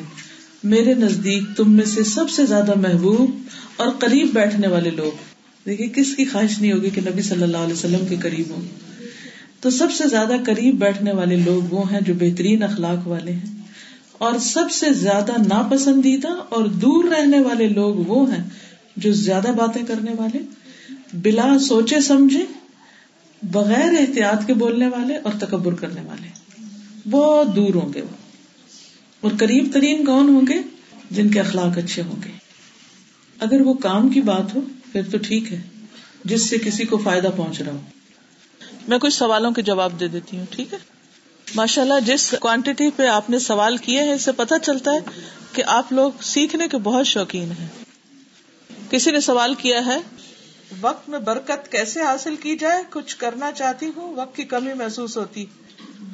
میرے نزدیک تم میں سے سب سے زیادہ محبوب اور قریب بیٹھنے والے لوگ۔ دیکھیے، کس کی خواہش نہیں ہوگی کہ نبی صلی اللہ علیہ وسلم کے قریب ہوں۔ تو سب سے زیادہ قریب بیٹھنے والے لوگ وہ ہیں جو بہترین اخلاق والے ہیں۔ اور سب سے زیادہ ناپسندیدہ اور دور رہنے والے لوگ وہ ہیں جو زیادہ باتیں کرنے والے، بلا سوچے سمجھے، بغیر احتیاط کے بولنے والے اور تکبر کرنے والے۔ بہت دور ہوں گے وہ۔ اور قریب ترین کون ہوں گے؟ جن کے اخلاق اچھے ہوں گے۔ اگر وہ کام کی بات ہو، پھر تو ٹھیک ہے، جس سے کسی کو فائدہ پہنچ رہا ہو۔ میں کچھ سوالوں کے جواب دے دیتی ہوں، ٹھیک ہے؟ ماشاء اللہ جس کوانٹٹی پہ آپ نے سوال کیے ہیں، اس سے پتا چلتا ہے کہ آپ لوگ سیکھنے کے بہت شوقین ہیں۔ کسی نے سوال کیا ہے؟ وقت میں برکت کیسے حاصل کی جائے؟ کچھ کرنا چاہتی ہوں، وقت کی کمی محسوس ہوتی۔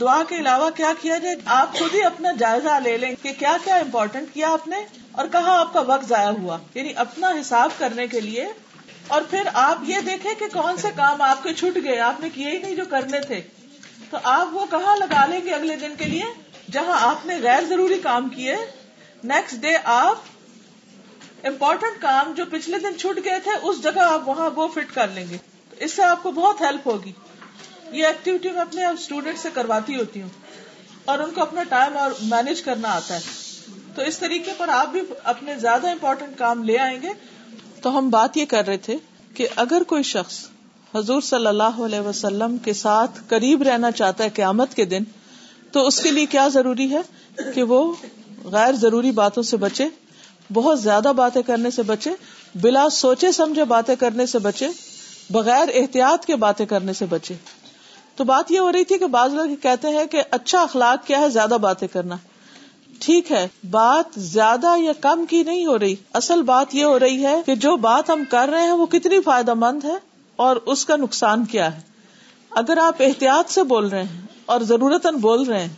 دعا کے علاوہ کیا کیا جائے؟ آپ خود ہی اپنا جائزہ لے لیں کہ کیا کیا امپورٹینٹ کیا آپ نے اور کہاں آپ کا وقت ضائع ہوا۔ یعنی اپنا حساب کرنے کے لیے اور پھر آپ یہ دیکھیں کہ کون سے کام آپ کے چھٹ گئے، آپ نے کیے ہی نہیں جو کرنے تھے۔ تو آپ وہ کہاں لگا لیں گے اگلے دن کے لیے؟ جہاں آپ نے غیر ضروری کام کیے۔ نیکسٹ ڈے آپ امپورٹنٹ کام جو پچھلے دن چھٹ گئے تھے، اس جگہ آپ وہاں وہ فٹ کر لیں گے۔ اس سے آپ کو بہت ہیلپ ہوگی۔ یہ ایکٹیویٹی میں اپنے اسٹوڈینٹ سے کرواتی ہوتی ہوں۔ اور ان کو اپنا ٹائم اور مینج کرنا آتا ہے۔ تو اس طریقے پر آپ بھی اپنے زیادہ امپورٹنٹ کام لے آئیں گے۔ تو ہم بات یہ کر رہے تھے کہ اگر کوئی شخص حضور صلی اللہ علیہ وسلم کے ساتھ قریب رہنا چاہتا ہے قیامت کے دن، تو اس کے لیے کیا ضروری ہے کہ وہ غیر ضروری باتوں سے بچے، بہت زیادہ باتیں کرنے سے بچے، بلا سوچے سمجھے باتیں کرنے سے بچے، بغیر احتیاط کے باتیں کرنے سے بچے؟ تو بات یہ ہو رہی تھی کہ بعض لوگ کہتے ہیں کہ اچھا اخلاق کیا ہے، زیادہ باتیں کرنا۔ ٹھیک ہے، بات زیادہ یا کم کی نہیں ہو رہی۔ اصل بات یہ ہو رہی ہے کہ جو بات ہم کر رہے ہیں وہ کتنی فائدہ مند ہے اور اس کا نقصان کیا ہے۔ اگر آپ احتیاط سے بول رہے ہیں اور ضرورت بول رہے ہیں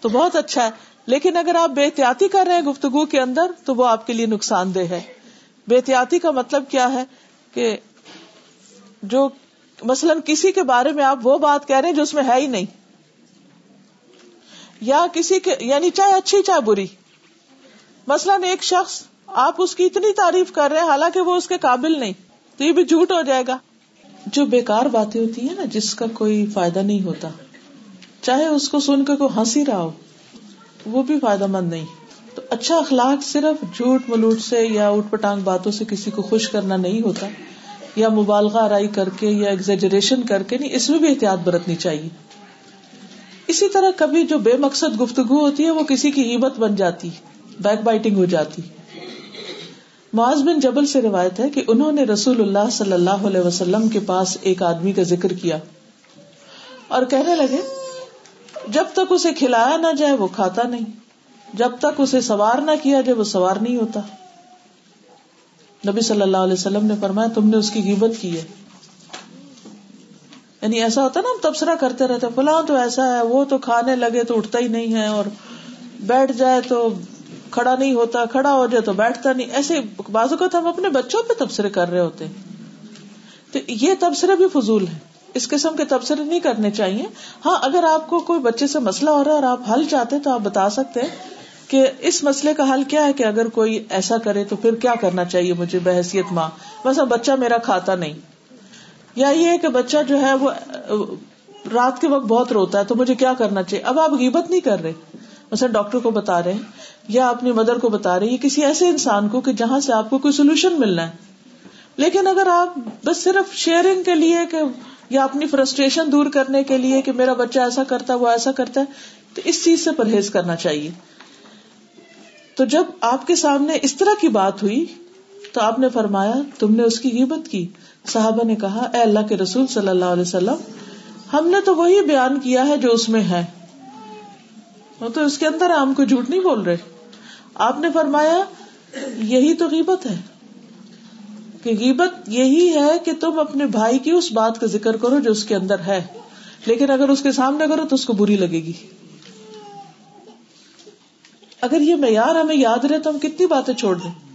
تو بہت اچھا ہے، لیکن اگر آپ بے احتیاطی کر رہے ہیں گفتگو کے اندر تو وہ آپ کے لیے نقصان دہ ہے۔ بے احتیاطی کا مطلب کیا ہے کہ جو مثلاً کسی کے بارے میں آپ وہ بات کہہ رہے ہیں جو اس میں ہے ہی نہیں۔ یا کسی کے یعنی چاہے اچھی چاہے بری۔ مثلاً ایک شخص آپ اس کی اتنی تعریف کر رہے ہیں، حالانکہ وہ اس کے قابل نہیں، تو یہ بھی جھوٹ ہو جائے گا۔ جو بیکار باتیں ہوتی ہیں نا، جس کا کوئی فائدہ نہیں ہوتا، چاہے اس کو سن کے کوئی ہنسی رہا ہو، وہ بھی فائدہ مند نہیں۔ تو اچھا اخلاق صرف جھوٹ ملوٹ سے یا اٹھ پٹانگ باتوں سے کسی کو خوش کرنا نہیں ہوتا، یا مبالغہ آرائی کر کے یا ایگزیجریشن کر کے نہیں، اس میں بھی احتیاط برتنی چاہیے۔ اسی طرح کبھی جو بے مقصد گفتگو ہوتی ہے وہ کسی کی ہمت بن جاتی بیک بائٹنگ ہو جاتی۔ معاذ بن جبل سے روایت ہے کہ انہوں نے رسول اللہ صلی اللہ علیہ وسلم کے پاس ایک آدمی کا ذکر کیا۔ اور کہنے لگے، جب تک اسے کھلایا نہ جائے وہ کھاتا نہیں، جب تک اسے سوار نہ کیا جائے وہ سوار نہیں ہوتا۔ نبی صلی اللہ علیہ وسلم نے فرمایا، تم نے اس کی غیبت کی ہے۔ یعنی ایسا ہوتا نا ہم تبصرہ کرتے رہتے فلاں تو ایسا ہے، وہ تو کھانے لگے تو اٹھتا ہی نہیں ہے اور بیٹھ جائے تو کھڑا نہیں ہوتا، کھڑا ہو جائے تو بیٹھتا نہیں۔ ایسے بازو کا ہم اپنے بچوں پہ تبصرے کر رہے ہوتے تو یہ تبصرے بھی فضول ہے اس قسم کے تبصرے نہیں کرنے چاہیے۔ ہاں اگر آپ کو کوئی بچے سے مسئلہ ہو رہا ہے اور آپ حل چاہتے تو آپ بتا سکتے ہیں کہ اس مسئلے کا حل کیا ہے کہ اگر کوئی ایسا کرے تو پھر کیا کرنا چاہیے مجھے بحثیت ماں؟ بس بچہ میرا کھاتا نہیں۔ یا یہ کہ بچہ جو ہے وہ، رات کے وقت بہت روتا ہے تو مجھے کیا کرنا چاہیے؟ اب آپ غیبت نہیں کر رہے۔ مثلا ڈاکٹر کو بتا رہے ہیں یا اپنی مدر کو بتا رہے ہیں کسی ایسے انسان کو کہ جہاں سے آپ کو کوئی سولوشن ملنا ہے۔ لیکن اگر آپ بس صرف شیئرنگ کے لیے کہ، یا اپنی فرسٹریشن دور کرنے کے لیے کہ میرا بچہ ایسا کرتا ہے، وہ ایسا کرتا ہے، تو اس چیز سے پرہیز کرنا چاہیے۔ تو جب آپ کے سامنے اس طرح کی بات ہوئی، تو آپ نے فرمایا، تم نے اس کی غیبت کی۔ صحابہ نے کہا، اے اللہ کے رسول صلی اللہ علیہ وسلم، ہم نے تو وہی بیان کیا ہے جو اس میں ہے۔ وہ تو اس کے اندر ہم کو جھوٹ نہیں بول رہے۔ آپ نے فرمایا، یہی تو غیبت ہے۔ کہ غیبت یہی ہے کہ تم اپنے بھائی کی اس بات کا ذکر کرو جو اس کے اندر ہے۔ لیکن اگر اس کے سامنے کرو تو اس کو بری لگے گی۔ اگر یہ معیار ہمیں یاد رہے تو ہم کتنی باتیں چھوڑ دیں۔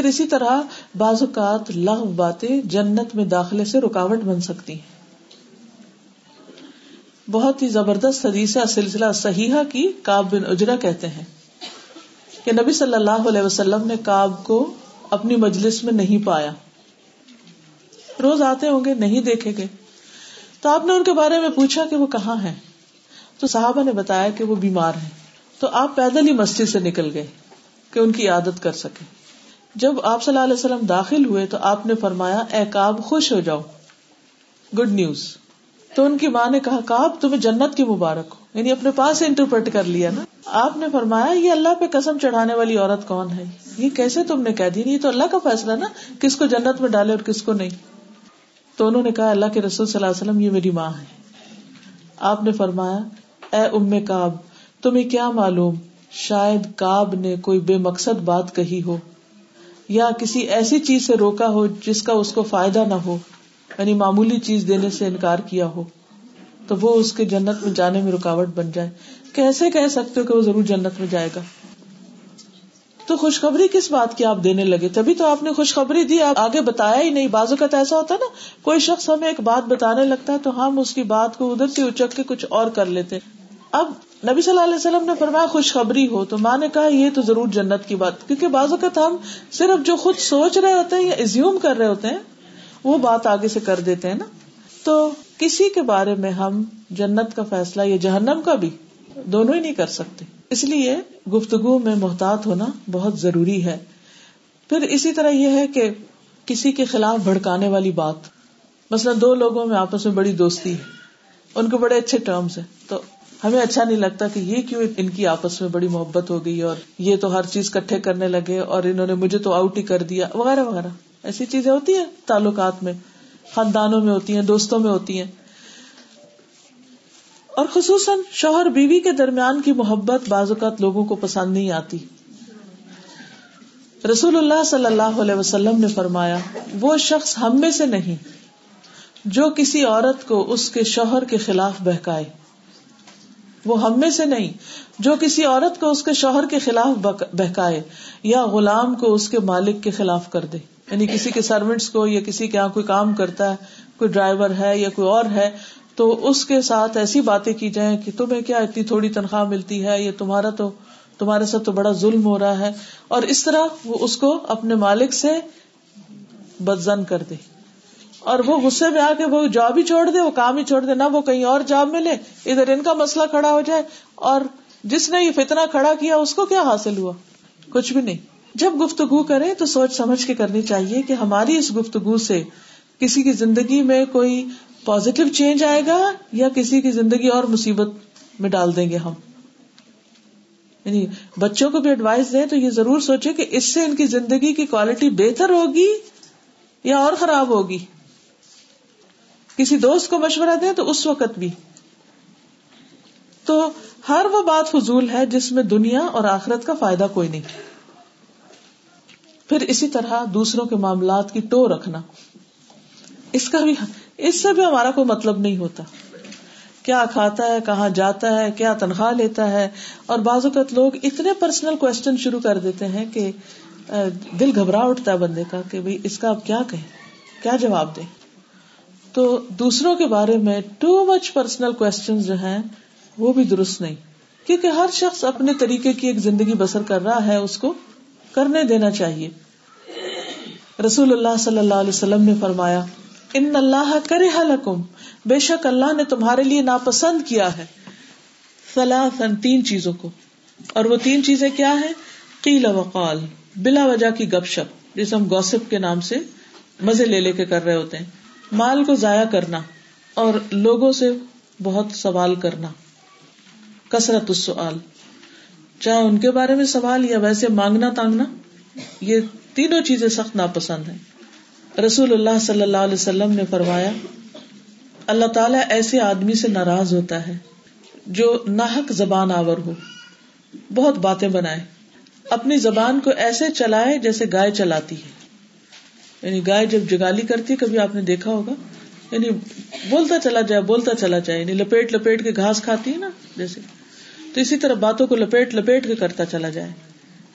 پھر اسی طرح بعض اوقات لغ باتیں جنت میں داخلے سے رکاوٹ بن سکتی ہیں۔ بہت ہی زبردست حدیثہ سلسلہ صحیح کی کاب بن اجرا کہتے ہیں کہ نبی صلی اللہ علیہ وسلم نے کاب کو اپنی مجلس میں نہیں پایا۔ روز آتے ہوں گے، نہیں دیکھے گئے تو آپ نے ان کے بارے میں پوچھا کہ وہ کہاں ہے تو صحابہ نے بتایا کہ وہ بیمار ہے تو آپ پیدل ہی مسجد سے نکل گئے کہ ان کی عادت کر سکے جب آپ صلی اللہ علیہ وسلم داخل ہوئے تو آپ نے فرمایا، اے کاب خوش ہو جاؤ۔ گڈ نیوز تو ان کی ماں نے کہا کاب تمہیں جنت کی مبارک ہو۔ یعنی اپنے پاس انٹرپریٹ کر لیا نا۔ آپ نے فرمایا، یہ اللہ پہ قسم چڑھانے والی عورت کون ہے؟ یہ کیسے تم نے کہہ دی یہ تو اللہ کا فیصلہ نا، کس کو جنت میں ڈالے اور کس کو نہیں۔ تو انہوں نے کہا، اللہ کے رسول صلی اللہ علیہ وسلم، یہ میری ماں ہے۔ آپ نے فرمایا، اے ام کاب تمہیں کیا معلوم؟ شاید کاب نے کوئی بے مقصد بات کہی ہو۔ یا کسی ایسی چیز سے روکا ہو جس کا اس کو فائدہ نہ ہو یعنی معمولی چیز دینے سے انکار کیا ہو، تو وہ اس کے جنت میں جانے میں رکاوٹ بن جائے۔ کیسے کہہ سکتے ہو کہ وہ ضرور جنت میں جائے گا؟ تو خوشخبری کس بات کی آپ دینے لگے؟ تبھی تو آپ نے خوشخبری دی، آپ آگے بتایا ہی نہیں۔ بازو کا ایسا ہوتا نا، کوئی شخص ہمیں ایک بات بتانے لگتا ہے تو ہم اس کی بات کو ادھر سے اچک کے کچھ اور کر لیتے۔ اب نبی صلی اللہ علیہ وسلم نے فرمایا خوشخبری ہو تو ماں نے کہا یہ تو ضرور جنت کی بات، کیونکہ بازو کا ہم صرف جو خود سوچ رہے ہوتے ہیں یا ازیوم کر رہے ہوتے ہیں، وہ بات آگے سے کر دیتے ہیں نا۔ تو کسی کے بارے میں ہم جنت کا فیصلہ یا جہنم کا بھی دونوں ہی نہیں کر سکتے۔ اس لیے گفتگو میں محتاط ہونا بہت ضروری ہے۔ پھر اسی طرح یہ ہے کہ کسی کے خلاف بھڑکانے والی بات۔ مثلاً دو لوگوں میں آپس میں بڑی دوستی ہے، ان کے بڑے اچھے ٹرمس ہیں، تو ہمیں اچھا نہیں لگتا کہ یہ کیوں ان کی آپس میں بڑی محبت ہو گئی اور یہ تو ہر چیز کٹھے کرنے لگے اور انہوں نے مجھے تو آؤٹ ہی کر دیا، وغیرہ وغیرہ۔ ایسی چیزیں ہوتی ہیں تعلقات میں، خاندانوں میں ہوتی ہیں، دوستوں میں ہوتی ہیں۔ اور خصوصاً شوہر بیوی کے درمیان کی محبت بعض اوقات لوگوں کو پسند نہیں آتی۔ رسول اللہ صلی اللہ علیہ وسلم نے فرمایا، وہ شخص ہم میں سے نہیں، جو کسی عورت کو اس کے شوہر کے خلاف بہکائے۔ وہ ہم میں سے نہیں، جو کسی عورت کو اس کے شوہر کے خلاف بہکائے یا غلام کو اس کے مالک کے خلاف کر دے۔ یعنی کسی کے سروینٹس کو یا کسی کے یہاں کوئی کام کرتا ہے، کوئی ڈرائیور ہے یا کوئی اور ہے، تو اس کے ساتھ ایسی باتیں کی جائیں کہ تمہیں کیا اتنی تھوڑی تنخواہ ملتی ہے یا تمہارا تو، تمہارے ساتھ تو بڑا ظلم ہو رہا ہے۔ اور اس طرح وہ اس کو اپنے مالک سے بدزن کر دے۔ اور وہ غصے میں آ کے وہ جاب ہی چھوڑ دے، وہ کام ہی چھوڑ دے، نہ وہ کہیں اور جاب ملے، ادھر ان کا مسئلہ کھڑا ہو جائے۔ اور جس نے یہ فتنا کھڑا کیا، اس کو کیا حاصل ہوا؟ کچھ بھی نہیں۔ جب گفتگو کرے تو سوچ سمجھ کے کرنی چاہیے کہ ہماری اس گفتگو سے کسی کی زندگی میں کوئی پازیٹو چینج آئے گا یا کسی کی زندگی اور مصیبت میں ڈال دیں گے ہم۔ یعنی بچوں کو بھی ایڈوائس دیں تو یہ ضرور سوچے کہ اس سے ان کی زندگی کی کوالٹی بہتر ہوگی یا اور خراب ہوگی۔ کسی دوست کو مشورہ دیں تو اس وقت بھی۔ تو ہر وہ بات فضول ہے جس میں دنیا اور آخرت کا فائدہ کوئی نہیں۔ پھر اسی طرح دوسروں کے معاملات کی ٹو رکھنا۔ اس کا بھی اس سے بھی ہمارا کوئی مطلب نہیں ہوتا۔ کیا کھاتا ہے، کہاں جاتا ہے، کیا تنخواہ لیتا ہے۔ اور بعض اوقات لوگ اتنے پرسنل کوشچن شروع کر دیتے ہیں کہ دل گھبرا اٹھتا ہے بندے کا کہ بھائی اس کا اب کیا کہیں؟ کیا جواب دیں؟ تو دوسروں کے بارے میں ٹو مچ پرسنل کوشچن جو ہیں، وہ بھی درست نہیں۔ کیونکہ ہر شخص اپنے طریقے کی ایک زندگی بسر کر رہا ہے، اس کو کرنے دینا چاہیے۔ رسول اللہ صلی اللہ علیہ وسلم نے فرمایا، ان اللہ کرے حلکم بے شک اللہ نے تمہارے لیے ناپسند کیا ہے۔ فلاثن تین چیزوں کو۔ اور وہ تین چیزیں کیا ہے قیل وقال بلا وجہ کی گپ شپ، جسے ہم گوسپ کے نام سے مزے لے لے کے کر رہے ہوتے ہیں۔ مال کو ضائع کرنا اور لوگوں سے بہت سوال کرنا۔ کثرت السؤال۔ چاہے ان کے بارے میں سوال یا ویسے مانگنا تانگنا، یہ تینوں چیزیں سخت ناپسند ہیں۔ رسول اللہ صلی اللہ علیہ وسلم نے فرمایا، اللہ تعالیٰ ایسے آدمی سے ناراض ہوتا ہے جو ناحک زبان آور ہو، بہت باتیں بنائے، اپنی زبان کو ایسے چلائے جیسے گائے چلاتی ہے۔ یعنی گائے جب جگالی کرتی کبھی آپ نے دیکھا ہوگا؟ یعنی بولتا چلا جائے، بولتا چلا جائے یعنی لپیٹ لپیٹ کے گھاس کھاتی ہے نا، جیسے۔ تو اسی طرح باتوں کو لپیٹ لپیٹ کے کرتا چلا جائے۔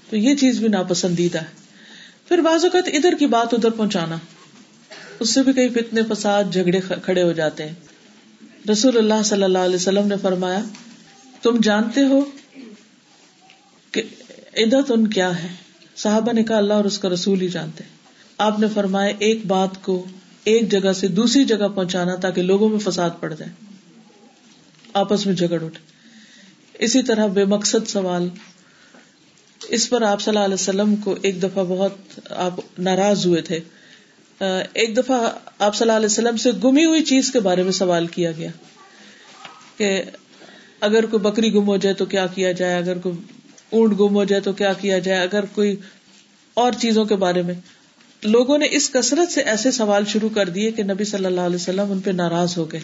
تو یہ چیز بھی ناپسندیدہ ہے۔ پھر بعض اوقات ادھر کی بات ادھر پہنچانا۔ اس سے بھی کئی فتنے، فساد، جھگڑے کھڑے ہو جاتے ہیں۔ رسول اللہ صلی اللہ علیہ وسلم نے فرمایا، تم جانتے ہو کہ عدت ان کیا ہے؟ صحابہ نے کہا، اللہ اور اس کا رسول ہی جانتے آپ نے فرمایا ایک بات کو ایک جگہ سے دوسری جگہ پہنچانا تاکہ لوگوں میں فساد پڑ جائے۔ آپس میں جھگڑ اٹھے۔ اسی طرح بے مقصد سوال۔ اس پر آپ صلی اللہ علیہ وسلم کو ایک دفعہ بہت آپ ناراض ہوئے تھے۔ ایک دفعہ آپ صلی اللہ علیہ وسلم سے گمی ہوئی چیز کے بارے میں سوال کیا گیا کہ اگر کوئی بکری گم ہو جائے تو کیا کیا جائے؟ اگر کوئی اونٹ گم ہو جائے تو کیا کیا جائے؟ اگر کوئی اور چیزوں کے بارے میں لوگوں نے اس کثرت سے ایسے سوال شروع کر دیے کہ نبی صلی اللہ علیہ وسلم ان پہ ناراض ہو گئے۔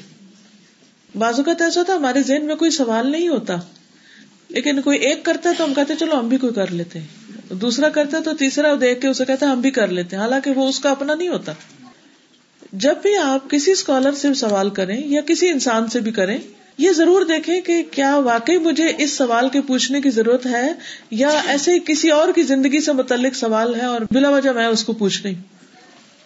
بازو کا ایسا ہوتا ہمارے ذہن میں کوئی سوال نہیں ہوتا، لیکن کوئی ایک کرتا ہے تو ہم کہتے چلو ہم بھی کوئی کر لیتے ہیں۔ دوسرا کرتا ہے تو تیسرا دیکھ کے اسے کہتے ہم بھی کر لیتے ہیں۔ حالانکہ وہ اس کا اپنا نہیں ہوتا۔ جب بھی آپ کسی اسکالر سے سوال کریں یا کسی انسان سے بھی کریں یہ ضرور دیکھیں کہ کیا واقعی مجھے اس سوال کے پوچھنے کی ضرورت ہے یا ایسے کسی اور کی زندگی سے متعلق سوال ہے اور بلا وجہ میں اس کو پوچھ رہی ہوں۔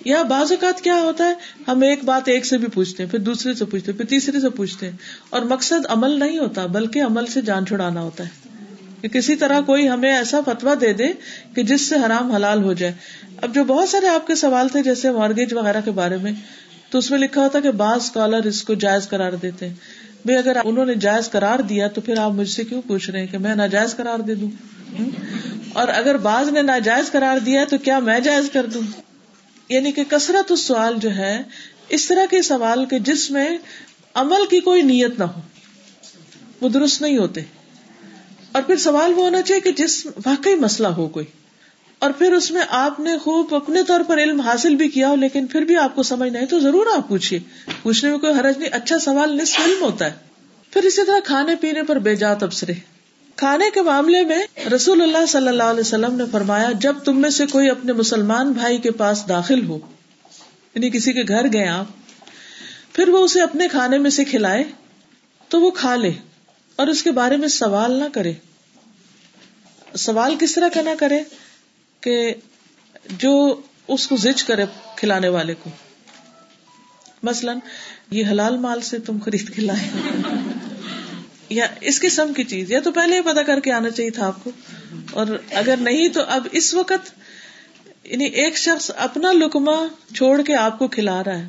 یا بعض اوقات کیا ہوتا ہے، ہم ایک بات ایک سے بھی پوچھتے ہیں، پھر دوسرے سے پوچھتے ہیں، پھر تیسرے سے پوچھتے ہیں۔ اور مقصد عمل نہیں ہوتا، بلکہ عمل سے جان چھڑانا ہوتا ہے۔ کہ کسی طرح کوئی ہمیں ایسا فتوا دے دے کہ جس سے حرام حلال ہو جائے۔ اب جو بہت سارے آپ کے سوال تھے، جیسے مارگیج وغیرہ کے بارے میں، تو اس میں لکھا ہوتا کہ بعض اسکالر اس کو جائز قرار دیتے ہیں۔ بھائی اگر انہوں نے جائز قرار دیا تو پھر آپ مجھ سے کیوں پوچھ رہے ہیں کہ میں ناجائز قرار دے دوں؟ اور اگر بعض نے ناجائز قرار دیا تو کیا میں جائز کر دوں؟ یعنی کہ کثرت اس سوال جو ہے، اس طرح کے سوال کے جس میں عمل کی کوئی نیت نہ ہو، وہ درست نہیں ہوتے۔ اور پھر سوال وہ ہونا چاہیے کہ جس، واقعی مسئلہ ہو کوئی۔ اور پھر اس میں آپ نے خوب اپنے طور پر علم حاصل بھی کیا ہو، لیکن پھر بھی آپ کو سمجھ نہیں، تو ضرور آپ پوچھیے۔ پوچھنے میں کوئی حرج نہیں اچھا سوال نصف علم ہوتا ہے۔ پھر اسی طرح کھانے پینے پر بے جات ابسرے کھانے کے معاملے میں رسول اللہ صلی اللہ علیہ وسلم نے فرمایا، جب تم میں سے کوئی اپنے مسلمان بھائی کے پاس داخل ہو یعنی کسی کے گھر گئے آپ، پھر وہ اسے اپنے کھانے میں سے کھلائے، تو وہ کھا لے اور اس کے بارے میں سوال نہ کرے۔ سوال کس طرح کا نہ کرے؟ کہ جو اس کو زج کرے کھلانے والے کو۔ مثلاً، یہ حلال مال سے تم خرید کے لائے۔ یا اس قسم کی چیز، یا تو پہلے ہی پتا کر کے آنا چاہیے تھا آپ کو۔ اور اگر نہیں تو اب اس وقت یعنی ایک شخص اپنا لکما چھوڑ کے آپ کو کھلا رہا ہے۔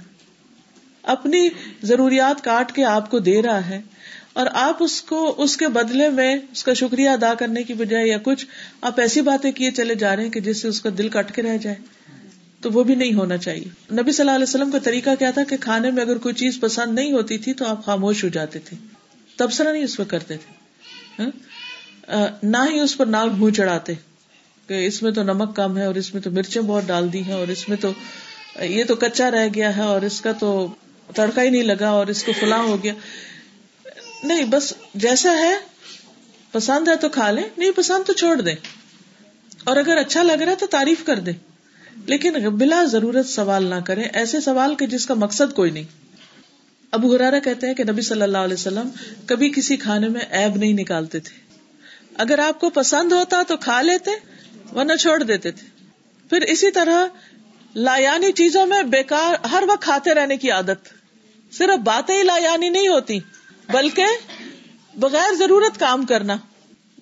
اپنی ضروریات کاٹ کے آپ کو دے رہا ہے۔ اور آپ اس کو، اس کے بدلے میں اس کا شکریہ ادا کرنے کی بجائے یا کچھ آپ ایسی باتیں کیے چلے جا رہے ہیں کہ جس سے اس کا دل کٹ کے رہ جائے، تو وہ بھی نہیں ہونا چاہیے۔ نبی صلی اللہ علیہ وسلم کا طریقہ کیا تھا کہ کھانے میں اگر کوئی چیز پسند نہیں ہوتی تھی تو آپ خاموش ہو جاتے تھے۔ تبصرہ نہیں اس پہ کرتے تھے۔ ہاں؟ نہ ہی اس پر ناک منہ چڑھاتے کہ اس میں تو نمک کم ہے اور اس میں تو مرچیں بہت ڈال دی ہیں اور اس میں تو یہ تو کچا رہ گیا ہے اور اس کا تو تڑکا ہی نہیں لگا اور اس کو فلاں ہو گیا۔ نہیں، بس جیسا ہے، پسند ہے تو کھا لیں، نہیں پسند تو چھوڑ دیں۔ اور اگر اچھا لگ رہا ہے تو تعریف کر دیں۔ لیکن بلا ضرورت سوال نہ کریں، ایسے سوال کے جس کا مقصد کوئی نہیں۔ ابو ہرارا کہتے ہیں کہ نبی صلی اللہ علیہ وسلم کبھی کسی کھانے میں ایب نہیں نکالتے تھے۔ اگر آپ کو پسند ہوتا تو کھا لیتے، ورنہ چھوڑ دیتے تھے۔ پھر اسی طرح لایانی چیزوں میں بیکار، ہر وقت کھاتے رہنے کی عادت۔ صرف باتیں ہی لایانی نہیں ہوتی۔ بلکہ بغیر ضرورت کام کرنا۔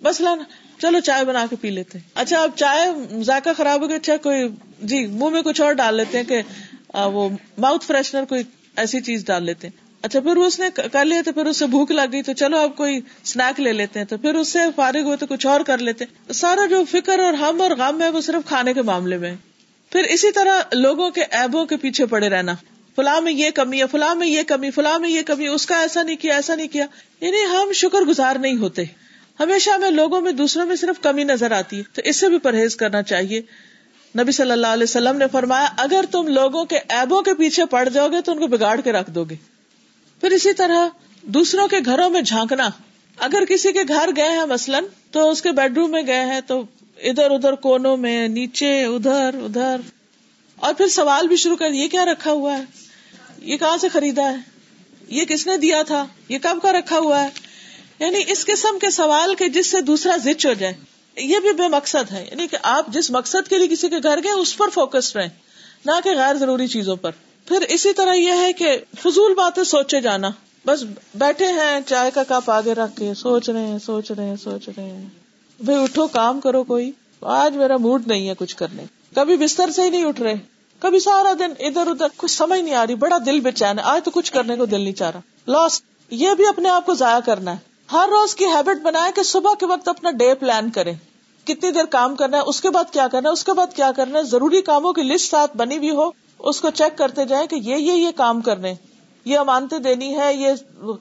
بس لانا۔ چلو چائے بنا کے پی لیتے۔ اچھا اب چائے ذائقہ خراب ہو گیا۔ اچھا کوئی جی منہ میں کچھ اور ڈال لیتے ہیں کہ وہ ماؤتھ فریشنر کوئی ایسی چیز ڈال لیتے ہیں۔ اچھا پھر اس نے کر لیا تو پھر اس سے بھوک لگ گئی۔ تو چلو، اب کوئی اسنیک لے لیتے ہیں۔ تو پھر اس سے فارغ ہوئے تو کچھ اور کر لیتے سارا جو فکر اور ہم اور غم ہے، وہ صرف کھانے کے معاملے میں پھر اسی طرح لوگوں کے ایبوں کے پیچھے پڑے رہنا۔ فلاں میں یہ کمی ہے، فلاں میں یہ کمی، فلاں میں یہ کمی، اس کا ایسا نہیں کیا، ایسا نہیں کیا۔ یعنی ہم شکر گزار نہیں ہوتے۔ ہمیشہ ہمیں لوگوں میں، دوسروں میں صرف کمی نظر آتی ہے۔ تو اس سے بھی پرہیز کرنا چاہیے۔ نبی صلی اللہ علیہ وسلم نے فرمایا، اگر تم لوگوں کے ایبوں کے پیچھے پڑ جاؤ گے تو ان کو بگاڑ کے رکھ دو گے۔ پھر اسی طرح دوسروں کے گھروں میں جھانکنا۔ اگر کسی کے گھر گئے ہیں مثلاً، تو اس کے بیڈ روم میں گئے ہیں، تو ادھر ادھر کونوں میں، نیچے، ادھر ادھر۔ اور پھر سوال بھی شروع کر، یہ کیا رکھا ہوا ہے؟ یہ کہاں سے خریدا ہے؟ یہ کس نے دیا تھا؟ یہ کب کا رکھا ہوا ہے؟ یعنی اس قسم کے سوال کے جس سے دوسرا زچ ہو جائے، یہ بھی بے مقصد ہے۔ یعنی کہ آپ جس مقصد کے لیے کسی کے گھر گئے، اس پر فوکس رہیں، نہ کہ غیر ضروری چیزوں پر۔ پھر اسی طرح یہ ہے کہ فضول باتیں سوچے جانا۔ بس بیٹھے ہیں، چائے کا کپ آگے رکھ کے سوچ رہے ہیں، سوچ رہے ہیں، سوچ رہے ہیں۔ بھائی اٹھو، کام کرو کوئی۔ آج میرا موڈ نہیں ہے کچھ کرنے۔ کبھی بستر سے ہی نہیں اٹھ رہے۔ کبھی سارا دن ادھر ادھر، کچھ سمجھ نہیں آ رہی، بڑا دل بے چین ہے۔ آج تو کچھ کرنے کو دل نہیں چاہ رہا۔ لاس یہ بھی اپنے آپ کو ضائع کرنا ہے۔ ہر روز کی ہیبٹ بنائے کہ صبح کے وقت اپنا ڈے پلان کرے کتنی دیر کام کرنا ہے، اس کے بعد کیا کرنا ہے، اس کے بعد کیا کرنا ہے۔ ضروری کاموں کی لسٹ ساتھ بنی ہوئی ہو، اس کو چیک کرتے جائیں کہ یہ یہ یہ کام کرنے یہ امانتے دینی ہے، یہ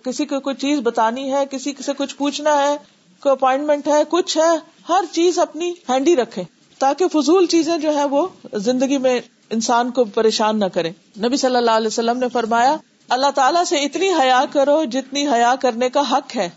کسی کو کوئی چیز بتانی ہے، کسی سے کچھ پوچھنا ہے، کوئی اپوائنٹمنٹ ہے، کچھ ہے۔ ہر چیز اپنی ہینڈی رکھے تاکہ فضول چیزیں جو ہے وہ زندگی میں انسان کو پریشان نہ کرے نبی صلی اللہ علیہ وسلم نے فرمایا، اللہ تعالیٰ سے اتنی حیا کرو جتنی حیا کرنے کا حق ہے۔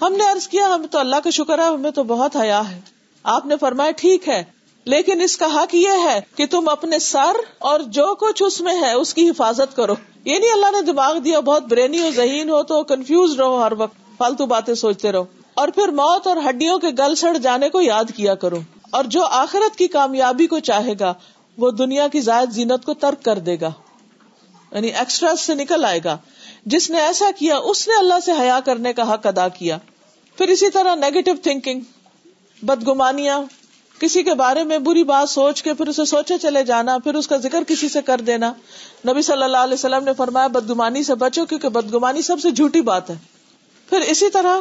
ہم نے ارض کیا، ہمیں تو اللہ کا شکر ہے، ہمیں تو بہت حیا ہے۔ آپ نے فرمایا، ٹھیک ہے، لیکن اس کا حق یہ ہے کہ تم اپنے سر اور جو کچھ اس میں ہے، اس کی حفاظت کرو۔ یہ نہیں، اللہ نے دماغ دیا، بہت برینی ہو، ذہین ہو، تو کنفیوز رہو ہر وقت، فالتو باتیں سوچتے رہو۔ اور پھر موت اور ہڈیوں کے گل سڑ جانے کو یاد کیا کرو۔ اور جو آخرت کی کامیابی کو چاہے گا وہ دنیا کی زائد زینت کو ترک کر دے گا۔ یعنی ایکسٹرا سے نکل آئے گا۔ جس نے ایسا کیا، اس نے اللہ سے حیا کرنے کا حق ادا کیا۔ پھر اسی طرح نیگیٹو تھنکنگ بدگمانیاں، کسی کے بارے میں بری بات سوچ کے پھر اسے سوچے چلے جانا، پھر اس کا ذکر کسی سے کر دینا۔ نبی صلی اللہ علیہ وسلم نے فرمایا، بدگمانی سے بچو کیونکہ بدگمانی سب سے جھوٹی بات ہے۔ پھر اسی طرح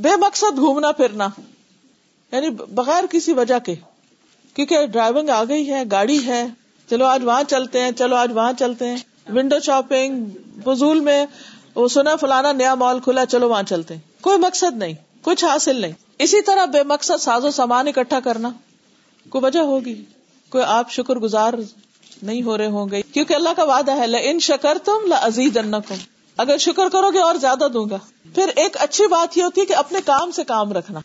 بے مقصد گھومنا پھرنا یعنی بغیر کسی وجہ کے۔ کیونکہ ڈرائیونگ آ گئی ہے، گاڑی ہے۔ چلو آج وہاں چلتے ہیں، چلو آج وہاں چلتے ہیں۔ ونڈو شاپنگ، فضول میں وہ سنا فلانا نیا مال کھلا، چلو وہاں چلتے ہیں۔ کوئی مقصد نہیں، کچھ حاصل نہیں۔ اسی طرح بے مقصد ساز و سامان اکٹھا کرنا، کوئی وجہ ہوگی؟ کوئی آپ شکر گزار نہیں ہو رہے ہوں گے؟ کیونکہ اللہ کا وعدہ ہے ان شکر تم لزیز اگر شکر کرو گے اور زیادہ دوں گا۔ پھر ایک اچھی بات یہ ہوتی ہے کہ اپنے کام سے کام رکھنا۔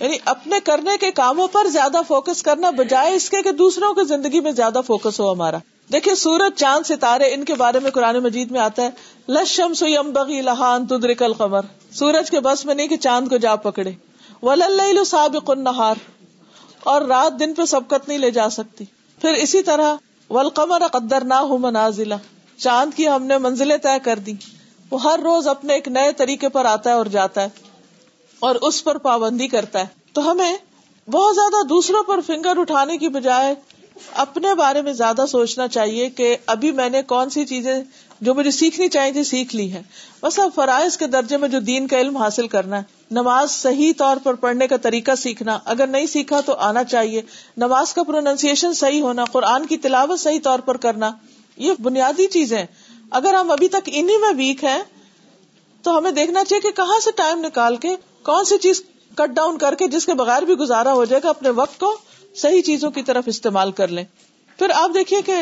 یعنی اپنے کرنے کے کاموں پر زیادہ فوکس کرنا بجائے اس کے کہ دوسروں کی زندگی میں زیادہ فوکس ہو ہمارا۔ دیکھیے سورج، چاند، ستارے، ان کے بارے میں قرآن مجید میں آتا ہے لشم سم بغی لہان تدرک القمر۔ سورج کے بس میں نہیں کہ چاند کو جا پکڑے۔ ولل سابق النہار اور رات دن پہ سبقت نہیں لے جا سکتی۔ پھر اسی طرح ولقمر قدر نہ ہو منازلہ چاند کی ہم نے منزلیں طے کر دی وہ ہر روز اپنے ایک نئے طریقے پر آتا ہے اور جاتا ہے۔ اور اس پر پابندی کرتا ہے۔ تو ہمیں بہت زیادہ دوسروں پر فنگر اٹھانے کی بجائے اپنے بارے میں زیادہ سوچنا چاہیے کہ ابھی میں نے کون سی چیزیں جو مجھے سیکھنی چاہیے تھی، سیکھ لی ہے بس اب فرائض کے درجے میں جو دین کا علم حاصل کرنا ہے، نماز صحیح طور پر پڑھنے کا طریقہ سیکھنا، اگر نہیں سیکھا تو آنا چاہیے۔ نماز کا پروننسیشن صحیح ہونا، قرآن کی تلاوت صحیح طور پر کرنا، یہ بنیادی چیزیں اگر ہم ابھی تک انہیں میں ویک ہیں، تو ہمیں دیکھنا چاہیے کہ کہاں سے ٹائم نکال کے کون سی چیز کٹ ڈاؤن کر کے جس کے بغیر بھی گزارا ہو جائے گا، اپنے وقت کو صحیح چیزوں کی طرف استعمال کر لیں۔ پھر آپ دیکھیے کہ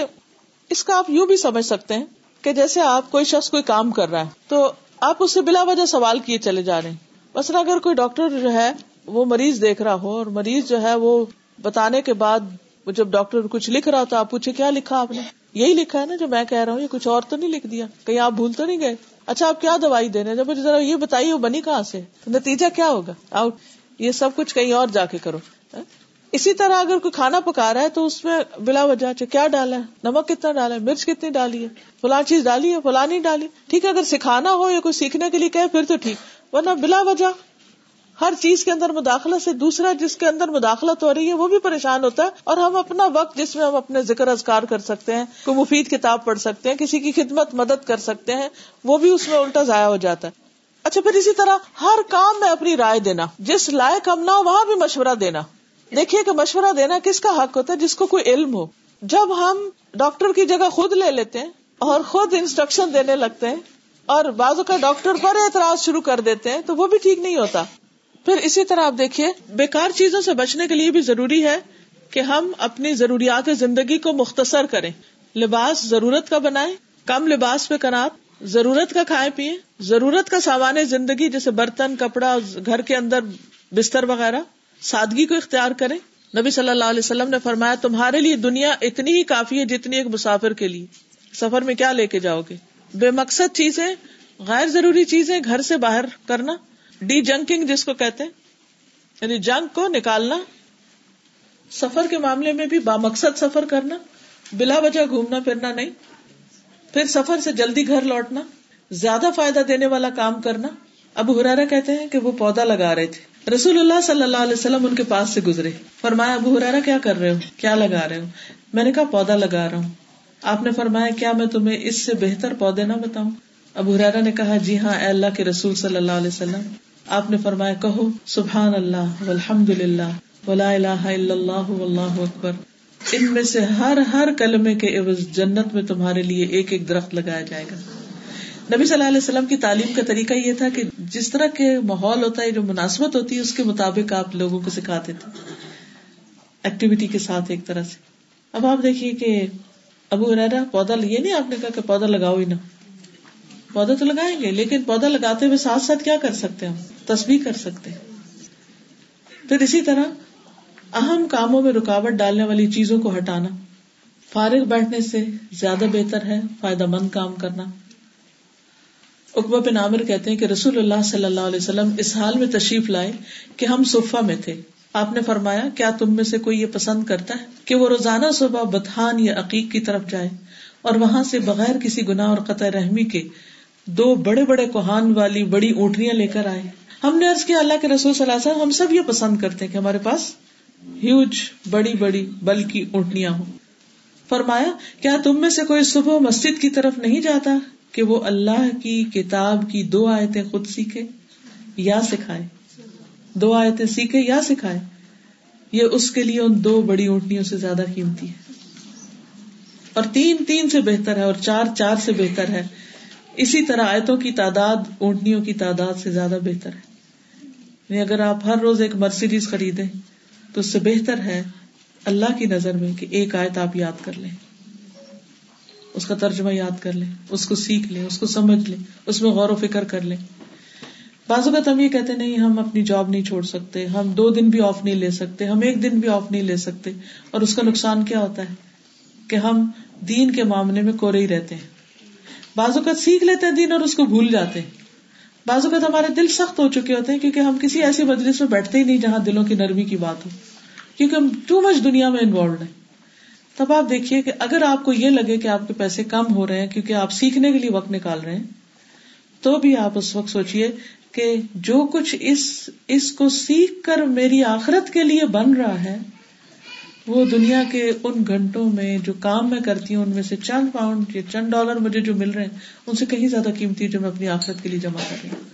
اس کا آپ یوں بھی سمجھ سکتے ہیں کہ جیسے آپ کوئی شخص کوئی کام کر رہا ہے، تو آپ اس سے بلا وجہ سوال کیے چلے جا رہے ہیں۔ مثلا اگر کوئی ڈاکٹر جو ہے وہ مریض دیکھ رہا ہو اور مریض جو ہے وہ بتانے کے بعد جب ڈاکٹر کچھ لکھ رہا تو آپ پوچھے کیا لکھا آپ نے؟ یہی لکھا ہے نا جو میں کہہ رہا ہوں، یہ کچھ اور تو نہیں لکھ دیا، کہیں آپ بھول تو نہیں گئے؟ اچھا آپ کیا دوائی دے رہے ہیں؟ جب مجھے ذرا یہ بتائیے، وہ بنی کہاں سے؟ نتیجہ کیا ہوگا؟ آؤٹ یہ سب کچھ کہیں اور جا کے کرو۔ اسی طرح اگر کوئی کھانا پکا رہا ہے تو اس میں بلا وجہ اچھا، کیا ڈالا ہے؟ نمک کتنا ڈالا ہے؟ مرچ کتنی ڈالی ہے؟ فلاں چیز ڈالی ہے فلاں نہیں ڈالی ٹھیک ہے، اگر سکھانا ہو یا کوئی سیکھنے کے لیے کہ پھر تو ٹھیک، ورنہ بلا وجہ۔ ہر چیز کے اندر مداخلہ سے دوسرا جس کے اندر مداخلت ہو رہی ہے وہ بھی پریشان ہوتا ہے اور ہم اپنا وقت جس میں ہم اپنے ذکر ازکار کر سکتے ہیں، کوئی مفید کتاب پڑھ سکتے ہیں، کسی کی خدمت مدد کر سکتے ہیں، وہ بھی اس میں الٹا ضائع ہو جاتا ہے۔ اچھا پھر اسی طرح ہر کام میں اپنی رائے دینا، جس لائق ہم نہ ہو وہاں بھی مشورہ دینا۔ دیکھیے کہ مشورہ دینا کس کا حق ہوتا ہے، جس کو کوئی علم ہو۔ جب ہم ڈاکٹر کی جگہ خود لے لیتے ہیں اور خود انسٹرکشن دینے لگتے ہیں اور بازو کا ڈاکٹر پر اعتراض شروع کر دیتے ہیں، تو وہ بھی ٹھیک نہیں ہوتا۔ پھر اسی طرح آپ دیکھیے، بیکار چیزوں سے بچنے کے لیے بھی ضروری ہے کہ ہم اپنی ضروریات زندگی کو مختصر کریں۔ لباس ضرورت کا بنائے کم لباس پہ کنات ضرورت کا کھائے پیئے ضرورت کا سامان زندگی، جیسے برتن، کپڑا، گھر کے اندر بستر وغیرہ، سادگی کو اختیار کریں۔ نبی صلی اللہ علیہ وسلم نے فرمایا، تمہارے لیے دنیا اتنی ہی کافی ہے جتنی ایک مسافر کے لیے۔ سفر میں کیا لے کے جاؤ گے؟ بے مقصد چیزیں، غیر ضروری چیزیں گھر سے باہر کرنا۔ ڈی جنکنگ جس کو کہتے ہیں یعنی جنگ کو نکالنا، سفر کے معاملے میں بھی بامقصد سفر کرنا، بلا وجہ گھومنا پھرنا نہیں، پھر سفر سے جلدی گھر لوٹنا، زیادہ فائدہ دینے والا کام کرنا۔ اب ہرارا کہتے ہیں کہ وہ پودا لگا رہے تھے۔ رسول اللہ صلی اللہ علیہ وسلم ان کے پاس سے گزرے۔ فرمایا، ابو ہرارا کیا کر رہے ہو؟ کیا لگا رہے ہو؟ میں نے کہا، پودا لگا رہا ہوں۔ آپ نے فرمایا، کیا میں تمہیں اس سے بہتر پودے نہ بتاؤں؟ ابو ہرارا نے کہا جی ہاں اے اللہ کے رسول صلی اللہ علیہ وسلم۔ آپ نے فرمایا، کہو سبحان اللہ الحمد للہ ولا الہ الا اللہ واللہ اکبر۔ ان میں سے ہر ہر کلمے کے عوض جنت میں تمہارے لیے ایک ایک درخت لگایا جائے گا۔ نبی صلی اللہ علیہ وسلم کی تعلیم کا طریقہ یہ تھا کہ جس طرح کے ماحول ہوتا ہے، جو مناسبت ہوتی ہے، اس کے مطابق آپ لوگوں کو سکھاتے تھے۔ ایکٹیویٹی کے ساتھ ایک طرح سے۔ اب آپ دیکھیے کہ ابو ارا پودا، یہ نہیں آپ نے کہا کہ پودا لگاؤ ہی نا پودا تو لگائیں گے، لیکن پودا لگاتے ہوئے ساتھ ساتھ کیا کر سکتے ہیں تصویر کر سکتے پھر اسی طرح اہم کاموں میں رکاوٹ ڈالنے والی چیزوں کو ہٹانا۔ فارغ بیٹھنے سے زیادہ بہتر ہے فائدہ مند کام کرنا۔ اکبا بن عامر کہتے ہیں کہ رسول اللہ صلی اللہ علیہ وسلم اس حال میں تشریف لائے کہ ہم صفا میں تھے۔ آپ نے فرمایا، کیا تم میں سے کوئی یہ پسند کرتا ہے کہ وہ روزانہ صبح بتان یا عقیق کی طرف جائے اور وہاں سے بغیر کسی گناہ اور قطع رحمی کے دو بڑے بڑے کوہان والی بڑی اونٹنیاں لے کر آئے؟ ہم نے کیا اللہ کے رسول صلی اللہ علیہ وسلم ہم سب یہ پسند کرتے ہیں کہ ہمارے پاس ہیوج، بڑی بڑی بل کی اونٹنیاں ہوں۔ فرمایا، کیا تم میں سے کوئی صبح مسجد کی طرف نہیں جاتا کہ وہ اللہ کی کتاب کی دو آیتیں خود سیکھے یا سکھائے؟ دو آیتیں سیکھے یا سکھائے؟ یہ اس کے لیے ان دو بڑی اونٹنیوں سے زیادہ قیمتی ہے۔ اور تین تین سے بہتر ہے اور چار چار سے بہتر ہے۔ اسی طرح آیتوں کی تعداد اونٹنیوں کی تعداد سے زیادہ بہتر ہے۔ یعنی اگر آپ ہر روز ایک مرسیڈیز خریدیں، تو اس سے بہتر ہے اللہ کی نظر میں کہ ایک آیت آپ یاد کر لیں۔ اس کا ترجمہ یاد کر لیں، اس کو سیکھ لیں، اس کو سمجھ لیں، اس میں غور و فکر کر لیں۔ بعض اوقات ہم یہ کہتے نہیں، ہم اپنی جاب نہیں چھوڑ سکتے، ہم دو دن بھی آف نہیں لے سکتے، ہم ایک دن بھی آف نہیں لے سکتے۔ اور اس کا نقصان کیا ہوتا ہے؟ کہ ہم دین کے معاملے میں کورے ہی رہتے ہیں۔ بعض اوقات سیکھ لیتے ہیں دین اور اس کو بھول جاتے ہیں۔ بعض اوقات ہمارے دل سخت ہو چکے ہوتے ہیں کیونکہ ہم کسی ایسی مجلس میں بیٹھتے ہی نہیں جہاں دلوں کی نرمی کی بات ہو۔ کیونکہ ہم ٹو مچ دنیا میں انوالوڈ ہیں۔ تب آپ دیکھیے کہ اگر آپ کو یہ لگے کہ آپ کے پیسے کم ہو رہے ہیں کیونکہ آپ سیکھنے کے لیے وقت نکال رہے ہیں، تو بھی آپ اس وقت سوچیے کہ جو کچھ اس اس کو سیکھ کر میری آخرت کے لیے بن رہا ہے وہ دنیا کے ان گھنٹوں میں جو کام میں کرتی ہوں، ان میں سے چند پاؤنڈ یا چند ڈالر مجھے جو مل رہے ہیں، ان سے کہیں زیادہ قیمتی جو میں اپنی آخرت کے لیے جمع کر رہی ہوں۔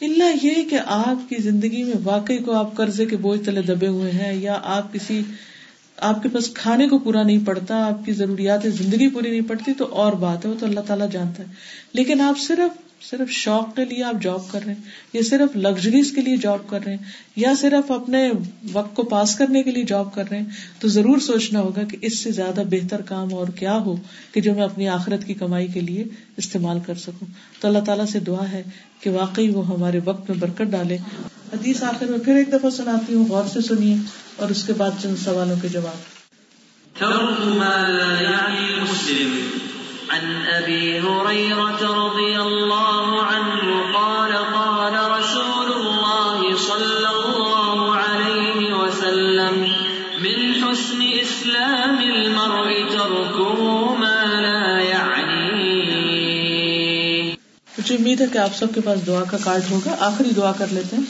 اللہ یہ کہ آپ کی زندگی میں واقعی کو آپ قرضے کے بوجھ تلے دبے ہوئے ہیں، یا آپ کسی، آپ کے پاس کھانے کو پورا نہیں پڑتا، آپ کی ضروریات زندگی پوری نہیں پڑتی، تو اور بات ہے، وہ تو اللہ تعالیٰ جانتا ہے۔ لیکن آپ صرف صرف شوق کے لیے آپ جاب کر رہے ہیں، یا صرف لگژریز کے لیے جاب کر رہے ہیں، یا صرف اپنے وقت کو پاس کرنے کے لیے جاب کر رہے ہیں، تو ضرور سوچنا ہوگا کہ اس سے زیادہ بہتر کام اور کیا ہو کہ جو میں اپنی آخرت کی کمائی کے لیے استعمال کر سکوں۔ تو اللہ تعالیٰ سے دعا ہے کہ واقعی وہ ہمارے وقت میں برکت ڈالے۔ حدیث آخر میں پھر ایک دفعہ سناتی ہوں، غور سے سنیے اور اس کے بعد چند سوالوں کے جواب۔ عن ابي هريره رضي الله عنه قال قال رسول الله صلى الله عليه وسلم، من حسن اسلام المرء تركه ما لا يعنيه. مجھے امید ہے کہ آپ سب کے پاس دعا کا کارڈ ہوگا۔ آخری دعا کر لیتے ہیں۔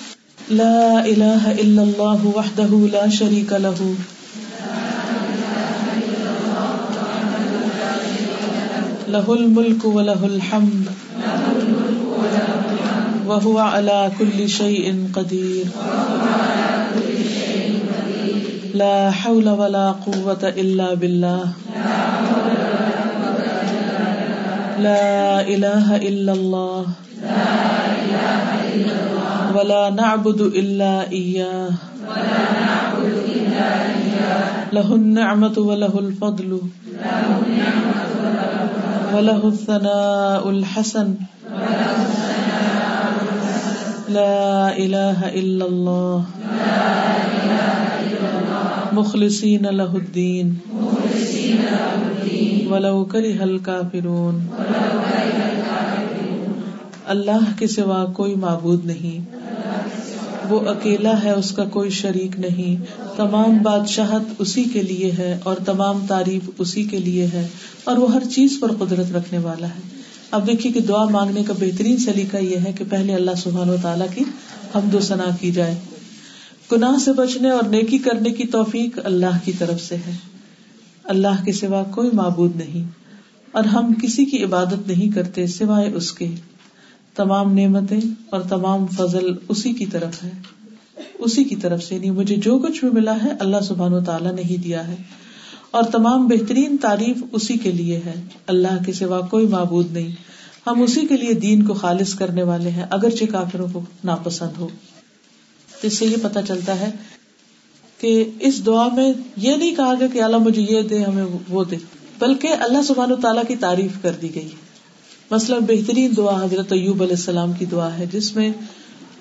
لا الہ الا اللہ وحدہ لا شریک لہ له الملك وله الحمد وهو على كل شيء قدير لا حول ولا قوة إلا بالله لا إله إلا الله. ولا نعبد إلا إياه. له النعمة وله الفضل. له النعمة وله الثناء الحسن. لا إله إلا الله. مخلصين له الدين ولو كره الكافرون اللہ کے سوا کوئی معبود نہیں. وہ اکیلا ہے، اس کا کوئی شریک نہیں. تمام بادشاہت اسی کے لیے ہے اور تمام تعریف اسی کے لیے ہے، اور وہ ہر چیز پر قدرت رکھنے والا ہے۔ اب دیکھیے کہ دعا مانگنے کا بہترین سلیقہ یہ ہے کہ پہلے اللہ سبحان و تعالیٰ کی حمد و ثنا کی جائے۔ گناہ سے بچنے اور نیکی کرنے کی توفیق اللہ کی طرف سے ہے۔ اللہ کے سوا کوئی معبود نہیں اور ہم کسی کی عبادت نہیں کرتے سوائے اس کے۔ تمام نعمتیں اور تمام فضل اسی کی طرف ہے۔ اسی کی طرف سے نہیں مجھے جو کچھ بھی ملا ہے اللہ سبحان و تعالیٰ نے ہی دیا ہے۔ اور تمام بہترین تعریف اسی کے لیے ہے۔ اللہ کے سوا کوئی معبود نہیں۔ ہم اسی کے لیے دین کو خالص کرنے والے ہیں، اگرچہ کافروں کو ناپسند ہو۔ تو اس سے یہ پتا چلتا ہے کہ اس دعا میں یہ نہیں کہا گیا کہ اللہ مجھے یہ دے، ہمیں وہ دے۔ بلکہ اللہ سبحان و تعالیٰ کی تعریف کر دی گئی۔ مثلاً بہترین دعا حضرت ایوب علیہ السلام کی دعا ہے، جس میں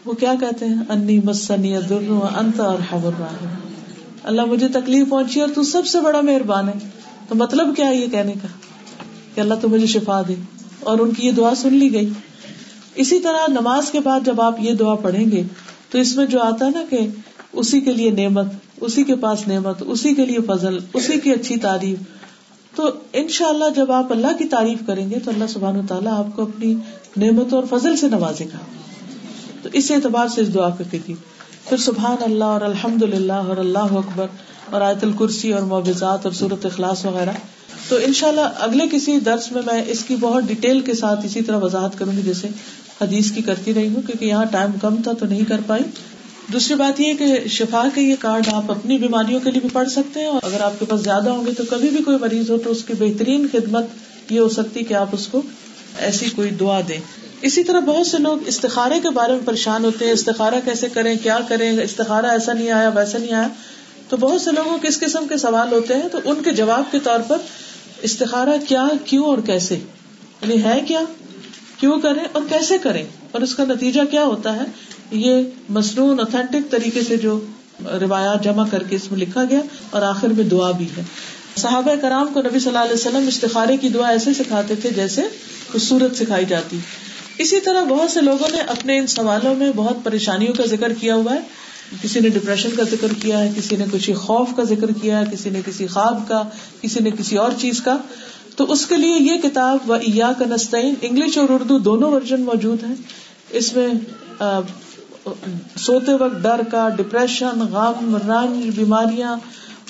وہ کیا کہتے ہیں؟ انی مسنی انت اور اللہ مجھے تکلیف پہنچی اور تو سب سے بڑا مہربان ہے۔ تو مطلب کیا ہے یہ کہنے کا؟ کہ اللہ تو مجھے شفا دے۔ اور ان کی یہ دعا سن لی گئی۔ اسی طرح نماز کے بعد جب آپ یہ دعا پڑھیں گے تو اس میں جو آتا ہے نا کہ اسی کے لیے نعمت، اسی کے پاس نعمت، اسی کے لیے فضل، اسی کی اچھی تعریف۔ تو ان شاء اللہ جب آپ اللہ کی تعریف کریں گے تو اللہ سبحان و تعالیٰ آپ کو اپنی نعمت اور فضل سے نوازے گا۔ تو اس اعتبار سے اس دعا کو کی جی۔ پھر سبحان اللہ اور الحمد للہ اور اللہ اکبر اور آیت الکرسی اور معاوضات اور صورت اخلاص وغیرہ۔ تو ان شاء اللہ اگلے کسی درس میں میں اس کی بہت ڈیٹیل کے ساتھ اسی طرح وضاحت کروں گی، جیسے حدیث کی کرتی رہی ہوں، کیونکہ یہاں ٹائم کم تھا تو نہیں کر پائی۔ دوسری بات یہ کہ شفا کے یہ کارڈ آپ اپنی بیماریوں کے لیے بھی پڑھ سکتے ہیں، اور اگر آپ کے پاس زیادہ ہوں گے تو کبھی بھی کوئی مریض ہو تو اس کی بہترین خدمت یہ ہو سکتی کہ آپ اس کو ایسی کوئی دعا دیں۔ اسی طرح بہت سے لوگ استخارے کے بارے میں پریشان ہوتے ہیں، استخارہ کیسے کریں، کیا کریں، استخارہ ایسا نہیں آیا، ویسا نہیں آیا۔ تو بہت سے لوگوں کے اس قسم کے سوال ہوتے ہیں، تو ان کے جواب کے طور پر استخارا کیا، کیوں اور کیسے؟ یعنی ہے کیا؟ کیوں کریں اور کیسے کریں اور اس کا نتیجہ کیا ہوتا ہے؟ یہ مصنون اوتھینٹک طریقے سے جو روایات جمع کر کے اس میں لکھا گیا اور آخر میں دعا بھی ہے۔ صحابہ کرام کو نبی صلی اللہ علیہ وسلم استخارے کی دعا ایسے سکھاتے تھے جیسے خوبصورت سکھائی جاتی۔ اسی طرح بہت سے لوگوں نے اپنے ان سوالوں میں بہت پریشانیوں کا ذکر کیا ہوا ہے۔ کسی نے ڈپریشن کا ذکر کیا ہے، کسی نے کچھ خوف کا ذکر کیا ہے، کسی نے کسی خواب کا، کسی نے کسی اور چیز کا۔ تو اس کے لیے یہ کتاب و ایا کا نسطین انگلش اور اردو دونوں ورژن موجود ہیں۔ اس میں سوتے وقت ڈر کا، ڈپریشن، غم، رنج، بیماریاں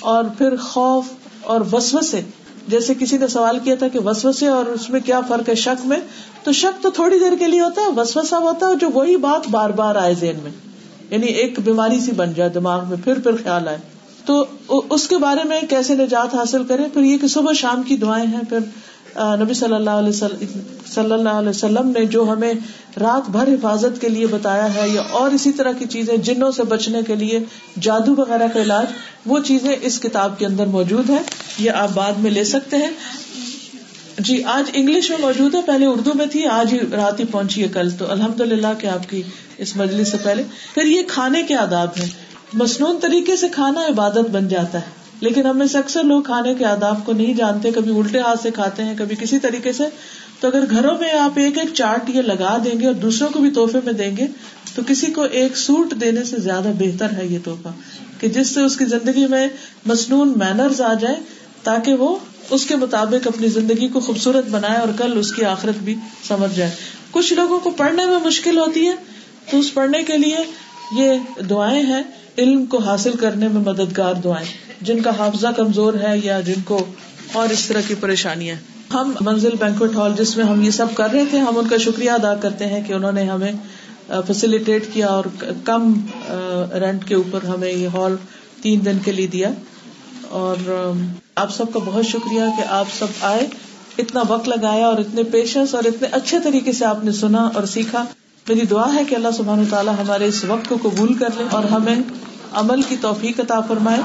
اور پھر خوف اور وسو سے جیسے کسی نے سوال کیا تھا کہ وسو سے اور اس میں کیا فرق ہے شک میں، تو شک تو تھوڑی دیر کے لیے ہوتا ہے وسو سا ہوتا ہے جو وہی بات بار بار آئے ذہن میں یعنی ایک بیماری سی بن جائے دماغ میں، پھر پھر خیال آئے۔ تو اس کے بارے میں کیسے نجات حاصل کرے پھر یہ کہ صبح شام کی دعائیں ہیں، پھر نبی صلی اللہ علیہ صلی اللہ علیہ وسلم نے جو ہمیں رات بھر حفاظت کے لیے بتایا ہے، یا اور اسی طرح کی چیزیں جنوں سے بچنے کے لیے جادو وغیرہ کا علاج، وہ چیزیں اس کتاب کے اندر موجود ہے یہ آپ بعد میں لے سکتے ہیں۔ جی آج انگلش میں موجود ہے، پہلے اردو میں تھی، آج ہی رات ہی پہنچی ہے کل، تو الحمد للہ کہ آپ کی اس مجلس سے پہلے۔ پھر یہ کھانے کے آداب ہے مصنون طریقے سے کھانا عبادت بن جاتا ہے۔ لیکن ہم میں سے اکثر لوگ کھانے کے آداب کو نہیں جانتے، کبھی الٹے ہاتھ سے کھاتے ہیں، کبھی کسی طریقے سے۔ تو اگر گھروں میں آپ ایک ایک چارٹ یہ لگا دیں گے اور دوسروں کو بھی تحفے میں دیں گے، تو کسی کو ایک سوٹ دینے سے زیادہ بہتر ہے یہ تحفہ۔ کہ جس سے اس کی زندگی میں مصنون مینرز آ جائے، تاکہ وہ اس کے مطابق اپنی زندگی کو خوبصورت بنائے اور کل اس کی آخرت بھی سمجھ جائے۔ کچھ لوگوں کو پڑھنے میں مشکل ہوتی ہے، تو اس پڑھنے کے لیے یہ دعائیں ہیں۔ علم کو حاصل کرنے میں مددگار دعائیں۔ جن کا حافظہ کمزور ہے یا جن کو اور اس طرح کی پریشانیاں۔ ہم منزل بینکوٹ ہال جس میں ہم یہ سب کر رہے تھے، ہم ان کا شکریہ ادا کرتے ہیں کہ انہوں نے ہمیں فیسلٹیٹ کیا اور کم رینٹ کے اوپر ہمیں یہ ہال تین دن کے لیے دیا۔ اور آپ سب کا بہت شکریہ کہ آپ سب آئے، اتنا وقت لگایا اور اتنے پیشنس اور اتنے اچھے طریقے سے آپ نے سنا اور سیکھا۔ میری دعا ہے کہ اللہ سبحانہ تعالیٰ ہمارے اس وقت کو قبول کر لے اور ہمیں عمل کی توفیق عطا فرمائے۔